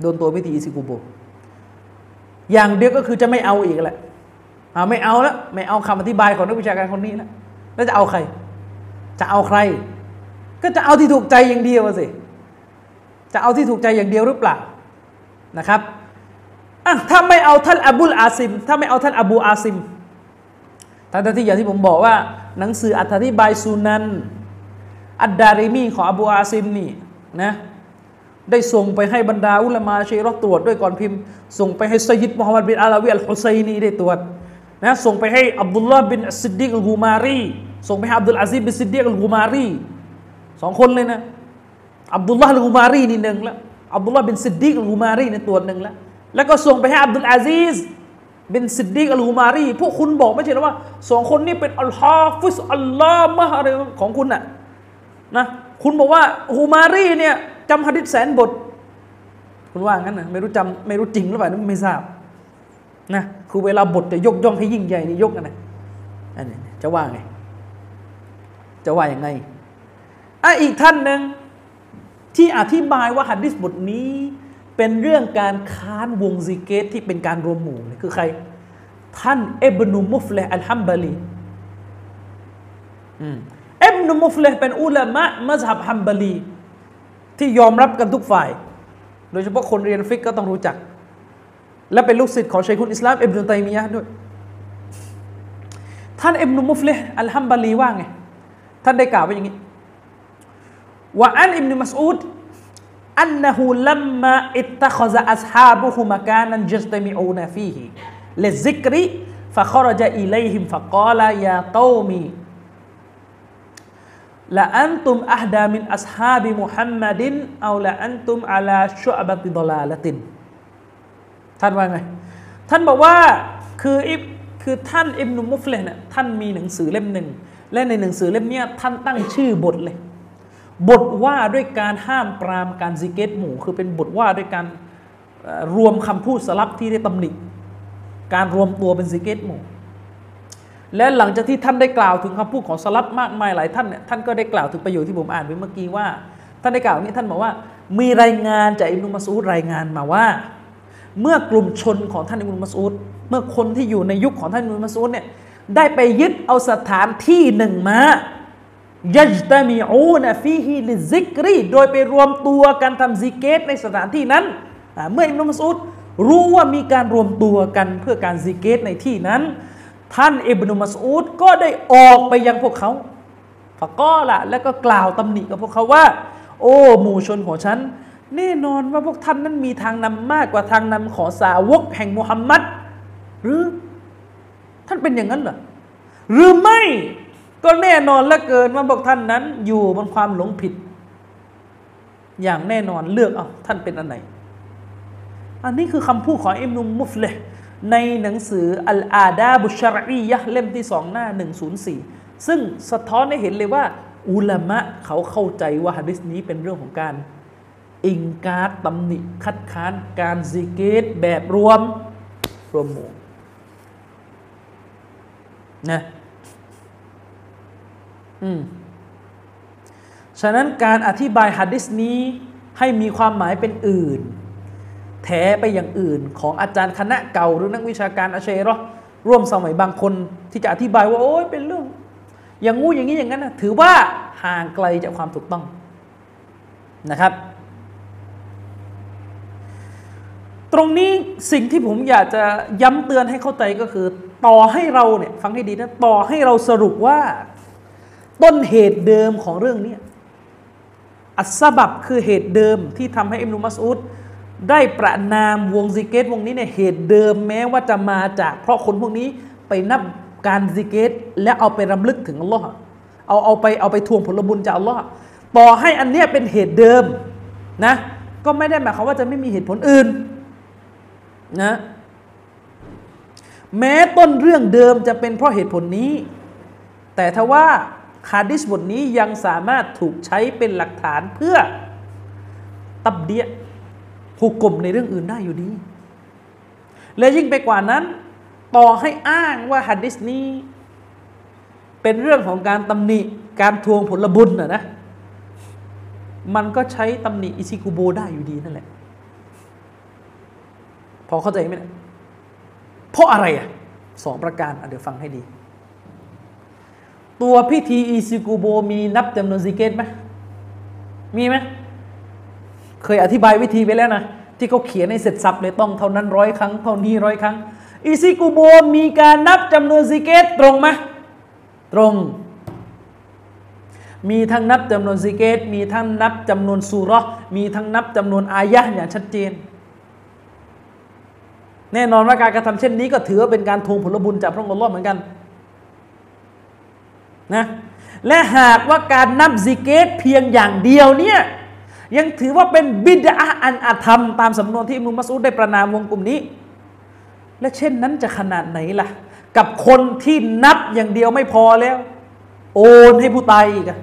โดนตัวพิธีอิซิกุโบอย่างเดียวก็คือจะไม่เอาอีกแหละ เอาไม่เอาแล้วไม่เอาคำอธิบายของนักวิชาการคนนี้แล้วแล้วจะเอาใคร จะเอาใคร ก็จะเอาที่ถูกใจอย่างเดียวสิจะเอาที่ถูกใจอย่างเดียวหรือเปล่านะครับอะถ้าไม่เอาท่านอบุลอาซิม ถ้าไม่เอาท่านอบูอาซิมทั้งที่อย่างที่ผมบอกว่า หนังสืออธิบายสุนันอัดดาริมีของอบูอาซิมนี่นะได้ส่งไปให้บรรดาอุลามาเชรอตรวจด้วยก่อนพิมพ์ ส่งไปให้ซยิดมุฮัมมัดบินอาลาวิอัลฮุซัยนีได้ตรวจ นะส่งไปให้อับดุลลาห์บินซิดดีกอัลกูมารีส่งไปให้อับดุลอาซิบบินซิดดีกอัลกูมารีสองคนเลยนะอับดุลลาห์อัลกูมารีนี่หนึ่งล้วอับดุลลาห์บินซิดดีกอัลกูมารีในตัวหนึ่งล้วแล้วก็ส่งไปให้อับดุลอาซีซบินซิดดีกอัลกูมารีพวกคุณบอกไม่ใช่หรอว่าสองคนนี้เป็นอัลฮาฟิสอัลลอฮ์มะอะไรของคุณน่ะนะคุณบอกว่าฮูมารีเนี่ยจำฮะดิษแสนบท คุณว่างั้นนะไม่รู้จำไม่รู้จริงหรือเปล่าไม่ทราบ นะคือเวลาบทจะยกย่องให้ยิ่งใหญ่นี่ยกกันนะอันนี้จะว่าไง จะว่าอย่างไงอะอีกท่านหนึ่งที่อธิบายว่าหัดดิษบทนี้เป็นเรื่องการค้านวงซิเกรที่เป็นการรวมหมู่คือใคร ท่านเอบนุมุฟเลอัลฮัมบาลีเอบนุมุฟเลเป็นอุลามะมัสฮับฮัมบาลี ที่ยอมรับกันทุกฝ่าย โดยเฉพาะคนเรียนฟิกก็ต้องรู้จัก และเป็นลูกศิษย์ของชัยคุลอิสลามอิบนุตัยมียะด้วย ท่านอิบนุมุฟลิฮอัลฮัมบาลีว่าไง ท่านได้กล่าวไว้อย่างนี้ว่าعن ابن مسعود أنه لما اتخذ أصحابه مكانا يجتمعون فيه للذكر فخرج إليهم فقال يا قومي لأنتم أهدى من أصحاب محمد أو لأنتم على شعبة ضلالة ท่านว่าไง ท่านบอกว่าคืออิบคือท่านอิบนุมุฟเลเนี่ยท่านมีหนังสือเล่มหนึ่ง และในหนังสือเล่มนี้ท่านตั้งชื่อบทเลย บทว่าด้วยการห้ามปรามการซิกเกตหมู่ คือเป็นบทว่าด้วยการรวมคำพูดสลับที่ได้ตำหนิการรวมตัวเป็นซิกเกตหมู่ และหลังจากที่ท่านได้กล่าวถึงคำพูดของสลับมากมายหลายท่านเนี่ยท่านก็ได้กล่าวถึงประโยชน์ที่ผมอ่านไปเมื่อกี้ว่า ท่านได้กล่าวนี้ท่านบอกว่า มีรายงานจากอิบนุมัสูดรายงานมาว่า เมื่อกลุ่มชนของท่านอิมุลมัสูดเมื่อคนที่อยู่ในยุคของท่านอิบนุมัสอูดเนี่ยได้ไปยึดเอาสถานที่หนึ่งมา يجتمعون فيه للذكرโดยไปรวมตัวกันทำซิเกรในสถานที่นั้น เมื่ออิบนุมัสอูดรู้ว่ามีการรวมตัวกันเพื่อการซิเกรในที่นั้น ท่านอิบนุมัสอูดก็ได้ออกไปยังพวกเขาفقالแล้วก็กล่าวตำหนิกับพวกเขาว่า โอ้ หมู่ชนของฉัน แน่นอนว่าพวกท่านนั้นมีทางนำมากกว่าทางนำของสาวกแห่งมุฮัมมัดหรือท่านเป็นอย่างนั้นเหรอหรือไม่ก็แน่นอนละเกินว่าพวกท่านนั้น อยู่บนความหลงผิด อย่างแน่นอนเลือกเอาท่านเป็นอันไหน อันนี้คือคำพูดของอิมนุมมุฟเลในหนังสืออัลอาดาบุชรอียะเล่มที่สองหน้า 104 ซึ่งสะท้อนให้เห็นเลยว่า อุลามะเขาเข้าใจว่าฮะดิษนี้เป็นเรื่องของการ อิงการตำหนิคัดค้านการซิกเกตแบบรวม รวมหมู่นะอืมฉะนั้นการอธิบายฮัดดิสนี้ให้มีความหมายเป็นอื่น แถไปอย่างอื่นของอาจารย์คณะเก่าหรือนักวิชาการอาเชรอร่วมสมัยบางคนที่จะอธิบายว่า โอ้ยเป็นเรื่อง อย่างงูอย่างนี้อย่างนั้นนะถือว่าห่างไกลจากความถูกต้องนะครับ ตรงนี้สิ่งที่ผมอยากจะย้ำเตือนให้เข้าใจก็คือ ต่อให้เราเนี่ยฟังให้ดีนะต่อให้เราสรุปว่าต้นเหตุเดิมของเรื่องนี้อัสบับคือเหตุเดิมที่ทำให้อิมรุมัสอุดได้ประนามวงซิกเกตวงนี้เนี่ยเหตุเดิมแม้ว่าจะมาจาก เพราะคนพวกนี้ไปนับการซิกเกตและเอาไปรำลึกถึงอัลลอฮ์เอาเอาไปเอาไปทวงผลบุญจากอัลลอฮ์ต่อให้อันเนี้ยเป็นเหตุเดิมนะก็ไม่ได้หมายความว่าจะไม่มีเหตุผลอื่น นะแม้ต้นเรื่องเดิมจะเป็นเพราะเหตุผลนี้ แต่ถ้าว่าฮะดิษบทนี้ยังสามารถถูกใช้เป็นหลักฐานเพื่อตับเดียหุกกลมในเรื่องอื่นได้อยู่ดี และยิ่งไปกว่านั้น ต่อให้อ้างว่าฮะดิษนี้ เป็นเรื่องของการตำหนิการทวงผลบุญนะนะ มันก็ใช้ตำหนิอิซิกุโบได้อยู่ดีนั่นแหละ พอเข้าใจไหมนะเพราะอะไรอะสองประการเดี๋ยวฟังให้ดี ตัวพิธีอิซิกุโบมีนับจำนวนซิกเกตไหมมีไหมเคยอธิบายวิธีไปแล้วนะ ที่เขาเขียนในเสร็จสับเลยต้องเท่านั้นร้อยครั้งเท่านี้ร้อยครั้งอิซิกุโบมีการนับจำนวนซิกเกตตรงไหมตรง มีทั้งนับจำนวนซิกเกตมีทั้งนับจำนวนสุรมีทั้งนับจำนวนอายะอย่างชัดเจน แน่นอนว่าการกระทำเช่นนี้ก็ถือว่าเป็นการทวงผลบุญจากพระองค์เหมือนกันนะและหากว่าการนับซิกเกตเพียงอย่างเดียวเนี่ยยังถือว่าเป็นบิดาอันอาธรรม ตามสำนวนที่มุมัสูดได้ประนามวงกลุ่มนี้ และเช่นนั้นจะขนาดไหนล่ะ กับคนที่นับอย่างเดียวไม่พอแล้ว โอนให้ผู้ตายอีกอะ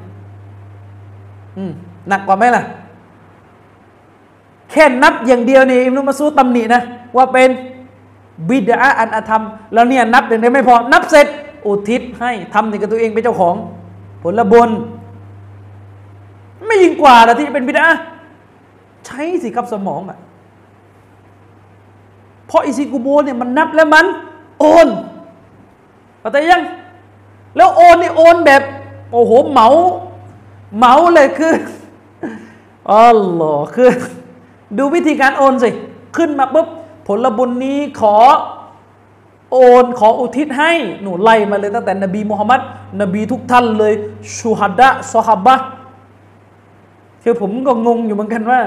หนักกว่าไหมล่ะ แค่นับอย่างเดียวนี่อิมนุมัสูดตำหนินะ ว่าเป็นบิดาอันอาธรรม แล้วเนี่ยนับอย่างเดียวไม่พอ นับเสร็จ อุทิศให้ทำในกับตัวเองเป็นเจ้าของ ผลบุญไม่ยิ่งกว่าละที่จะเป็นบิดาใช้สิครับสมองอะเพราะอิซิกุโบเนี่ยมันนับแล้วมันโอนเข้าใจยัง แล้วโอนนี่โอนแบบ โอ้โหเหมา เหมาเลยคืออ๋อหรอคือ ดูวิธีการโอนสิ ขึ้นมาปุ๊บผลบุญนี้ขอโอนขออุทิศให้หนูไล่มาเลยตั้งแต่นบีมุฮัมมัดนบีทุกท่านเลยชูฮัดะซอฮับบะคือผมก็งงอยู่เหมือนกันว่า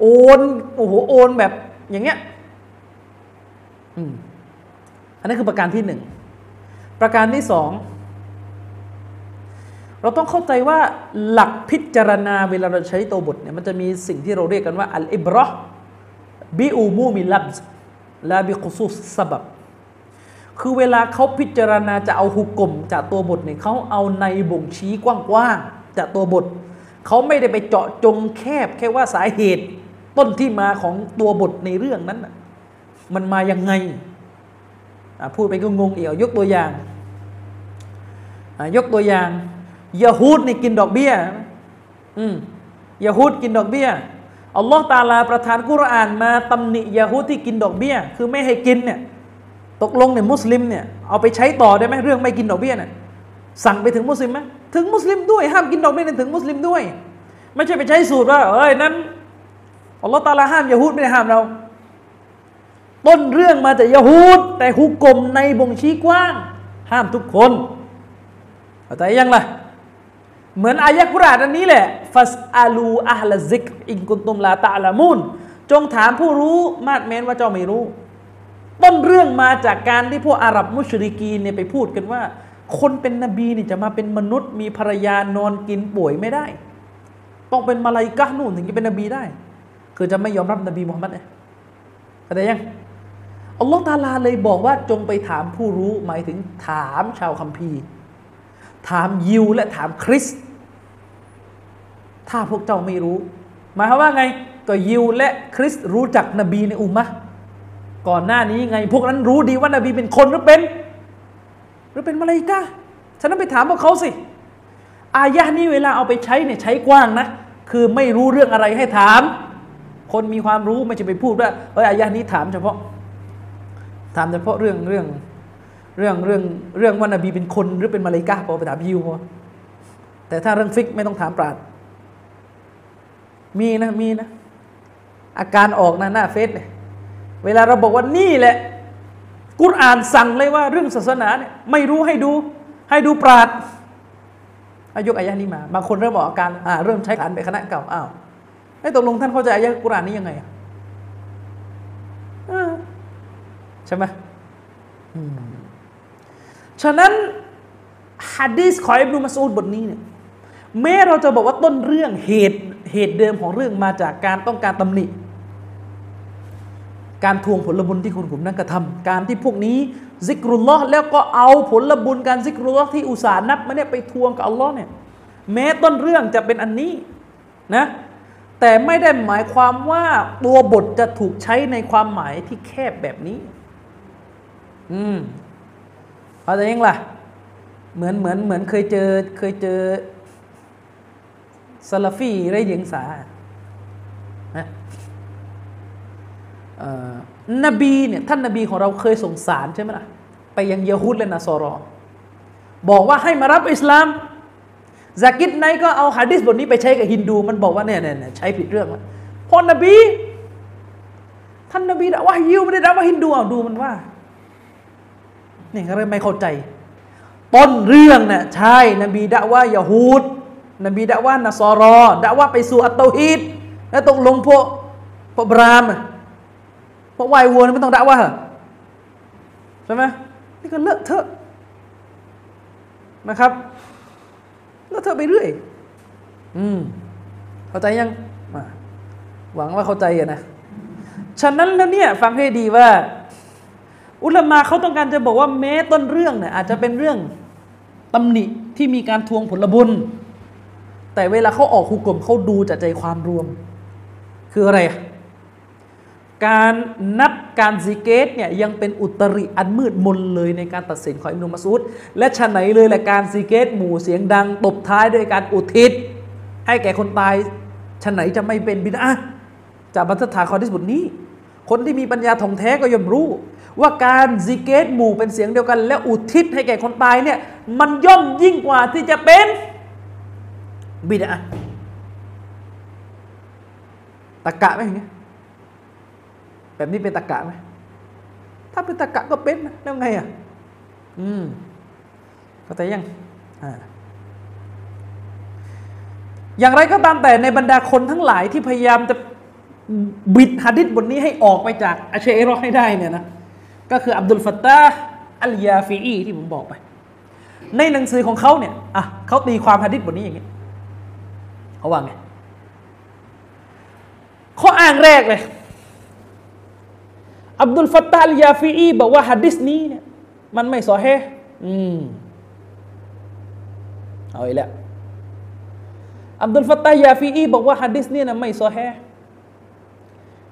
โอนโอ้โหโอนแบบอย่างเงี้ยอืมอันนี้คือประการที่หนึ่งประการที่สอง เราต้องเข้าใจว่าหลักพิจารณาเวลาเราใช้ตัวบทเนี่ยมันจะมีสิ่งที่เราเรียกกันว่าอัลอิบรอบิอูมูมิลับลาบิคุซุสสบับคือเวลาเขาพิจารณาจะเอาหุกกลมจากตัวบทเนี่ยเขาเอาในบ่งชี้กว้างๆจากตัวบทเขาไม่ได้ไปเจาะจงแคบแค่ว่าสาเหตุ ต้นที่มาของตัวบทในเรื่องนั้น มันมายังไงพูดไปก็งงเอียวยกตัวอย่างยกตัวอย่าง ยาฮูดนี่กินดอกเบี้ย อืมยาฮูดกินดอกเบี้ย อัลลอฮ์ตาลาประทานกุรอานมาตำหนิยาฮูดที่กินดอกเบี้ย คือไม่ให้กินเนี่ย ตกลงเนี่ยมุสลิมเนี่ยเอาไปใช้ต่อได้ไหมเรื่องไม่กินดอกเบี้ยเนี่ยสั่งไปถึงมุสลิมไหมถึงมุสลิมด้วยห้ามกินดอกเบี้ยถึงมุสลิมด้วย ไม่ใช่ไปใช้สูตรว่าเอ้ยนั้นอัลลอฮ์ตาลาห้ามยาฮูดไม่ได้ห้ามเรา ต้นเรื่องมาจากยาฮูดแต่ฮุกกลมในบ่งชี้กว้าง ห้ามทุกคนเข้าใจยังล่ะ เหมือนอายะกุรอานอันนี้แหละฟัสอาลูอัลซิกอินกุนตุมลาตะลามุนจงถามผู้รู้มาดเม้นว่าเจ้าไม่รู้ ต้นเรื่องมาจากการที่พวกอาหรับมุชริกีเนี่ยไปพูดกันว่า คนเป็นนบีนี่จะมาเป็นมนุษย์ มีภรรยานอนกินป่วยไม่ได้ ต้องเป็นมาลายกะนู่นถึงจะเป็นนบีได้ คือจะไม่ยอมรับนบีมุฮัมมัดเนี่ยเข้าใจยังอัลลอฮฺตาลาเลยบอกว่าจงไปถามผู้รู้หมายถึงถามชาวคัมภีร์ ถามยิวและถามคริส ถ้าพวกเจ้าไม่รู้ หมายความว่าไงก็ยิวและคริสรู้จักนบีในอุมมะก่อนหน้านี้ไง พวกนั้นรู้ดีว่านบีเป็นคนหรือเป็น หรือเป็นมาลายกาฉะนั้นไปถามพวกเขาสิ อายะนี้เวลาเอาไปใช้เนี่ยใช้กว้างนะ คือไม่รู้เรื่องอะไรให้ถาม คนมีความรู้ไม่จะไปพูดว่าเอออายะนี้ถามเฉพาะ ถามเฉพาะเรื่องเรื่องเรื่องเรื่องเรื่องว่านบีเป็นคนหรือเป็นมาลายกาพอไปถามยิวพอแต่ถ้าเรื่องฟิกไม่ต้องถามปราด มีนะมีนะ อาการออกนะหน้าเฟซเลยเวลาเราบอกว่านี่แหละ กุรอานสั่งเลยว่าเรื่องศาสนาเนี่ยไม่รู้ให้ดู ให้ดูปราดอายกอายะนี้มา บางคนเริ่มออกอาการอ่าเริ่มใช้การไปคณะเก่าอ้าวไอ้ตกลงท่านเข้าใจอายะกุรอานนี้ยังไงอะใช่ไหมฉะนั้นฮะดีสของอิบนุมัสอูดบทนี้เนี่ย แม้เราจะบอกว่าต้นเรื่องเหตุเหตุเดิมของเรื่องมาจากการต้องการตำหนิ การทวงผลบุญที่คนกลุ่มนั้นกระทำการที่พวกนี้ซิกรุลลอฮ์แล้วก็เอาผลบุญการซิกรุลลอฮ์ที่อุตส่าห์นับมาเนี่ยไปทวงกับอัลลอฮ์เนี่ยแม้ต้นเรื่องจะเป็นอันนี้นะแต่ไม่ได้หมายความว่าตัวบทจะถูกใช้ในความหมายที่แคบแบบนี้ อืมเอาแต่ยังล่ะ เหมือนเหมือนเหมือนเคยเจอเคยเจอ ซาลาฟีไรเดียงสานบีเนี่ยท่านนบีของเราเคยส่งสารใช่ไหมล่ะไปยังยฮูดและนาซอรอ บอกว่าให้มารับอิสลามซากิดไนก็เอาฮะดิษบทนี้ไปใช้กับฮินดูมันบอกว่าเนี่ยเนี่ยใช้ผิดเรื่องแล้วพอนบี ท่านนบีด่าว่ายิวไม่ได้ด่าว่าฮินดูเอาดูมันว่านี่ก็เลยไม่เข้าใจ ต้นเรื่องเนี่ยใช่นบีด่าว่ายะฮูด นบีด่าว่านาซอรอด่าว่าไปสู่อัตโตฮิดแล้วตกลงพวกพวกบรามพราะวายวัวไม่ต้องด่าว่าใช่ไหมนี่ก็เลอะเทอะนะครับเลอะเทอะไปเรื่อย อืมเข้าใจยังมาหวังว่าเข้าใจอะนะฉะนั้นแล้วเนี่ยฟังให้ดีว่า อุลามาเขาต้องการจะบอกว่าแม้ต้นเรื่องเนี่ยอาจจะเป็นเรื่องตำหนิที่มีการทวงผลบุญ แต่เวลาเขาออกหุกกลมเขาดูจากใจความรวม คืออะไร การนับการซิกเกตเนี่ยยังเป็นอุตริอันมืดมนเลยในการตัดสินของอิมนุมัสูดและชะไหนเลยแหละการซิกเกตหมู่เสียงดังตบท้ายด้วยการอุทิศ ให้แก่คนตายชะไหนจะไม่เป็นบิดาจากบรรทัดฐานข้อที่สุดนี้ คนที่มีปัญญาท่องแท้ก็ย่อมรู้ว่าการซิกเกตหมู่เป็นเสียงเดียวกัน และอุทิศให้แก่คนตายเนี่ยมันย่อมยิ่งกว่าที่จะเป็น บิดาตะกะไหมอย่างเงี้ยแบบนี้เป็นตะกะไหมถ้าเป็นตะกะก็เป็นนะแล้วไงอะอืมเข้าใจยังอ่าอย่างไรก็ตามแต่ในบรรดาคนทั้งหลายที่พยายามจะบิดฮะดิษบทนี้ให้ออกไปจากอาเชรอให้ได้เนี่ยนะก็คืออับดุลฟัตตาอัลยาฟีอีที่ผมบอกไป ในหนังสือของเขาเนี่ยอะเขาตีความฮะดิษบทนี้อย่างนี้ เขาว่าไงข้ออ้างแรกเลย อับดุลฟัตตาลยาฟีอีบอกว่าฮัดดิสนี้เนี่ยมันไม่สอเฮอืมเอาอีกแล้วอับดุลฟัตตายาฟีอีบอกว่าฮัดดิสนี้นะไม่สอเฮ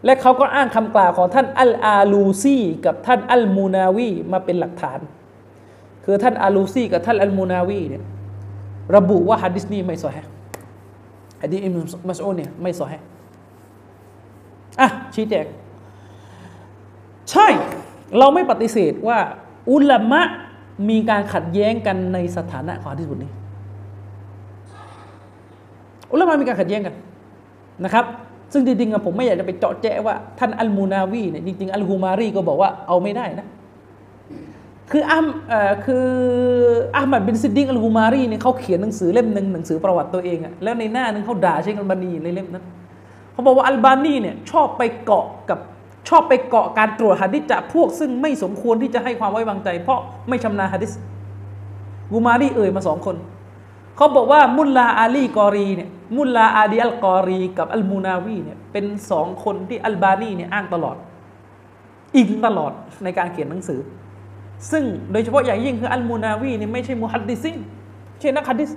และเขาก็อ้างคำกล่าวของท่านอัลอาลูซีกับท่านอัลมูนาวีมาเป็นหลักฐาน คือท่านอาลูซีกับท่านอัลมูนาวีเนี่ยระบุว่าฮัดดิสนี้ไม่สอเฮ ฮัดดิสอิมมัสอูเนี่ยไม่สอเฮอะชี้แจงใช่ เราไม่ปฏิเสธว่า อุลามะมีการขัดแย้งกันในสถานะของที่สุดนี้ อุลามะมีการขัดแย้งกันนะครับ ซึ่งจริงๆผมไม่อยากจะไปเจาะแจ้ว่าท่านอัลมูนาวีเนี่ยจริงๆอัลฮูมารีก็บอกว่าเอาไม่ได้นะ คืออัมเอ่อคืออัลมัดบินซิดดิงอัลฮูมารีเนี่ยเขาเขียนหนังสือเล่มหนึ่งหนังสือประวัติตัวเองอะแล้วในหน้านึงเขาด่าเชคอัลบานีในเล่มนั้นเขาบอกว่าอัลบานีเนี่ยชอบไปเกาะกับชอบไปเกาะการตรวจหะดิษจากพวกซึ่งไม่สมควรที่จะให้ความไว้วางใจ เพราะไม่ชำนาญหะดิษกูมารีเอ่ยมาสองคน เขาบอกว่ามุลลาอาลีกอรีเนี่ยมุลลาอาลีอัลกอรีกับอัลมูนาวีเนี่ยเป็นสองคนที่อัลบานีเนี่ยอ้างตลอด อิงตลอดในการเขียนหนังสือ ซึ่งโดยเฉพาะอย่างยิ่งคืออัลมูนาวีนี่ไม่ใช่มุฮัดดิซินใช่นักฮัดดิษ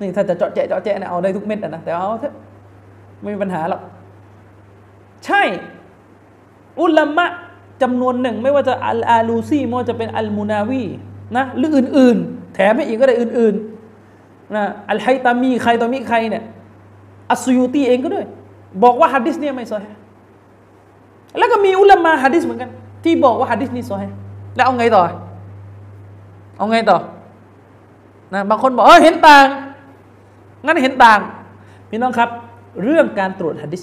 นี่ถ้าจะเจาะแจะเจาะแจะเนี่ยเอาได้ทุกเม็ดนะแต่เอาเถอะไม่มีปัญหาหรอกใช่ อุลามะจำนวนหนึ่ง ไม่ว่าจะอัลอาลูซีมอจะเป็นอัลมูนาวีนะหรืออื่น ๆ แถมให้อีกก็ได้อื่นๆนะอัลไฮตามีใครตอมีใครเนี่ยอัสยูตีเองก็ด้วย บอกว่าฮะดิษเนี่ยไม่ซอฮแล้วก็มีอุลามะฮะดิษเหมือนกัน ที่บอกว่าฮะดิษนี่ซอฮแล้วเอาไงต่อ เอาไงต่อนะบางคนบอกเออเห็นต่าง งั้นเห็นต่างพี่น้องครับ เรื่องการตรวจฮะดิษ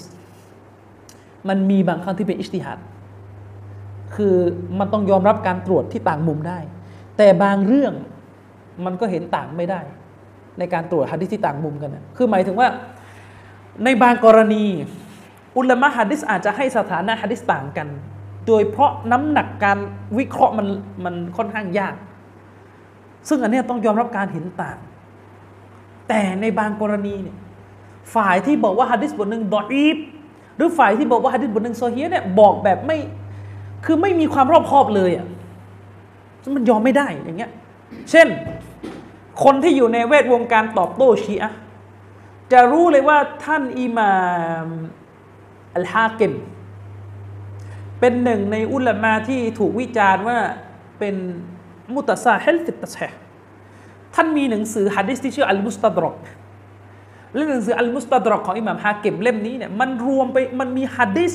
มันมีบางครั้งที่เป็นอิสติฮัดคือมันต้องยอมรับการตรวจที่ต่างมุมได้ แต่บางเรื่องมันก็เห็นต่างไม่ได้ ในการตรวจฮะดิษที่ต่างมุมกันนะคือหมายถึงว่าในบางกรณี อุลามะฮะดิษอาจจะให้สถานะฮะดิษต่างกัน โดยเพราะน้ำหนักการวิเคราะห์มันมันค่อนข้างยาก ซึ่งอันนี้ต้องยอมรับการเห็นต่าง แต่ในบางกรณีเนี่ยฝ่ายที่บอกว่าฮะดิษบทหนึ่งดออีฟหรือฝ่ายที่บอกว่าฮะดิษบทหนึ่งโซเฮียเนี่ยบอกแบบไม่คือไม่มีความรอบคอบเลยอะมันยอมไม่ได้อย่างเงี้ย เช่น คนที่อยู่ในแวดวงการตอบโต้ชีอะจะรู้เลยว่าท่านอิมามอัลฮาเกม เป็นหนึ่งในอุลามาที่ถูกวิจารณ์ว่าเป็นمتساهل في التصحيحท่านมีหนังสือฮะดิษที่ชื่ออัลมุสตัดรอกและหนังสืออัลมุสตัดรอกของอิหม่ามฮาเกมเล่มนี้เนี่ยมันรวมไปมันมีฮะดิษ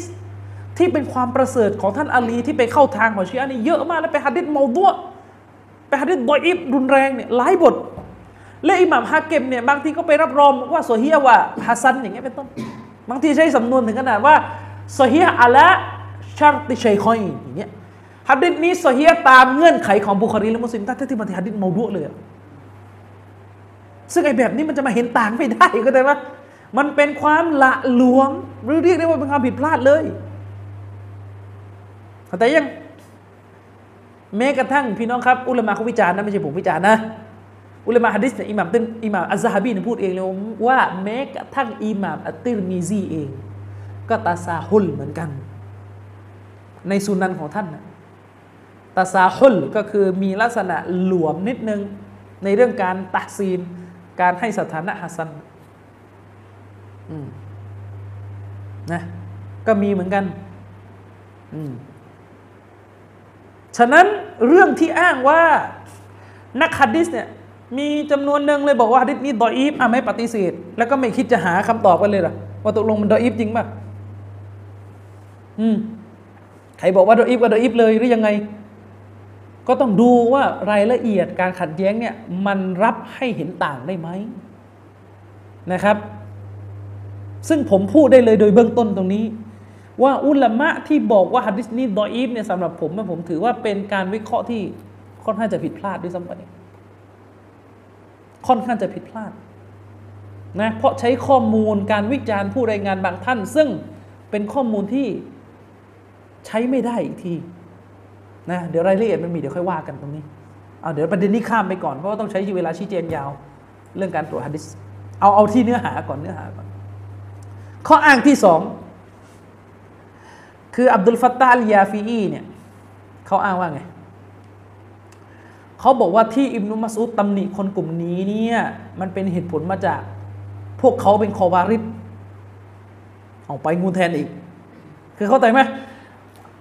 ที่เป็นความประเสริฐของท่านอาลีที่ไปเข้าทางของชีอะนี่เยอะมากและเป็นฮะดิษเมาดัวะเป็นฮะดิษดออีฟรุนแรงเนี่ยหลายบท และอิหม่ามฮาเกมเนี่ยบางทีก็ไปรับรองว่าซอเฮียะห์ว่าฮะซันอย่างเงี้ยเป็นต้น บางทีใช้สำนวนถึงขนาดว่าโซฮียอะละ ชาติชัยคอยอย่างเงี้ยฮะดิษนี้โซฮียตามเงื่อนไขของบุคคลีและมุสลิมถ้าที่มันที่ฮะดิษมาดัวเลยซึ่งไอ้แบบนี้มันจะมาเห็นต่างไม่ได้ก็แต่ว่า มันเป็นความละหลวม หรือเรียกได้ว่าเป็นความผิดพลาดเลยแต่ยังแม้กระทั่งพี่น้องครับ อุลามะเขาวิจารณ์นะไม่ใช่ผมวิจารณ์นะอุลามะฮะดิษเนี่ยอิหม่ามตึนอิหม่ามอัซฮะบีเนี่ยพูดเองเลยว่าแม้กระทั่งอิหม่ามอัตติรมีซีเอง ก็ตาซาฮุลเหมือนกัน ในสุนันของท่านนะตาซาฮุลก็คือมีลักษณะหลวมนิดนึง ในเรื่องการตักซีน การให้สถานะฮัสซันนะก็มีเหมือนกันฉะนั้นเรื่องที่อ้างว่านักฮัดดิสเนี่ยมีจำนวนหนึ่งเลยบอกว่าฮัดดิสนี้ดออีฟอะไม่ปฏิเสธ แล้วก็ไม่คิดจะหาคำตอบกันเลยหรอว่าตกลงมันดออีฟจริงป่ะอืม ใครบอกว่าดออีฟก็ดออีฟเลยหรือยังไง ก็ต้องดูว่ารายละเอียดการขัดแย้งเนี่ยมันรับให้เห็นต่างได้ไหมนะครับ ซึ่งผมพูดได้เลยโดยเบื้องต้นตรงนี้ ว่าอุลามะที่บอกว่าฮะดิษนี้ดออีฟเนี่ยสำหรับผมผมถือว่าเป็นการวิเคราะห์ที่ค่อนข้างจะผิดพลาดด้วยซ้ำไปค่อนข้างจะผิดพลาดนะเพราะใช้ข้อมูลการวิจารณ์ผู้รายงานบางท่าน ซึ่งเป็นข้อมูลที่ ใช้ไม่ได้อีกทีนะเดี๋ยวรายละเอียดมันมีเดี๋ยวค่อยว่ากันตรงนี้เอาเดี๋ยวประเด็นนี้ข้ามไปก่อนเพราะว่าต้องใช้เวลาชี้แจงยาว เรื่องการตรวจฮะดิษเอาเอาที่เนื้อหาก่อนเนื้อหาก่อนข้ออ้างที่สองคืออับดุลฟัตตาลยาฟีอีเนี่ยเขาอ้างว่าไงเขาบอกว่าที่อิบนุมัสูดตำหนิคนกลุ่มนี้เนี่ยมันเป็นเหตุผลมาจากพวกเขาเป็นคอวาริดออกไปงูแทนอีก คือเข้าใจไหม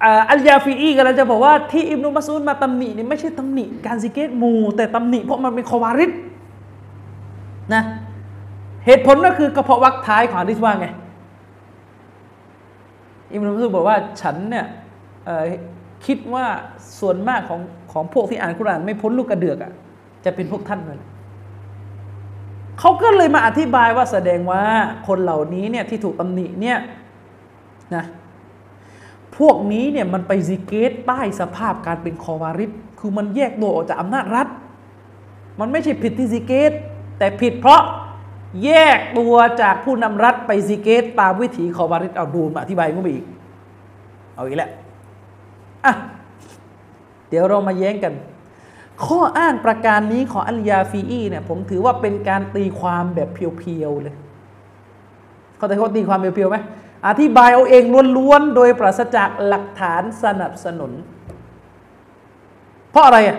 อัลยาฟีอีกันแล้วจะบอกว่าที่อิบนุมัสูดมาตำหนินี่ไม่ใช่ตำหนิการซิกเกตมู แต่ตำหนิเพราะมันเป็นคอวาริดนะเหตุผลก็คือกระเพาะวักท้ายของอดิษว่าไงอิมรุมซูบอกว่าฉันเนี่ยคิดว่าส่วนมากของของพวกที่อ่านคุรานไม่พ้นลูกกระเดือกอะ่ะจะเป็นพวกท่านเลยเขาก็เลยมาอธิบายว่าแสดงว่าคนเหล่านี้เนี่ยที่ถูกตำหนิเนี่ยนะ พวกนี้เนี่ยมันไปซิเกตใต้สภาพการเป็นคอวาริสคือมันแยกตัวออกจากอำนาจรัฐ มันไม่ใช่ผิดที่ซิเกต แต่ผิดเพราะแยกตัวจากผู้นำรัฐไปซีเกต ตามวิถีขอวาริสเอาดูมาอธิบายก็ไปอีก เอาอีกแล้วอะเดี๋ยวเรามาแย้งกัน ข้ออ้างประการนี้ของอัลยาฟีอีเนี่ยผมถือว่าเป็นการตีความแบบเพียวๆเลย เขาแต่เขาตีความเพียวๆไหม อธิบายเอาเองล้วนๆ โดยปราศจากหลักฐานสนับสนุน เพราะอะไรอะ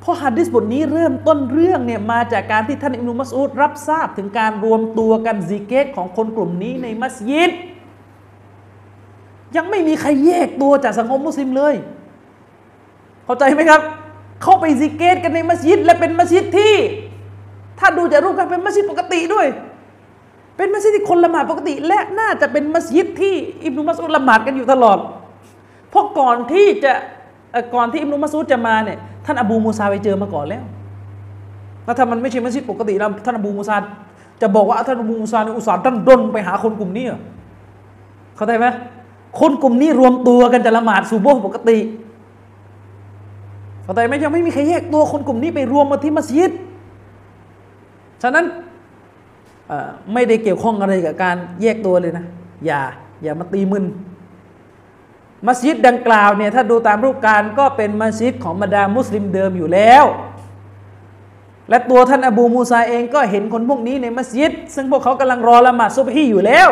เพราะฮะดิษบทนี้เริ่มต้นเรื่องเนี่ยมาจากการที่ท่านอิมนุมัสอูดรับทราบถึงการรวมตัวกันซิเกตของคนกลุ่มนี้ในมัสยิด ยังไม่มีใครแยกตัวจากสังคมมุสลิมเลย เข้าใจไหมครับ เข้าไปซิเกตกันในมัสยิด และเป็นมัสยิดที่ ถ้าดูจากรูปการเป็นมัสยิดปกติด้วย เป็นมัสยิดที่คนละหมาดปกติ และน่าจะเป็นมัสยิดที่อิบนุมัสอุดละหมาดกันอยู่ตลอดเพราะก่อนที่จะก่อนที่อิบนุมัสอุดจะมาเนี่ยท่านอบูมูซาไปเจอมาก่อนแล้วแล้วถ้ามันไม่ใช่มัสยิดปกติแล้วท่านอบูมูซาจะบอกว่าท่านอบูมูซาในอุตสาห์ท่านดนไปหาคนกลุ่มนี้เข้าใจไหมคนกลุ่มนี้รวมตัวกันจะละหมาดซูโบปกติเข้าใจไหมยังไม่มีใครแยกตัวคนกลุ่มนี้ไปรวมมาที่มัสยิดฉะนั้น ไม่ได้เกี่ยวข้องอะไรกับการแยกตัวเลยนะ อย่าอย่ามาตีมึนมัสยิดดังกล่าวเนี่ยถ้าดูตามรูปการก็เป็นมัสยิดของบรรดามุสลิมเดิมอยู่แล้ว และตัวท่านอบูมูซาเองก็เห็นคนพวกนี้ในมัสยิด ซึ่งพวกเขากำลังรอละหมาดซุบฮีอยู่แล้ว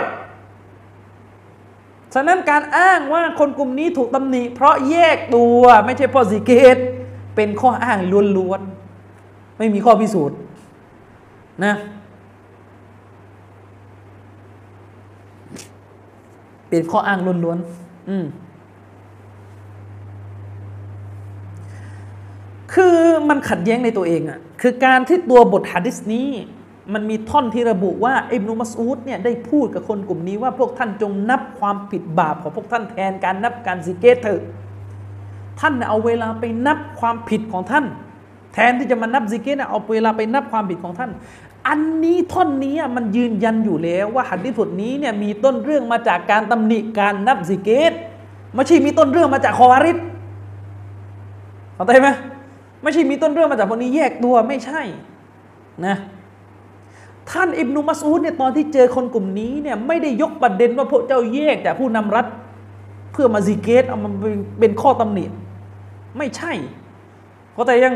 ฉะนั้นการอ้างว่าคนกลุ่มนี้ถูกตำหนิเพราะแยกตัวไม่ใช่เพราะสิเกตเป็นข้ออ้างล้วนๆไม่มีข้อพิสูจน์นะ เป็นข้ออ้างล้วนๆอืมคือมันขัดแย้งในตัวเองอะคือการที่ตัวบทฮะดิษนี้มันมีท่อนที่ระบุว่าอิบนุมัสอูดเนี่ยได้พูดกับคนกลุ่มนี้ว่าพวกท่านจงนับความผิดบาปของพวกท่านแทนการนับการซิกเกตเถอะท่านเอาเวลาไปนับความผิดของท่าน แทนที่จะมานับซิเกรเอาเวลาไปนับความผิดของท่าน อันนี้ท่อนนี้มันยืนยันอยู่แล้วว่าหัดดิษบทนี้เนี่ยมีต้นเรื่องมาจากการตำหนิการนับซิเกรไม่ใช่มีต้นเรื่องมาจากคอวาริจเข้าใจไหมไม่ใช่มีต้นเรื่องมาจากคนนี้แยกตัวไม่ใช่นะท่านอิบนุมัสอูดเนี่ยตอนที่เจอคนกลุ่มนี้เนี่ยไม่ได้ยกประเด็นว่าพวกเจ้าแยกจากผู้นำรัฐ เพื่อมาซิเกรเอามาเป็นข้อตำหนิไม่ใช่เพราะแต่ยัง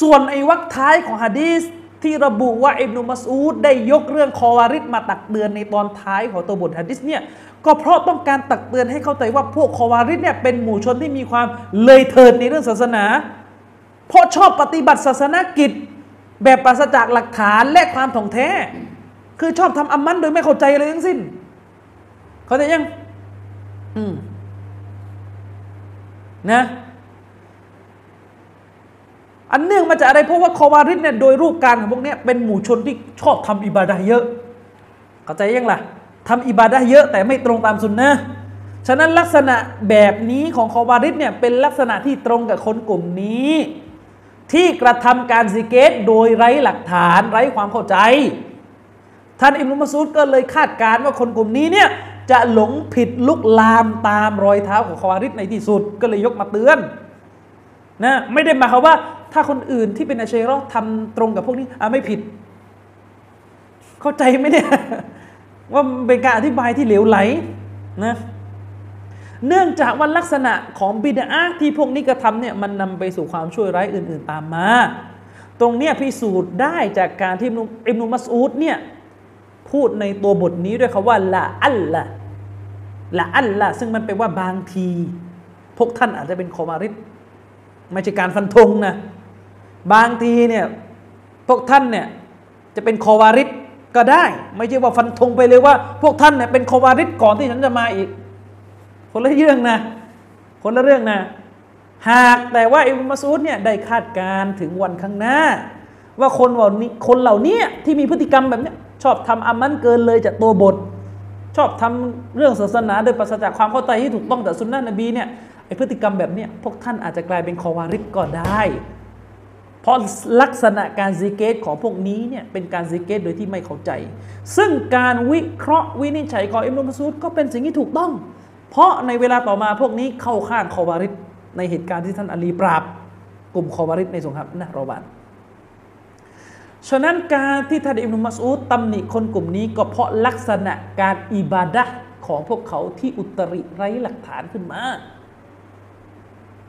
ส่วนไอ้วักท้ายของฮะดีส ที่ระบุว่าอิบนุมัสอูดได้ยกเรื่องคอวาริดมาตักเตือนในตอนท้ายของตัวบทฮะดิษเนี่ยก็เพราะต้องการตักเตือนให้เข้าใจว่าพวกคอวาริดเนี่ยเป็นหมู่ชนที่มีความเลยเถิดในเรื่องศาสนา เพราะชอบปฏิบัติศาสนกิจ แบบปราศจากหลักฐานและความถ่องแท้ คือชอบทำอัมมันโดยไม่เข้าใจเลยทั้งสิ้น เขาใจยัง อืมนะ อันเนื่องมาจากอะไรเพราะว่าคอวาริดเนี่ยโดยรูปการของพวกนี้เป็นหมู่ชนที่ชอบทำอิบาดะเยอะ เข้าใจยังล่ะทำอิบาดะเยอะแต่ไม่ตรงตามสุนนะฉะนั้นลักษณะแบบนี้ของคอวาริดเนี่ยเป็นลักษณะที่ตรงกับคนกลุ่มนี้ ที่กระทำการซิเกตโดยไร้หลักฐานไร้ความเข้าใจ ท่านอิมรุมัสูดก็เลยคาดการณ์ว่าคนกลุ่มนี้เนี่ยจะหลงผิดลุกลามตามรอยเท้าของคอวาริดในที่สุดก็เลยยกมาเตือน นะไม่ได้หมายความว่า ถ้าคนอื่นที่เป็นอาเชรอทำตรงกับพวกนี้อะไม่ผิด เข้าใจไหมเนี่ยว่าเป็นการอธิบายที่เหลวไหลนะเนื่องจากว่าลักษณะของบิดาที่พวกนี้กระทำเนี่ยมันนำไปสู่ความช่วยร้ายอื่น ๆ ตามมา ตรงเนี้ยพิสูจน์ได้จากการที่อิมนุมัสอูดเนี่ยพูดในตัวบทนี้ด้วยคาว่าละอัลละละอัลละซึ่งมันแปลว่าบางที พวกท่านอาจจะเป็นคอมาริด ไม่ใช่การฟันธงนะบางทีเนี่ยพวกท่านเนี่ยจะเป็นคอวาริดก็ได้ ไม่ใช่ว่าฟันธงไปเลยว่า พวกท่านเนี่ยเป็นคอวาริดก่อนที่ฉันจะมาอีก คนละเรื่องนะ คนละเรื่องนะ หากแต่ว่าอิบมาซูดเนี่ยได้คาดการถึงวันข้างหน้า ว่าคนเหล่านี้คนเหล่านี้ที่มีพฤติกรรมแบบนี้ชอบทำอามันเกินเลยจากตัวบท ชอบทำเรื่องศาสนาโดยปราศจากความเข้าใจที่ถูกต้องจากสุนนะนบีเนี่ย ไอพฤติกรรมแบบนี้พวกท่านอาจจะกลายเป็นคอวาริดก็ได้ เพราะลักษณะการซิกเกตของพวกนี้เนี่ยเป็นการซิกเกตโดยที่ไม่เข้าใจ ซึ่งการวิเคราะห์วินิจฉัยของอิบนุมัสูดก็เป็นสิ่งที่ถูกต้อง เพราะในเวลาต่อมาพวกนี้เข้าข้างคอวาริดในเหตุการณ์ที่ท่านอาลีปราบ กลุ่มคอวาริดในสงครามนะรบานฉะนั้นการที่ท่านอิบนุมัสอูดตำหนิคนกลุ่มนี้ก็เพราะลักษณะการอิบาดะของพวกเขาที่อุตริไร้หลักฐานขึ้นมา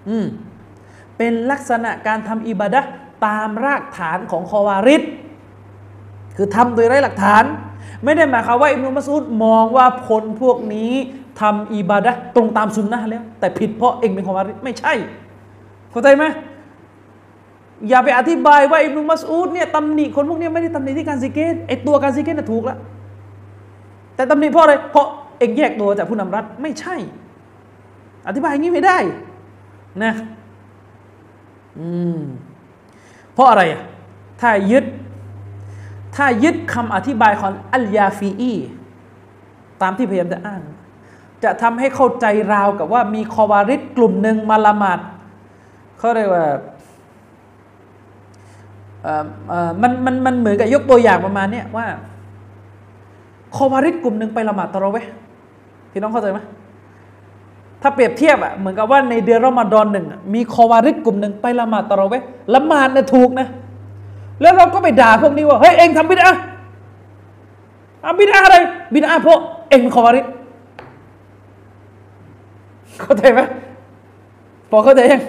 อืมเป็นลักษณะการทำอิบาดะตามรากฐานของคอวาริดคือทำโดยไร้หลักฐาน ไม่ได้หมายความว่าอิบนุมัสูดมองว่าคนพวกนี้ทำอิบาดะตรงตามสุนนะแล้ว แต่ผิดเพราะเองเป็นคอวาริดไม่ใช่ เข้าใจไหมอย่าไปอธิบายว่าอิบนุมัสูดเนี่ยตำหนิคนพวกนี้ไม่ได้ตำหนิที่การซิกเกตไอตัวการซิกเกตน่ะถูกแล้วแต่ตำหนิเพราะอะไรเพราะเองแยกตัวจากผู้นำรัฐไม่ใช่ อธิบายอย่างนี้ไม่ได้ นะอืมเพราะอะไรถ้ายึด ถ้ายึดคำอธิบายของอัลยาฟีอีตามที่พยายามจะอ้าง จะทำให้เข้าใจราวกับว่ามีคอวาริดกลุ่มหนึ่งมาละหมาดเขาเรียกว่ามันมันมันเหมือนกับยกตัวอย่างประมาณนี้ว่าคอวาริดกลุ่มหนึ่งไปละหมาดตะเราเวพี่น้องเข้าใจไหม ถ้าเปรียบเทียบอะเหมือนกับว่าในเดือนรอมฎอนหนึ่งมีคอวาริดกลุ่มหนึ่งไปละหมาดตะเราเวละหมาดเนี่ยถูกนะ แล้วเราก็ไปด่าพวกนี้ว่าเฮ้ยเองทำบิดอะอะบิดอะอะไรบิดอะเพราะเองเป็นคอวาริดเข้าใจไหมพอเข้าใจยัง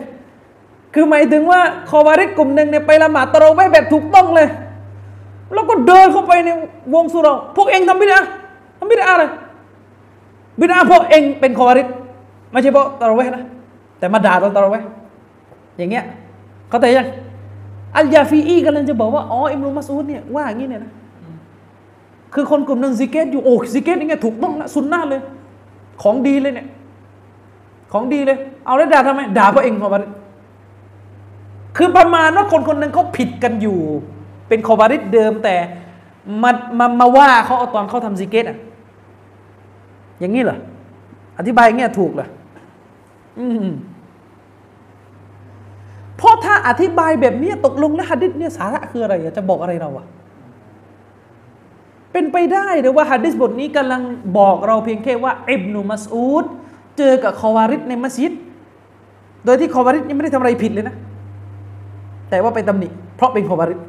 คือหมายถึงว่าคอวาริดกลุ่มหนึ่งเนี่ยไปละหมาดตะเราไว้แบบถูกต้องเลย แล้วก็เดินเข้าไปในวงสุราพวกเองทำบิดอะทำบิดอะอะไรบิดอะเพราะเองเป็นคอวาริจ ไม่ใช่เพราะตะรอเวียะห์นะ แต่มาด่าตอนตะรอเวียะห์อย่างเงี้ยเข้าใจยังอัลยาฟีอีกำลังจะบอกว่าอ๋ออิบนุมัสอูดเนี่ยว่าอย่างนี้เนี่ยนะคือคนกลุ่มหนึ่งซิกเกตอยู่โอ้ซิกเกตนี่ไงถูกต้องละสุนนะเลย ของดีเลยเนี่ย ของดีเลย เอาแล้วด่าทำไมด่าเพราะเองคอวาริจคือประมาณว่าคนคนหนึ่งเขาผิดกันอยู่ เป็นคอวาริจเดิมแต่มามามาว่าเขาเอาตอนเขาทำซิกเกตอะอย่างนี้เหรออธิบายอย่างเงี้ยถูกเหรอ เพราะถ้าอธิบายแบบนี้ตกลงแล้วฮะดิษเนี่ยสาระคืออะไรจะบอกอะไรเราอะเป็นไปได้หรือว่าฮะดิษบทนี้กำลังบอกเราเพียงแค่ว่าอิบนุมัสอูดเจอกับคอวาริดในมัสยิด โดยที่คอวาริดยังไม่ได้ทำอะไรผิดเลยนะ แต่ว่าไปตำหนิ เพราะเป็นคอวาริด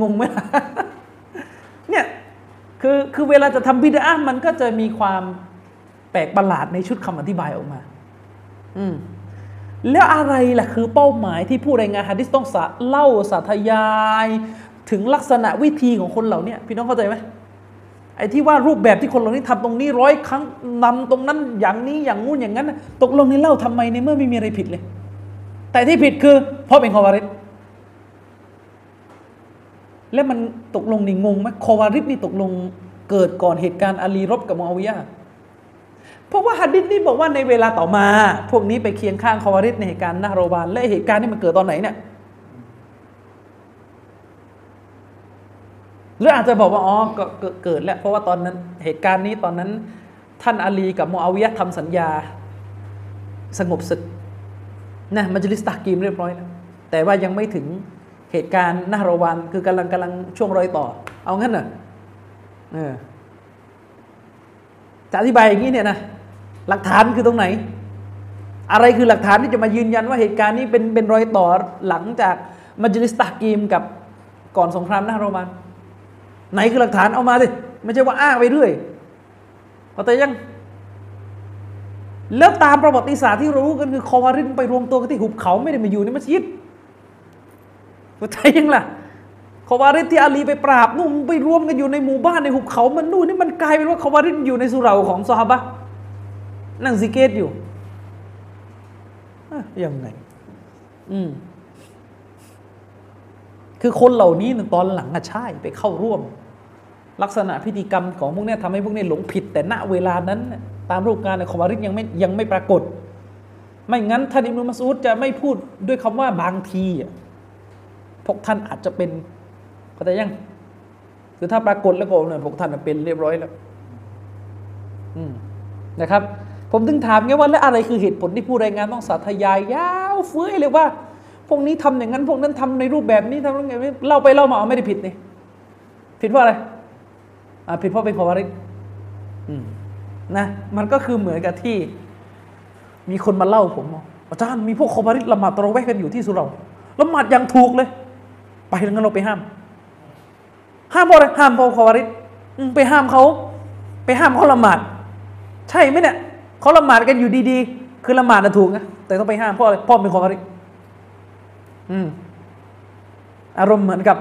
งงไหมเนี่ยคือคือเวลาจะทำบิดามันก็จะมีความ ลกประหลาดในชุดคำอธิบายออกมา อืมแล้วอะไรล่ะคือเป้าหมายที่ผู้รายงานฮะดิษต้องสเล่าสาธยาย ถึงลักษณะวิธีของคนเหล่านี้พี่น้องเข้าใจไหมไอ้ที่ว่ารูปแบบที่คนเหล่านี้ทำตรงนี้ร้อยครั้งนำตรงนั้นอย่างนี้อย่างงู้นอย่างนั้น ตกลงนี่เล่าทำไมในเมื่อไม่มีอะไรผิดเลย แต่ที่ผิดคือ เพราะเป็นคอวาริดแล้วมันตกลงนี่งงไหมคอวาริดนี่ตกลงเกิดก่อนเหตุการณ์อาลีรบกับมอวิยา เพราะว่าฮัดดิษนี่บอกว่าในเวลาต่อมา พวกนี้ไปเคียงข้างคอวาริดในเหตุการณ์นาโรบานและเหตุการณ์นี้มันเกิดตอนไหนเนี่ยหรืออาจจะบอกว่าอ๋อก็เกิดแล้วเพราะว่าตอนนั้นเหตุการณ์นี้ตอนนั้น ท่านอาลีกับมอาวิยะทำสัญญา สงบศึกนะมัจลิสตากีมเรียบร้อยแล้วแต่ว่ายังไม่ถึงเหตุการณ์นาโรบานคือกำลังกำลังช่วงรอยต่อ เอางั้นน่ะเออ จะอธิบายอย่างนี้เนี่ยนะหลักฐานคือตรงไหน อะไรคือหลักฐานที่จะมายืนยันว่าเหตุการณ์นี้เป็นเป็นรอยต่อหลังจากมัจลิสตากีมกับก่อนสงครามนาโรมัน ไหนคือหลักฐานเอามาสิไม่ใช่ว่าอ้างไปเรื่อยพอแต่ยัง แล้วตามประวัติศาสตร์ที่รู้กันคือคอวารินไปรวมตัวกันที่หุบเขาไม่ได้มาอยู่ในมัสยิดพอแต่ยังล่ะ คอวารินที่อาลีไปปราบนู่นไปรวมกันอยู่ในหมู่บ้านในหุบเขา มันนู่นนี่มันกลายเป็นว่าคอวารินอยู่ในสุราของซอฮาบะนั่งซิกเกตอยู่ยังไง อืมคือคนเหล่านี้ตอนหลังอะใช่ไปเข้าร่วม ลักษณะพิธีกรรมของพวกนี้ทำให้พวกนี้หลงผิด แต่ณเวลานั้น ตามรูปการในคอมาริสยังไม่ยังไม่ปรากฏ ไม่งั้นท่านอิมรุมัสูดจะไม่พูดด้วยคำว่าบางทีพวกท่านอาจจะเป็น เข้าใจยัง คือถ้าปรากฏแล้วก็เนี่ยพวกท่านเป็นเรียบร้อยแล้ว อืมนะครับ ผมถึงถามไงว่าแล้วอะไรคือเหตุผลที่ผู้รายงานต้องสาธยายยาวเฟื้อยเลยว่า พวกนี้ทำอย่างนั้น พวกนั้นทำในรูปแบบนี้ทำอย่างนี้เล่าไปเล่ามาไม่ได้ผิดนี่ผิดเพราะอะไรอ่าผิดเพราะเป็นขวาริกอืมนะ มันก็คือเหมือนกับที่ มีคนมาเล่าผมอาจารย์มีพวกคอบาริละหมาดตระเวกันอยู่ที่สุเราละหมาดอย่างถูกเลย ไปแล้วงั้นเราไปห้าม ห้ามเพราะอะไรห้ามเพราะคอบาริไปห้ามเขาไปห้ามเขาละหมาด ใช่ไหมเนี่ยเขาละหมาดกันอยู่ดีๆ คือละหมาดนะถูกนะแต่ต้องไปห้ามเพราะอะไรพ่อเป็นคนฟาริอืมอารมณ์เหมือนกับ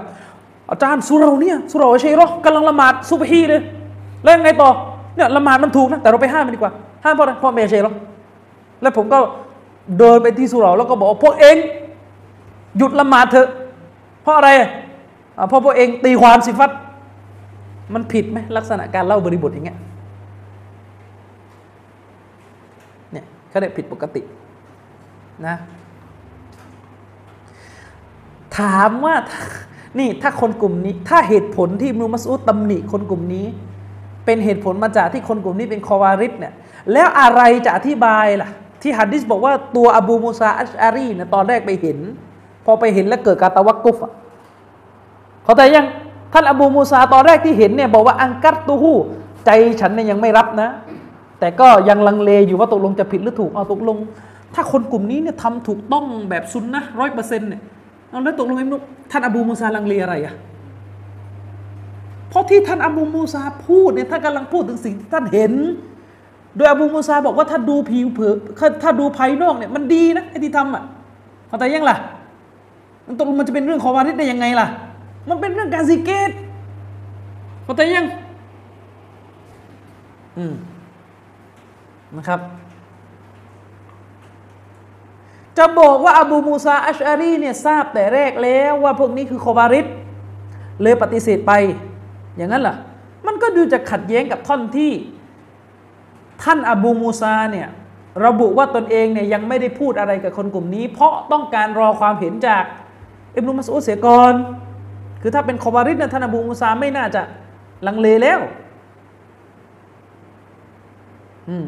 อาจารย์สุเราเนี่ยสุเราเชยรอกำลังละหมาดซุบฮีเลยแล้วยังไงต่อเนี่ยละหมาดมันถูกนะแต่เราไปห้ามมันดีกว่า ห้ามเพราะอะไรพ่อเมย์เชยรอแล้วผมก็เดินไปที่สุเราแล้วก็บอกพวกเองหยุดละหมาดเถอะ เพราะอะไร เพราะพวกเองตีความสิฟัตมันผิดไหมลักษณะการเล่าบริบทอย่างเงี้ยก็ได้ผิดปกตินะถามว่านี่ถ้าคนกลุ่มนี้ ถ้าเหตุผลที่มูมัสอุดตำหนิคนกลุ่มนี้ เป็นเหตุผลมาจากที่คนกลุ่มนี้เป็นคอวาริสเนี่ยแล้วอะไรจะอธิบายล่ะ ที่ฮัดดิสบอกว่าตัวอบูมูซาอัชอารีเนี่ยตอนแรกไปเห็น พอไปเห็นแล้วเกิดการตะวักกุฟ เขาแต่ยังท่านอบูมูซาตอนแรกที่เห็นเนี่ยบอกว่าอังกัตตูฮูใจฉันเนี่ยยังไม่รับนะ แต่ก็ยังลังเลอยู่ว่าตกลงจะผิดหรือถูกเอาตกลง ถ้าคนกลุ่มนี้เนี่ยทำถูกต้องแบบซุนนะร้อยเปอร์เซ็นต์เนี่ยเอาแล้วตกลงไอ้นุท่านอบูมูซาลังเลอะไรอะเพราะที่ท่านอบูมูซาพูดเนี่ยท่านกำลังพูดถึงสิ่งที่ท่านเห็น โดยอบูมูซาบอกว่าถ้าดูผิวเผิถ้าดูภายนอกเนี่ยมันดีนะไอ้ที่ทำอะเข้าใจยังล่ะมันตกลงมันจะเป็นเรื่องของวาริดได้ยังไงล่ะ มันเป็นเรื่องการสิเกตเข้าใจยัง อืม นะครับ จะบอกว่าอบูมูซาอัชอารีเนี่ยทราบแต่แรกแล้วว่าพวกนี้คือโควาริดเลยปฏิเสธไป อย่างนั้นล่ะมันก็ดูจะขัดแย้งกับท่อนที่ ท่านอบูมูซาเนี่ยระบุว่าตนเองเนี่ยยังไม่ได้พูดอะไรกับคนกลุ่มนี้ เพราะต้องการรอความเห็นจากอิบนุมัสอุดเสียก่อน คือถ้าเป็นคอบาริดนี่ยท่านอบูมูซาไม่น่าจะลังเลแล้วอืม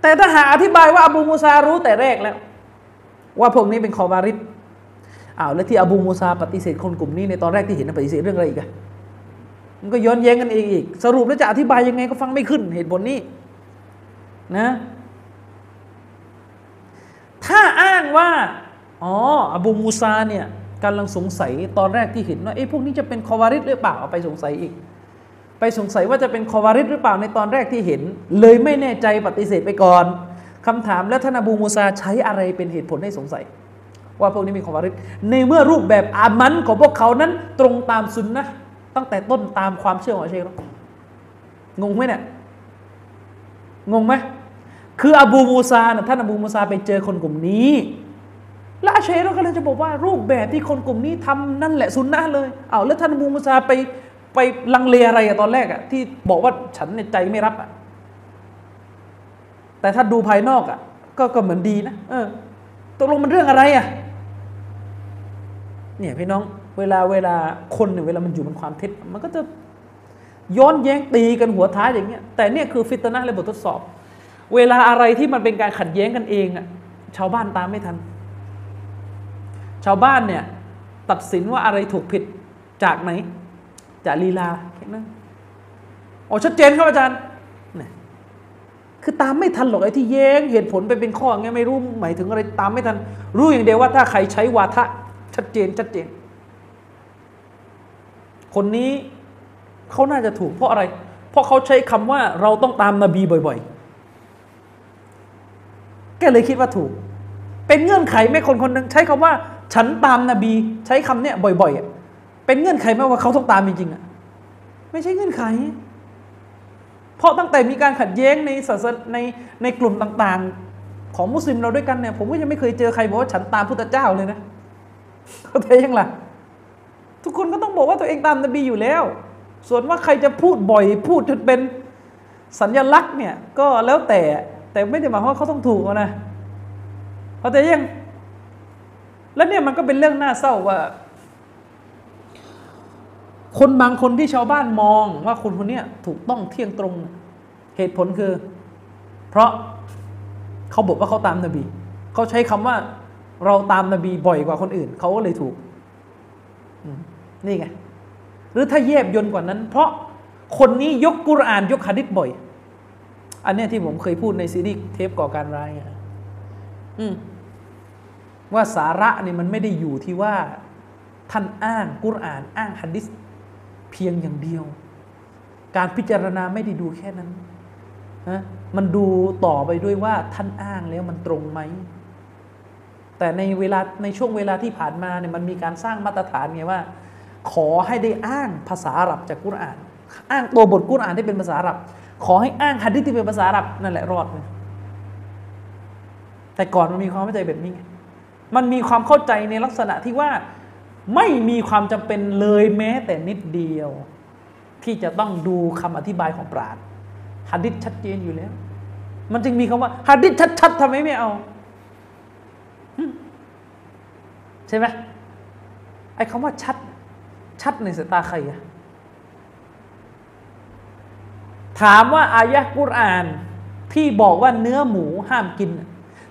แต่ถ้าหาอธิบายว่าอบูมูซารู้แต่แรกแล้ว ว่าพวกนี้เป็นคอบาริดอ้าวแล้วที่อบูมูซาปฏิเสธคนกลุ่มนี้ในตอนแรกที่เห็นปฏิเสธเรื่องอะไรอีกอะมันก็ย้อนแย้งกันเองอีก สรุปแล้วจะอธิบายยังไงก็ฟังไม่ขึ้นเหตุผลนี้นะ ถ้าอ้างว่า อ๋อ อบูมูซาเนี่ย กำลังสงสัยตอนแรกที่เห็นว่าไอ้พวกนี้จะเป็นคอวาริดหรือเปล่าเอาไปสงสัยอีก ไปสงสัยว่าจะเป็นคอวาริดหรือเปล่าในตอนแรกที่เห็น เลยไม่แน่ใจปฏิเสธไปก่อนคำถามแล้วท่านอบูมูซาใช้อะไรเป็นเหตุผลให้สงสัย ว่าพวกนี้เป็นคอวาริดในเมื่อรูปแบบอามันของพวกเขานั้นตรงตามสุนนะตั้งแต่ต้นตามความเชื่อของเชคงงไหมเนี่ยงงไหมคืออบูมูซานะท่านอบูมูซาไปเจอคนกลุ่มนี้ และอาเชเราก็เลยจะบอกว่ารูปแบบที่คนกลุ่มนี้ทำนั่นแหละสุนนะเลยเอาแล้วท่านอบูมูซาไปไปลังเลอะไรอะตอนแรกอะที่บอกว่าฉันในใจไม่รับอะแต่ถ้าดูภายนอกอะก็ก็เหมือนดีนะเออตกลงมันเรื่องอะไรอะเนี่ยพี่น้องเวลาเวลาคนเนี่ยเวลามันอยู่บนความเท็จมันก็จะย้อนแย้งตีกันหัวท้ายอย่างเงี้ยแต่เนี่ยคือฟิตนะและบททดสอบ เวลาอะไรที่มันเป็นการขัดแย้งกันเองอะชาวบ้านตามไม่ทัน ชาวบ้านเนี่ยตัดสินว่าอะไรถูกผิดจากไหน จากลีลาแค่นั้นโอ้ชัดเจนครับอาจารย์นี่คือตามไม่ทันหรอกไอ้ที่แย้งเหตุผลไปเป็นข้อไงไม่รู้หมายถึงอะไรตามไม่ทัน รู้อย่างเดียวว่าถ้าใครใช้วาทะชัดเจนชัดเจน คนนี้เขาน่าจะถูกเพราะอะไร เพราะเขาใช้คำว่าเราต้องตามนาบีบ่อย ๆ แกเลยคิดว่าถูก เป็นเงื่อนไขไหมคนคนหนึ่งใช้คำว่า ฉันตามนาบีใช้คำเนี้ยบ่อยๆ เป็นเงื่อนไขไหมว่าเขาต้องตามจริงๆอะไม่ใช่เงื่อนไข เพราะตั้งแต่มีการขัดแย้งในศาสนาในในกลุ่มต่างๆ ของมุสลิมเราด้วยกันเนี่ยผมก็ยังไม่เคยเจอใครบอกว่าฉันตามพุทธเจ้าเลยนะเขาใจยังล่ะทุกคนก็ต้องบอกว่าตัวเองตามนบีอยู่แล้ว ส่วนว่าใครจะพูดบ่อยพูดจนเป็นสัญลักษณ์เนี่ยก็แล้วแต่แต่ไม่ได้หมายความว่าเขาต้องถูกนะเขาใจยัง แล้วเนี่ยมันก็เป็นเรื่องน่าเศร้าว่า คนบางคนที่ชาวบ้านมองว่าคนคนนี้ถูกต้องเที่ยงตรง เหตุผลคือ เพราะเขาบอกว่าเขาตามนบีเขาใช้คำว่าเราตามนบีบ่อยกว่าคนอื่น เขาก็เลยถูกนี่ไงหรือถ้าแยบยนกว่านั้น เพราะคนนี้ยกกุรอานยกฮะดิษบ่อย อันนี้ที่ผมเคยพูดในซีรีส์เทปก่อการร้ายอือ ว่าสาระเนี่ยมันไม่ได้อยู่ที่ว่าท่านอ้างกุรอาน อ้างฮะดิษเพียงอย่างเดียว การพิจารณาไม่ได้ดูแค่นั้นนะมันดูต่อไปด้วยว่าท่านอ้างแล้วมันตรงไหม แต่ในเวลาในช่วงเวลาที่ผ่านมาเนี่ยมันมีการสร้างมาตรฐานไงว่า ขอให้ได้อ้างภาษาอาหรับจากกุรอาน อ้างตัวบทกุรอานที่เป็นภาษาอาหรับ ขอให้อ้างฮะดิษที่เป็นภาษาอาหรับนั่นแหละรอดเลยแต่ก่อนมันมีความเข้าใจแบบนี้ไง มันมีความเข้าใจในลักษณะที่ว่าไม่มีความจำเป็นเลยแม้แต่นิดเดียว ที่จะต้องดูคำอธิบายของปราดฮัดดิษชัดเจนอยู่แล้ว มันจึงมีคำว่าฮัดดิษชัดๆทำไมไม่เอาใช่ไหมไอ้คำว่าชัด ชัดในสายตาใครอะถามว่าอายะกุรอานที่บอกว่าเนื้อหมูห้ามกิน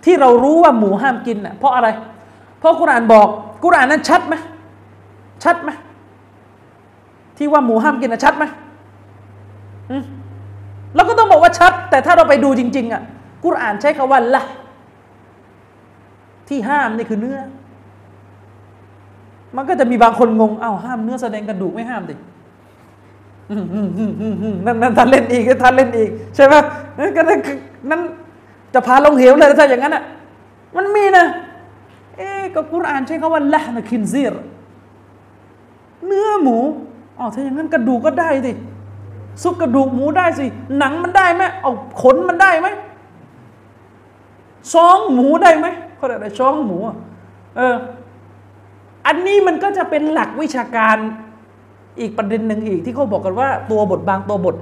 ที่เรารู้ว่าหมูห้ามกินอะเพราะอะไร เพราะกุรานบอก กุรานนั้นชัดไหมชัดไหมที่ว่าหมูห้ามกินอะชัดไหมเราก็ต้องบอกว่าชัด แต่ถ้าเราไปดูจริง ๆ อะ กุรานใช้คำว่าละที่ห้ามนี่คือเนื้อ มันก็จะมีบางคนงง เอ้าห้ามเนื้อแสดงกระดูกไม่ห้ามดินั่นนั่นท่านเล่นอีกท่านเล่นอีก ใช่ไหมก็นั่น จะพาลงเหวเลยถ้าอย่างนั้นอะมันมีนะ เอ๊ก็กุรอานใช้คำว่าละนะคินซีรเนื้อหมูอ๋อถ้าอย่างนั้นกระดูกก็ได้สิซุปกระดูกหมูได้สิ หนังมันได้ไหมเอาขนมันได้ไหมช้องหมูได้ไหมเขาเรียกอะไรช้องหมูเออ อันนี้มันก็จะเป็นหลักวิชาการอีกประเด็นหนึ่งอีกที่เขาบอกกันว่า ตัวบทบางตัวบท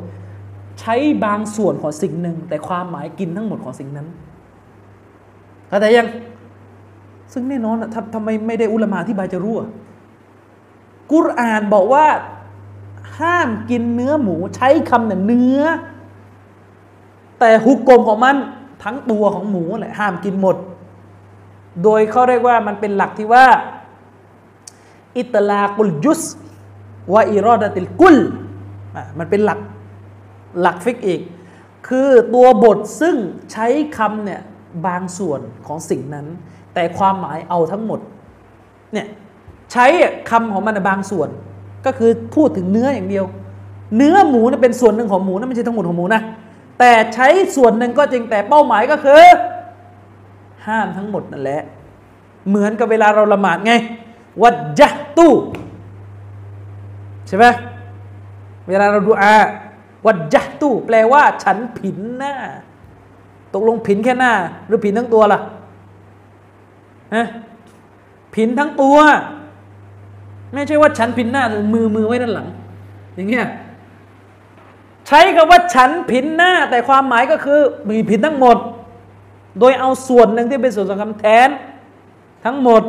ใช้บางส่วนของสิ่งหนึ่ง แต่ความหมายกินทั้งหมดของสิ่งนั้นเข้าใจยัง ซึ่งแน่นอนทำทำไมไม่ได้อุลามาที่บายจะรู้กุรอานบอกว่า ห้ามกินเนื้อหมูใช้คำเนี่ยเนื้อ แต่ฮุกกลมของมันทั้งตัวของหมูแหละห้ามกินหมด โดยเขาเรียกว่ามันเป็นหลักที่ว่า อิตลากุลยุสวาอิรอดติลกุลมันเป็นหลัก หลักฟิกอีก คือตัวบทซึ่งใช้คำเนี่ยบางส่วนของสิ่งนั้น แต่ความหมายเอาทั้งหมดเนี่ยใช้คำของมันบางส่วน ก็คือพูดถึงเนื้ออย่างเดียว เนื้อหมูนะเป็นส่วนหนึ่งของหมูนะไม่ใช่ทั้งหมดของหมูนะแต่ใช้ส่วนหนึ่งก็จริงแต่เป้าหมายก็คือ ห้ามทั้งหมดนั่นแหละ เหมือนกับเวลาเราละหมาดไงวัดยะตู้ใช่ไหมเวลาเราดูอา วัดยะตู้แปลว่า ฉันผินหน้า ตกลงผินแค่หน้า หรือผินทั้งตัวล่ะฮะผินทั้งตัว ไม่ใช่ว่าฉันผินหน้าหรือมือมือไว้ด้านหลัง อย่างเงี้ยใช้คำว่าฉันผินหน้า แต่ความหมายก็คือ มีผินทั้งหมด โดยเอาส่วนหนึ่งที่เป็นส่วนสำคัญแทน ทั้งหมด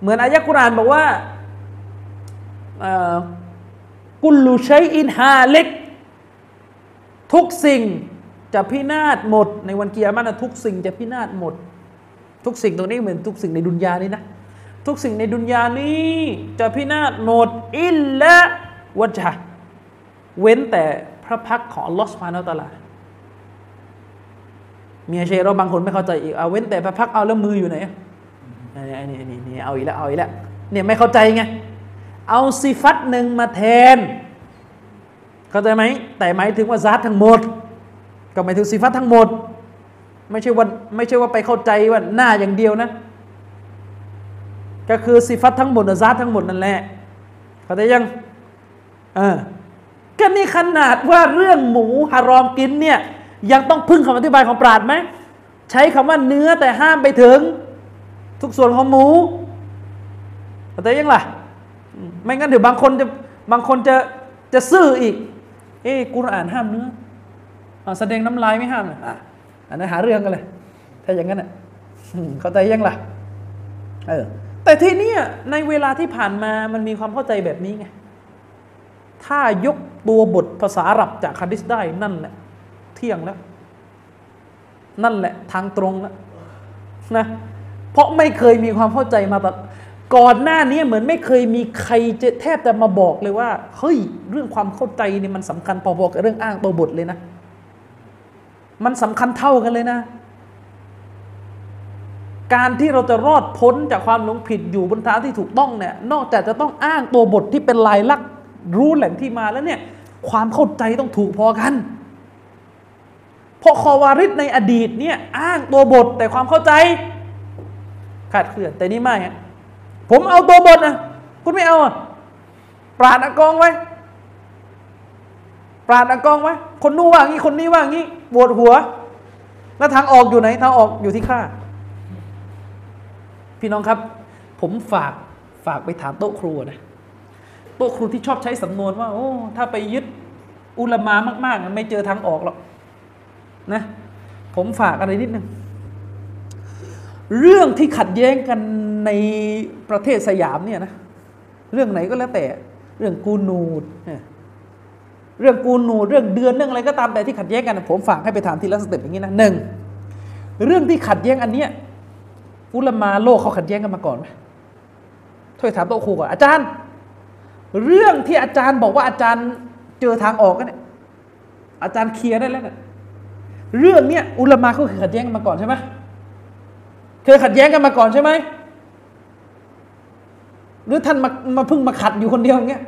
เหมือนอายะกุรานบอกว่ากุลูชัยอินฮาเล็ก ทุกสิ่งจะพินาศหมด ในวันเกียรติทุกสิ่งจะพินาศหมด ทุกสิ่งตรงนี้เหมือนทุกสิ่งในดุนยานี้นะ ทุกสิ่งในดุนยานี้จะพินาศหมดอิลละวัจฮเว้นแต่พระพักของลอสุบฮานาตลาเมียเชเราบางคนไม่เข้าใจอีกเอาเว้นแต่พระพักเอาแล้วมืออยู่ไหนอันนี้อันนี้นี่เอาอีกแล้วเอาอีกแล้วเนี่ยไม่เข้าใจไงเอาสิฟัตหนึ่งมาแทน เข้าใจไหมแต่หมายถึงว่าซาตทั้งหมด ก็หมายถึงสิฟัตทั้งหมด ไม่ใช่ว่าไม่ใช่ว่าไปเข้าใจว่าหน้าอย่างเดียวนะ ก็คือสิฟัตทั้งหมดซาตทั้งหมดนั่นแหละเข้าใจยังเออก็นี่ขนาดว่าเรื่องหมูฮารอมกินเนี่ยยังต้องพึ่งคำอธิบายของปราดไหมใช้คำว่าเนื้อแต่ห้ามไปถึง ทุกส่วนของหมูเข้าใจยังล่ะ ไม่งั้นเดี๋ยวบางคนจะบางคนจะจะซื่ออีก เอ้กุรอานห้ามเนื้อแสดงน้ำลายไม่ห้ามอะอันนั้นหาเรื่องกันเลย ถ้าอย่างนั้นอะเข้าใจยังล่ะเออแต่ทีนี้ในเวลาที่ผ่านมามันมีความเข้าใจแบบนี้ไงถ้ายกตัวบทภาษาอาหรับจากคาดิสได้นั่นแหละ เที่ยงแล้ว นั่นแหละทางตรงแล้วนะเพราะไม่เคยมีความเข้าใจมาต ก่อนหน้านี้เหมือนไม่เคยมีใครจะแทบจะมาบอกเลยว่า เฮ้ย เรื่องความเข้าใจนี่มันสำคัญพอๆกับเรื่องอ้างตัวบทเลยนะ มันสำคัญเท่ากันเลยนะ การที่เราจะรอดพ้นจากความหลงผิดอยู่บนทางที่ถูกต้องเนี่ย นอกจากจะต้องอ้างตัวบทที่เป็นลายลักษณ์รู้แหล่งที่มาแล้วเนี่ย ความเข้าใจต้องถูกพอกันเพราะคอวาริดในอดีตเนี่ยอ้างตัวบทแต่ความเข้าใจขาดเคลื่อนแต่นี่ไม่ ผมเอาตัวบทนะคุณไม่เอาอะปราดอากองไว้ ปราดอากองไว้ คนนู้นว่างี้คนนี้ว่างี้ปวดหัว แล้วทางออกอยู่ไหนทางออกอยู่ที่ข้าพี่น้องครับ ผมฝากฝากไปถามโต๊ะครูนะโต๊ะครูที่ชอบใช้สำนวนว่า โอ้ถ้าไปยึดอุลามามากๆไม่เจอทางออกหรอกนะ ผมฝากอะไรนิดนึง เรื่องที่ขัดแย้งกันในประเทศสยามเนี่ยนะเรื่องไหนก็แล้วแต่ เรื่องกูนูดเรื่องกูนูดเรื่องเดือนเรื่องอะไรก็ตามแต่ที่ขัดแย้งกัน ผมฝากให้ไปถามทีละสเต็ปอย่างนี้นะหนึ่งเรื่องที่ขัดแย้งอันเนี้ยอุลามาโลกเขาขัดแย้งกันมาก่อนไหมช่วยถามโต๊ะครูก่อนอาจารย์ เรื่องที่อาจารย์บอกว่าอาจารย์เจอทางออกกันเนี่ยอาจารย์เคลียร์ได้แล้วเนี่ยเรื่องเนี้ยอุลามาเขาขัดแย้งกันมาก่อนใช่ไหม เคยขัดแย้งกันมาก่อนใช่ไหมหรือท่านมามาเพิ่งมาขัดอยู่คนเดียวอย่างเงี้ย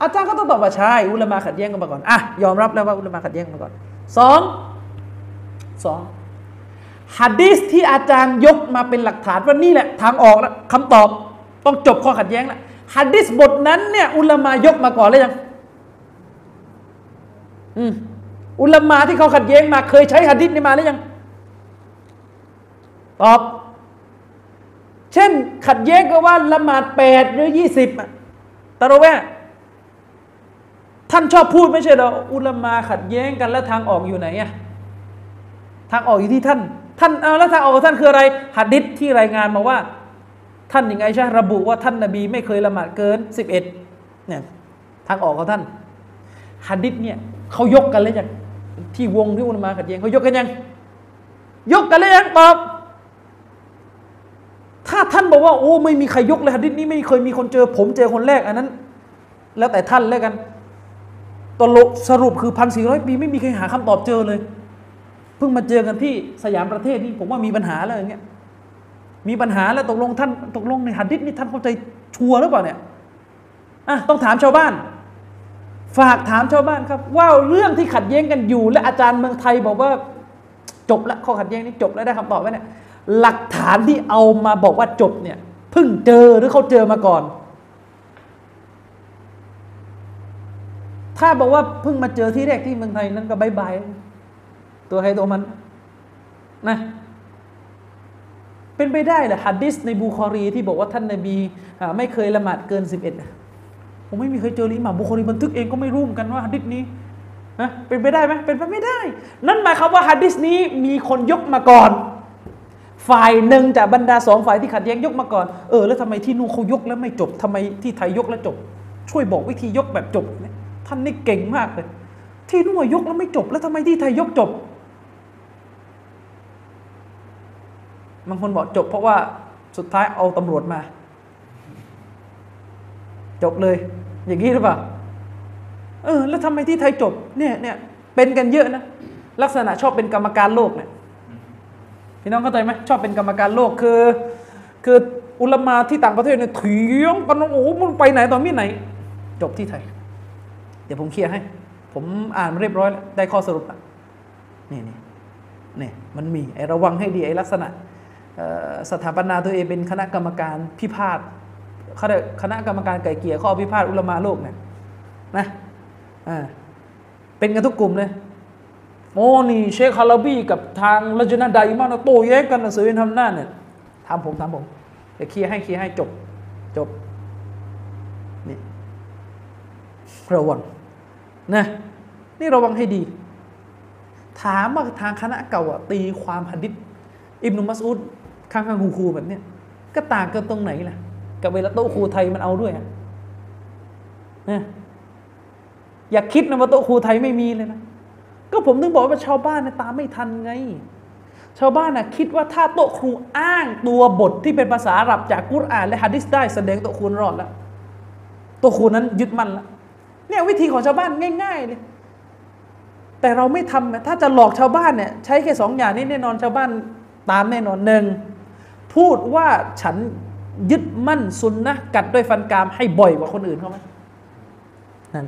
อาจารย์ก็ต้องตอบว่าใช่อุลามาขัดแย้งกันมาก่อนอะยอมรับแล้วว่าอุลามาขัดแย้งมาก่อนสองสองฮัดดิสที่อาจารย์ยกมาเป็นหลักฐานว่านี่แหละทางออกแล้วคำตอบต้องจบข้อขัดแย้งแล้วฮัดดิสบทนั้นเนี่ยอุลามายกมาก่อนแล้วยังอืมอุลามาที่เขาขัดแย้งมาเคยใช้ฮัดดิสนี้มาหรือยัง ตอบ เช่น ขัดแย้งกันว่าละหมาดแปดหรือยี่สิบอะตะโรแวะท่านชอบพูดไม่ใช่เหรออุลามาขัดแย้งกันแล้วทางออกอยู่ไหนอะทางออกอยู่ที่ท่าน ท่านเอาแล้วทางออกของท่านคืออะไรหัดดิษที่รายงานมาว่า ท่านยังไงใช่ระบุว่าท่านนบีไม่เคยละหมาดเกินสิบเอ็ดเนี่ยทางออกของท่านหัดดิษเนี่ยเขายกกันเลยยังที่วงที่อุลามาขัดแย้งเขายกกันยัง ยกกันเลยยังตอบ ถ้าท่านบอกว่าโอ้ไม่มีใครยกเลยหัดดิษนี้ไม่เคยมีคนเจอ ผมเจอคนแรกอันนั้น แล้วแต่ท่านแล้วกันตลกสรุปคือพันสี่ร้อยปีไม่มีใครหาคำตอบเจอเลย เพิ่งมาเจอกันที่สยามประเทศนี่ผมว่ามีปัญหาแล้วอย่างเงี้ยมีปัญหาแล้วตกลงท่านตกลงในหัดดิษนี่ท่านเข้าใจชัวร์หรือเปล่าเนี่ยอะต้องถามชาวบ้าน ฝากถามชาวบ้านครับ ว่าเรื่องที่ขัดแย้งกันอยู่ และอาจารย์เมืองไทยบอกว่าจบแล้วข้อขัดแย้งนี้จบแล้วได้คำตอบไหมเนี่ย หลักฐานที่เอามาบอกว่าจบเนี่ยเพิ่งเจอหรือเขาเจอมาก่อน ถ้าบอกว่าเพิ่งมาเจอที่แรกที่เมืองไทยนั้นก็ bye bye ตัวใครตัวมันนะเป็นไปได้เหรอฮัดดิสในบูคอรีที่บอกว่าท่านนบีไม่เคยละหมาดเกินสิบเอ็ดผมไม่มีเคยเจออิหม่ามบุคอรีบันทึกเองก็ไม่รู้เหมือนกันว่าฮัดดิสนี้นะเป็นไปได้ไหมเป็นไปไม่ได้ นั่นหมายความว่าฮัดดิสนี้มีคนยกมาก่อน ฝ่ายหนึ่งจากบรรดาสองฝ่ายที่ขัดแย้งยกมาก่อน เออแล้วทำไมที่นู่นเขายกแล้วไม่จบทำไมที่ไทยยกแล้วจบ ช่วยบอกวิธียกแบบจบนะท่านนี่เก่งมากเลย ที่นู่นยกแล้วไม่จบ แล้วทำไมที่ไทยยกจบบางคนบอกจบ เพราะว่าสุดท้ายเอาตำรวจมา จบเลย อย่างนี้หรือเปล่าเออ แล้วทำไมที่ไทยจบเนี่ยเนี่ยเป็นกันเยอะนะลักษณะชอบเป็นกรรมการโลกเนี่ย พี่น้องเข้าใจไหมชอบเป็นกรรมการโลกคือ คืออุลมาที่ต่างประเทศเนี่ยเถียงกันโอ้โหมันไปไหนตอนมีไหน จบที่ไทย เดี๋ยวผมเคลียร์ให้ ผมอ่านมาเรียบร้อยแล้วได้ข้อสรุปแล้วนี่นี่นี่มันมีไอ้ระวังให้ดีไอ้ลักษณะสถาปนาตัวเองเป็นคณะกรรมการพิพาทคณะกรรมการไก่เกี่ยข้อพิพาทอุลมาโลกเนี่ยนะอ่าเป็นกันทุกกลุ่มเลย โอ้นี่เชคฮาราบีกับทางลจนาดาอิมานะโตแย้งกันนะเสือทำหน้าเนี่ยทำผมทำผมเดี๋ยวเคลียร์ให้เคลียร์ให้จบ จบนี่ระวังนะนี่ระวังให้ดี ถามว่าทางคณะเก่าอะตีความหะดิษอิบนุมัสอุดข้างๆคูคูแบบเนี้ยก็ต่างกันตรงไหนล่ะ กับเวลาโต๊ะครูไทยมันเอาด้วยอะนะอย่าคิดนะว่าโต๊ะครูไทยไม่มีเลยนะ ก็ผมถึงบอกว่าชาวบ้านนะตามไม่ทันไง ชาวบ้านนะคิดว่าถ้าโต๊ะครูอ้างตัวบทที่เป็นภาษาอาหรับจากกุรอาน และฮะดิษได้แสดงโต๊ะครูรอดแล้วโต๊ะครูนั้นยึดมั่นแล้วเนี่ยวิธีของชาวบ้านง่ายๆเลยแต่เราไม่ทำถ้าจะหลอกชาวบ้านเนี่ยใช้แค่สองอย่างนี้แน่นอนชาวบ้านตามแน่นอนหนึ่งพูดว่าฉันยึดมั่นซุนนะกัดด้วยฟันกรามให้บ่อยกว่าคนอื่นเขาไหมนั่น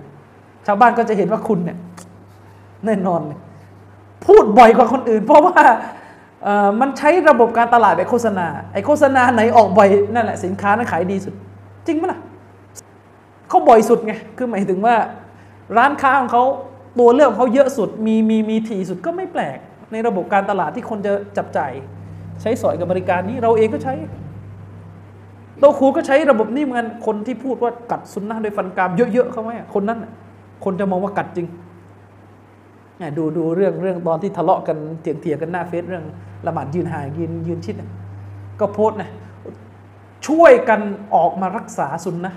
ชาวบ้านก็จะเห็นว่าคุณเนี่ย แน่นอนเลยพูดบ่อยกว่าคนอื่น เพราะว่ามันใช้ระบบการตลาดแบบโฆษณา ไอ้โฆษณาไหนออกบ่อยนั่นแหละสินค้านั้นขายดีสุด จริงไหมล่ะเขาบ่อยสุดไงคือหมายถึงว่า ร้านค้าของเขาตัวเลือกเขาเยอะสุดมีมีมีถี่สุดก็ไม่แปลก ในระบบการตลาดที่คนจะจับจ่ายใช้สอยกับบริการนี้เราเองก็ใช้โตครูก็ใช้ระบบนี้เหมือนคนที่พูดว่ากัดสุนนะโดยฟันกรามเยอะๆเขาไหมคนนั้นคนจะมองว่ากัดจริง ดูดูเรื่องเรื่องตอนที่ทะเลาะกันเถียงเถียงกันหน้าเฟซเรื่องละหมาดยืนห่างยืนยืนชิดก็โพส์นะช่วยกันออกมารักษาสุนนะ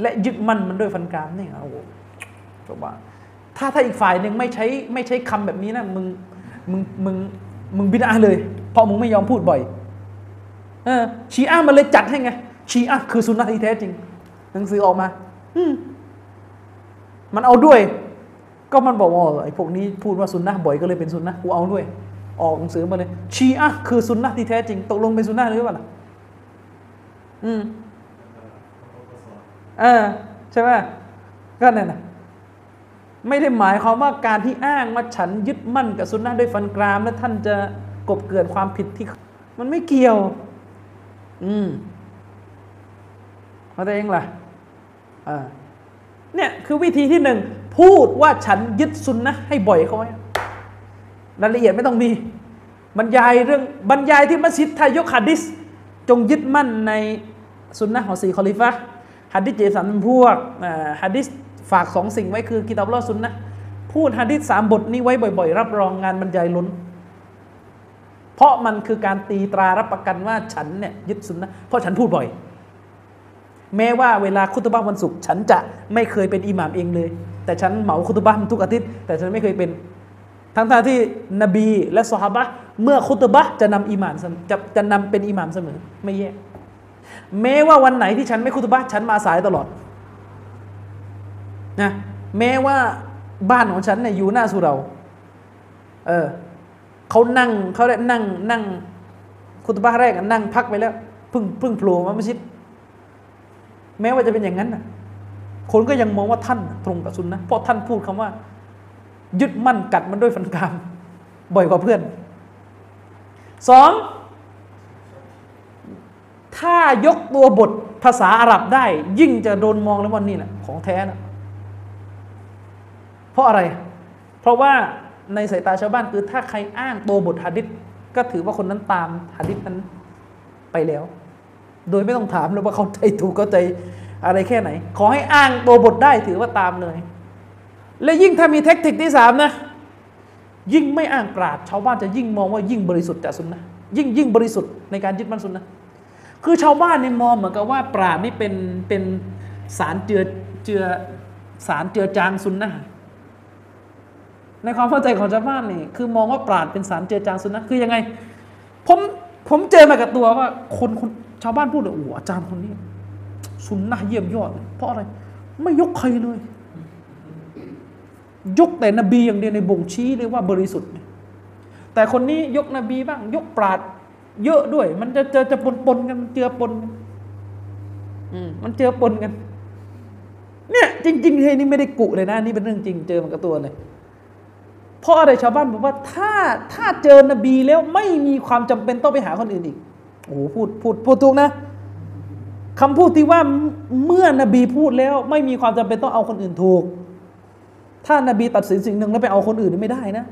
และยึดมั่นมันด้วยฟันกรามนี่โอ้โหว่าถ้าถ้าอีกฝ่ายหนึ่งไม่ใช้ไม่ใช้คำแบบนี้นะมึงมึงมึงมึงบิดาเลย เพราะมึงไม่ยอมพูดบ่อยเออชีอะมันเลยจัดให้ไงชีอะคือสุนนะที่แท้จริง หนังสือออกมา อืมมันเอาด้วย ก็มันบอกว่าไอ้พวกนี้พูดว่าสุนนะบ่อยก็เลยเป็นสุนนะกูเอาด้วย ออกหนังสือมาเลย ชีอะคือสุนนะที่แท้จริง ตกลงเป็นสุนนะหรือเปล่าอืมเออใช่ไหมก็นั่นนะไม่ได้หมายความว่าการที่อ้างว่าฉันยึดมั่นกับสุนนะด้วยฟันกราม แล้วท่านจะกบเกิดความผิดที่ มันไม่เกี่ยว อืมมาแต่เองล่ะอ่า เนี่ยคือวิธีที่หนึ่งพูดว่าฉันยึดสุนนะให้บ่อยเขาไว้รายละเอียดไม่ต้องมี บรรยายเรื่องบรรยายที่มัสยิดทายกฮะดิษจงยึดมั่นในสุนนะของสี่คอลิฟะฮะดิษเจสันพวกฮะดิษฝากสองสิ่งไว้คือกิตาบลอสุนนะพูดฮะดิษสามบทนี้ไว้บ่อย ๆ รับรองงานบรรยายล้น เพราะมันคือการตีตรารับประกันว่าฉันเนี่ยยึดสุนนะเพราะฉันพูดบ่อย แม้ว่าเวลาคุตบะวันศุกร์ฉันจะไม่เคยเป็นอิหม่ามเองเลย แต่ฉันเหมาคุตบะทุกอาทิตย์ แต่ฉันไม่เคยเป็นทั้งท่าที่นบีและสฮาบะเมื่อคุตบะจะนำอิหม่ามจะจะนำเป็นอิหม่ามเสมอ ไม่แยกแม้ว่าวันไหนที่ฉันไม่คุตบะฉันมาสายตลอดนะแม้ว่าบ้านของฉันเนี่ยอยู่หน้าสุเราเออเขานั่งเขาได้นั่งนั่งคุตบะแรกนั่งพักไปแล้วพึ่งพึ่งโผล่มามัสยิด แม้ว่าจะเป็นอย่างนั้นนะคนก็ยังมองว่าท่านตรงกับสุนนะเพราะท่านพูดคำว่า ยึดมั่นกัดมันด้วยฟันกรามบ่อยกว่าเพื่อนสองถ้ายกตัวบทภาษาอาหรับได้ ยิ่งจะโดนมองแล้วว่านี่แหละของแท้นะเพราะอะไร เพราะว่าในสายตาชาวบ้านคือถ้าใครอ้างตัวบทฮะดิษก็ถือว่าคนนั้นตามฮะดิษนั้นไปแล้ว โดยไม่ต้องถามเลยว่าเขาใจถูกเขาใจอะไรแค่ไหน ขอให้อ้างตัวบทได้ถือว่าตามเลย และยิ่งถ้ามีเทคนิคที่สามนะ ยิ่งไม่อ้างปราดชาวบ้านจะยิ่งมองว่ายิ่งบริสุทธิ์จากสุนนะยิ่งยิ่งบริสุทธิ์ในการยึดมั่นสุนนะคือชาวบ้านนี่มองเหมือนกับว่าปราดนี่เป็นเป็นสารเจือเจือสารเจือจางสุนนะในความเข้าใจของชาวบ้านนี่คือมองว่าปราดเป็นสารเจือจางสุนนะคือยังไงผม ผมเจอมากับตัวว่าคนคนชาวบ้านพูดเลยโอ้อาจารย์คนนี้สุนนะเยี่ยมยอดเพราะอะไร ไม่ยกใครเลย ยกแต่นบีอย่างเดียวในบ่งชี้เลยว่าบริสุทธิ์ แต่คนนี้ยกนบีบ้าง ยกปราดเยอะด้วย มันจะเจอจะปนปนกันมันเจือปนกันมันเจือปนกัน เนี่ย จริงๆเฮ้ยนี่ไม่ได้กุเลยนะนี่เป็นเรื่องจริงเจอมันกับตัวเลย เพราะอะไรชาวบ้านบอกว่าถ้าถ้าเจอนบีแล้วไม่มีความจำเป็นต้องไปหาคนอื่นอีกโอ้พูดพูดพูดถูกนะคำพูดที่ว่าเมื่อนบีพูดแล้วไม่มีความจำเป็นต้องเอาคนอื่นถูก ถ้านบีตัดสินสิ่งหนึ่งแล้วไปเอาคนอื่นไม่ได้นะ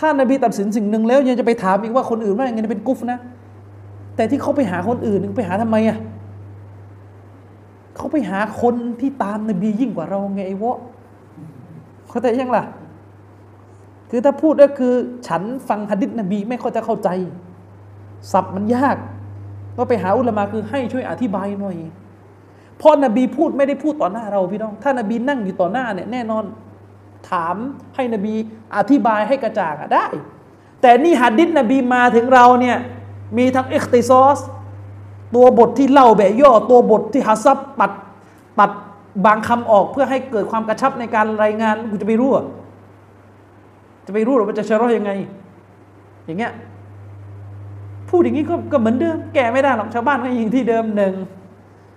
ถ้านบีตัดสินสิ่งหนึ่งแล้วยังจะไปถามอีกว่าคนอื่นว่าอย่างไงเป็นกุฟนะ แต่ที่เขาไปหาคนอื่นไปหาทำไมอะเขาไปหาคนที่ตามนบียิ่งกว่าเราไงไอ้วะเขาแต่ยังล่ะ คือถ้าพูดก็คือ ฉันฟังฮะดิษนบีไม่ค่อยจะเข้าใจศัพท์มันยาก ก็ไปหาอุลามะคือให้ช่วยอธิบายหน่อยพราะนบีพูดไม่ได้พูดต่อหน้าเราพี่น้อง ถ้านบีนั่งอยู่ต่อหน้าเนี่ยแน่นอน ถามให้นบีอธิบายให้กระจ่างได้ แต่นี่ฮัดดิษนบีมาถึงเราเนี่ยมีทั้งอิคติซอสตัวบทที่เล่าแบบย่อตัวบทที่ฮัซับตัดตัดบางคำออกเพื่อให้เกิดความกระชับในการรายงานกูจะไปรู้ จะไปรู้หรอว่าจะชะรอยังไง อย่างเงี้ยพูดอย่างนี้ก็ก็เหมือนเดิม แก่ไม่ได้หรอกชาวบ้านก็ยิงที่เดิมหนึ่ง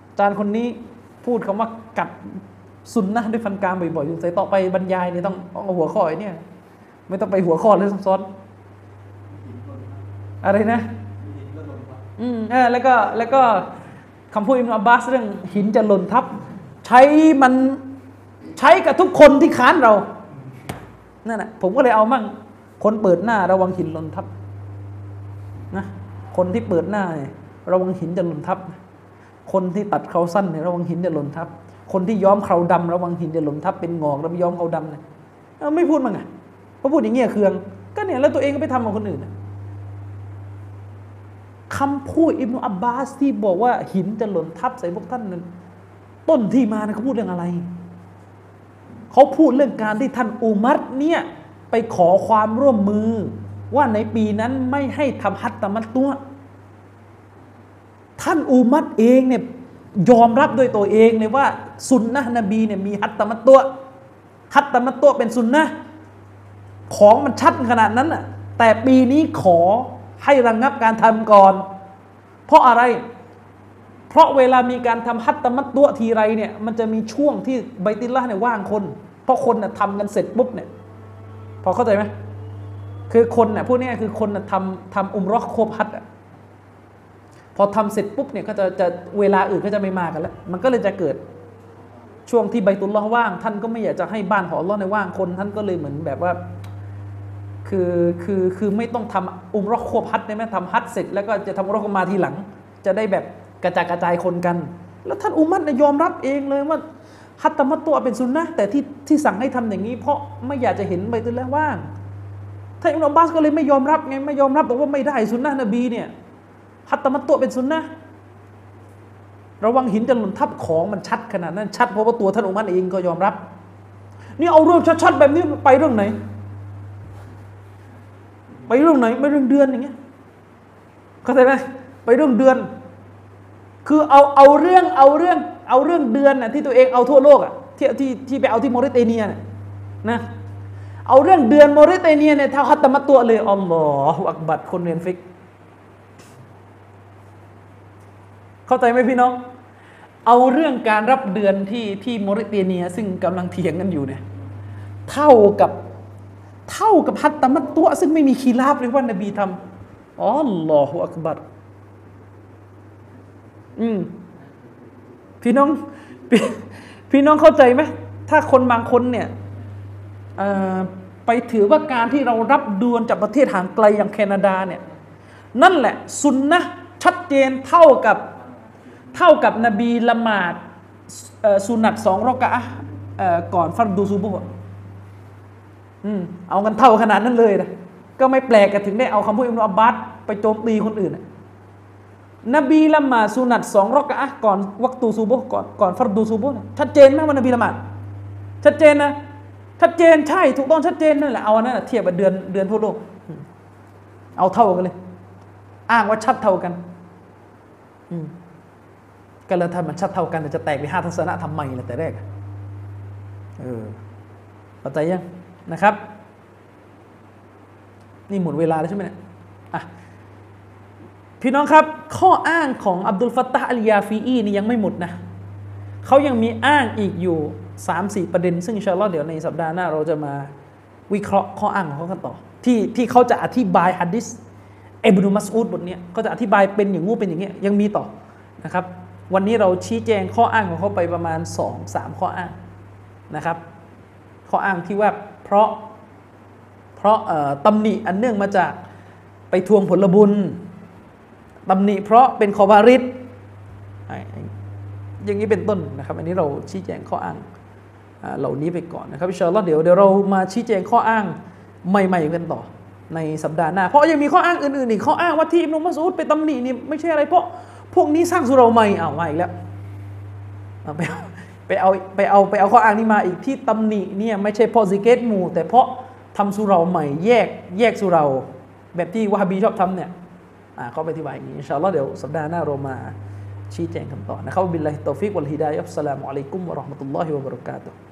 อาจารย์คนนี้พูดคำว่ากัดสุนนะด้วยฟันกรามบ่อยๆอยู่ใส่ต่อไปบรรยายเนี่ยต้องเอาหัวข้อเนี่ย ไม่ต้องไปหัวข้อเลยซับซ้อนอะไรนะอืมเออแล้วก็แล้วก็คำพูดอิมอับบาสเรื่องหินจะหล่นทับ ใช้มันใช้กับทุกคนที่ค้านเรา นั่นแหะผมก็เลยเอามั่งคนเปิดหน้าระวังหินหล่นทับนะคนที่เปิดหน้าเนี่ยระวังหินจะหล่นทับ คนที่ตัดเขาสั้นเนี่ยระวังหินจะหล่นทับ คนที่ย้อมเขาดำระวังหินจะหล่นทับเป็นงอกแล้วย้อมเขาดำเนี่ยไม่พูดมั้งไงเพราพูดอย่างเงี้ยเคือง ก็เนี่ยแล้วตัวเองก็ไปทำกับคนอื่นคำพูดอิบนุอับบาสที่บอกว่าหินจะหล่นทับใส่พวกท่านนั้นต้นที่มานะเขาพูดเรื่องอะไร เขาพูดเรื่องการที่ท่านอุมัรเนี่ยไปขอความร่วมมือ ว่าในปีนั้นไม่ให้ทำฮัตตมัตตัว ท่านอุมัรเองเนี่ยยอมรับด้วยตัวเองเลยว่าสุนนะนบีเนี่ยมีฮัตตมัตตัวฮัตตมัตตัวเป็นสุนนะของมันชัดขนาดนั้นน่ะแต่ปีนี้ขอให้ระงงับการทำก่อน เพราะอะไร เพราะเวลามีการทำฮัตตมัตตัวทีไรเนี่ยมันจะมีช่วงที่ไบติลละเนี่ยว่างคน เพราะคนน่ะทำกันเสร็จปุ๊บเนี่ยพอเข้าใจไหมคือคนน่ะพวกเนี้ยคือคนน่ะทำทำอุมรอครบฮัตอะพอทำเสร็จปุ๊บเนี่ยก็จะจะเวลาอื่นก็จะไม่มากันแล้ว มันก็เลยจะเกิดช่วงที่ไบตุลลอว่าง ท่านก็ไม่อยากจะให้บ้านของอัลลอในว่างคน ท่านก็เลยเหมือนแบบว่า คือคือคือไม่ต้องทำอุมรอครบฮัตได้ไหมทำฮัตเสร็จแล้วก็จะทำอุมรอมาทีหลัง จะได้แบบ กระจายกระจายคนกัน แล้วท่านอุมัตเนี่ยยอมรับเองเลยว่าฮัตตมัตตัวเป็นสุนนะแต่ที่ที่สั่งให้ทำอย่างนี้ เพราะไม่อยากจะเห็นไบตุลลอฮ์ว่างท่านอิมรุมบาสก็เลยไม่ยอมรับไงไม่ยอมรับบอกว่าไม่ได้สุนนะนบีเนี่ยฮัตตมัตตัวเป็นสุนนะระวังหินจะหล่นทับของมันชัดขนาดนั้นชัดเพราะว่าตัวท่านอุมัตเองก็ยอมรับ นี่เอาเรื่องชัดๆแบบนี้ไปเรื่องไหน ไปเรื่องไหนไปเรื่องเดือนอย่างเงี้ยเข้าใจไหมไปเรื่องเดือน คือเอาเอาเรื่องเอาเรื่องเอาเรื่องเดือนน่ะที่ตัวเองเอาทั่วโลกอะที่ที่ที่ไปเอาที่มอริเตเนียน่ะนะเอาเรื่องเดือนมอริเตเนียเนี่ยเท่าฮัตตมัตตัวเลยอัลลอฮฺอักบัดคนเรียนฟิก เข้าใจไหมพี่น้อง เอาเรื่องการรับเดือนที่ที่มอริเตเนีย ซึ่งกำลังเถียงกันอยู่เนี่ยเท่ากับเท่ากับฮัตตมัตตัว ซึ่งไม่มีคีราบเลยว่านบีทำอัลลอฮฺอักบัด อืมพี่น้องพพี่น้องเข้าใจไหมถ้าคนบางคนเนี่ยไปถือว่าการที่เรารับดวนจากประเทศห่างไกลอย่างแคนาดาเนี่ยนั่นแหละสุนนะชัดเจนเท่ากับเท่ากับนบีละหมาดสุนัตสองรอกะก่อนฟัรดูซูบุอืมเอากันเท่าขนาดนั้นเลยนะก็ไม่แปลกกันถึงได้เอาคำพูดอิมรุอับบาสไปโจมตีคนอื่นน นบีละหมาดสุนัตสองรอกะก่อนวักตูซูโบก่อนก่อนฟัรดูซูโบชัดเจนไหมว่านบีละหมาดชัดเจนนะชัดเจนใช่ถูกต้องชัดเจนนั่นแหละเอาอันนั้นเทียบกับเดือนเดือนทั่วโลกเอาเท่ากันเลย อ้างว่าชัดเท่ากันอืมก็เลยถ้ามันชัดเท่ากันจะแตกไปห้าทัศนะทำไมล่ะแต่แรกเออเข้าใจยังนะครับ นี่หมดเวลาแล้วใช่ไหมเนี่ยอะ พี่น้องครับ ข้ออ้างของอับดุลฟัตตาอัลยาฟีอีนี่ยังไม่หมดนะเขายังมีอ้างอีกอยู่สามสี่ประเด็น ซึ่งอินชาอัลลอฮ์เดี๋ยวในสัปดาห์หน้า เราจะมาวิเคราะห์ข้ออ้างของเขากันต่อ ที่ที่เขาจะอธิบายฮัดดิสเอบนุมัสอูดบทนี้เขาจะอธิบายเป็นอย่างงูเป็นอย่างเงี้ยยังมีต่อนะครับ วันนี้เราชี้แจงข้ออ้างของเขาไปประมาณสองสามข้ออ้างนะครับ ข้ออ้างที่ว่าเพราะเพราะตำหนิอันเนื่องมาจากไปทวงผลบุญ ตำหนิเพราะเป็นคอบาริดอย่างนี้เป็นต้นนะครับ อันนี้เราชี้แจงข้ออ้างเหล่านี้ไปก่อนนะครับอินชาอัลลอฮ์เดี๋ยวเดี๋ยวเรามาชี้แจงข้ออ้างใหม่ๆกันต่อในสัปดาห์หน้า เพราะยังมีข้ออ้างอื่นๆอีกข้ออ้างว่าที่อิบนุมัสอุดไปตำหนินี่ไม่ใช่อะไรเพราะพวกนี้สร้างสุเหร่าใหม่เอาใหม่แล้วไปไปเอาไปเอาไปเอาข้ออ้างนี้มาอีกที่ตำหนิเนี่ยไม่ใช่เพราะซิกิรหมู่แต่เพราะทำสุเหร่าใหม่แยกแยกสุเหร่า แบบที่วะฮาบีชอบทำเนี่ย เขาไปอธิบายอย่างนี้إن شاء اللهเดี๋ยวสัปดาห์หน้าเรามาชี้แจงคำตอบนะครับبالله التوفيق والهداية والسلام عليكم ورحمة الله وبركاته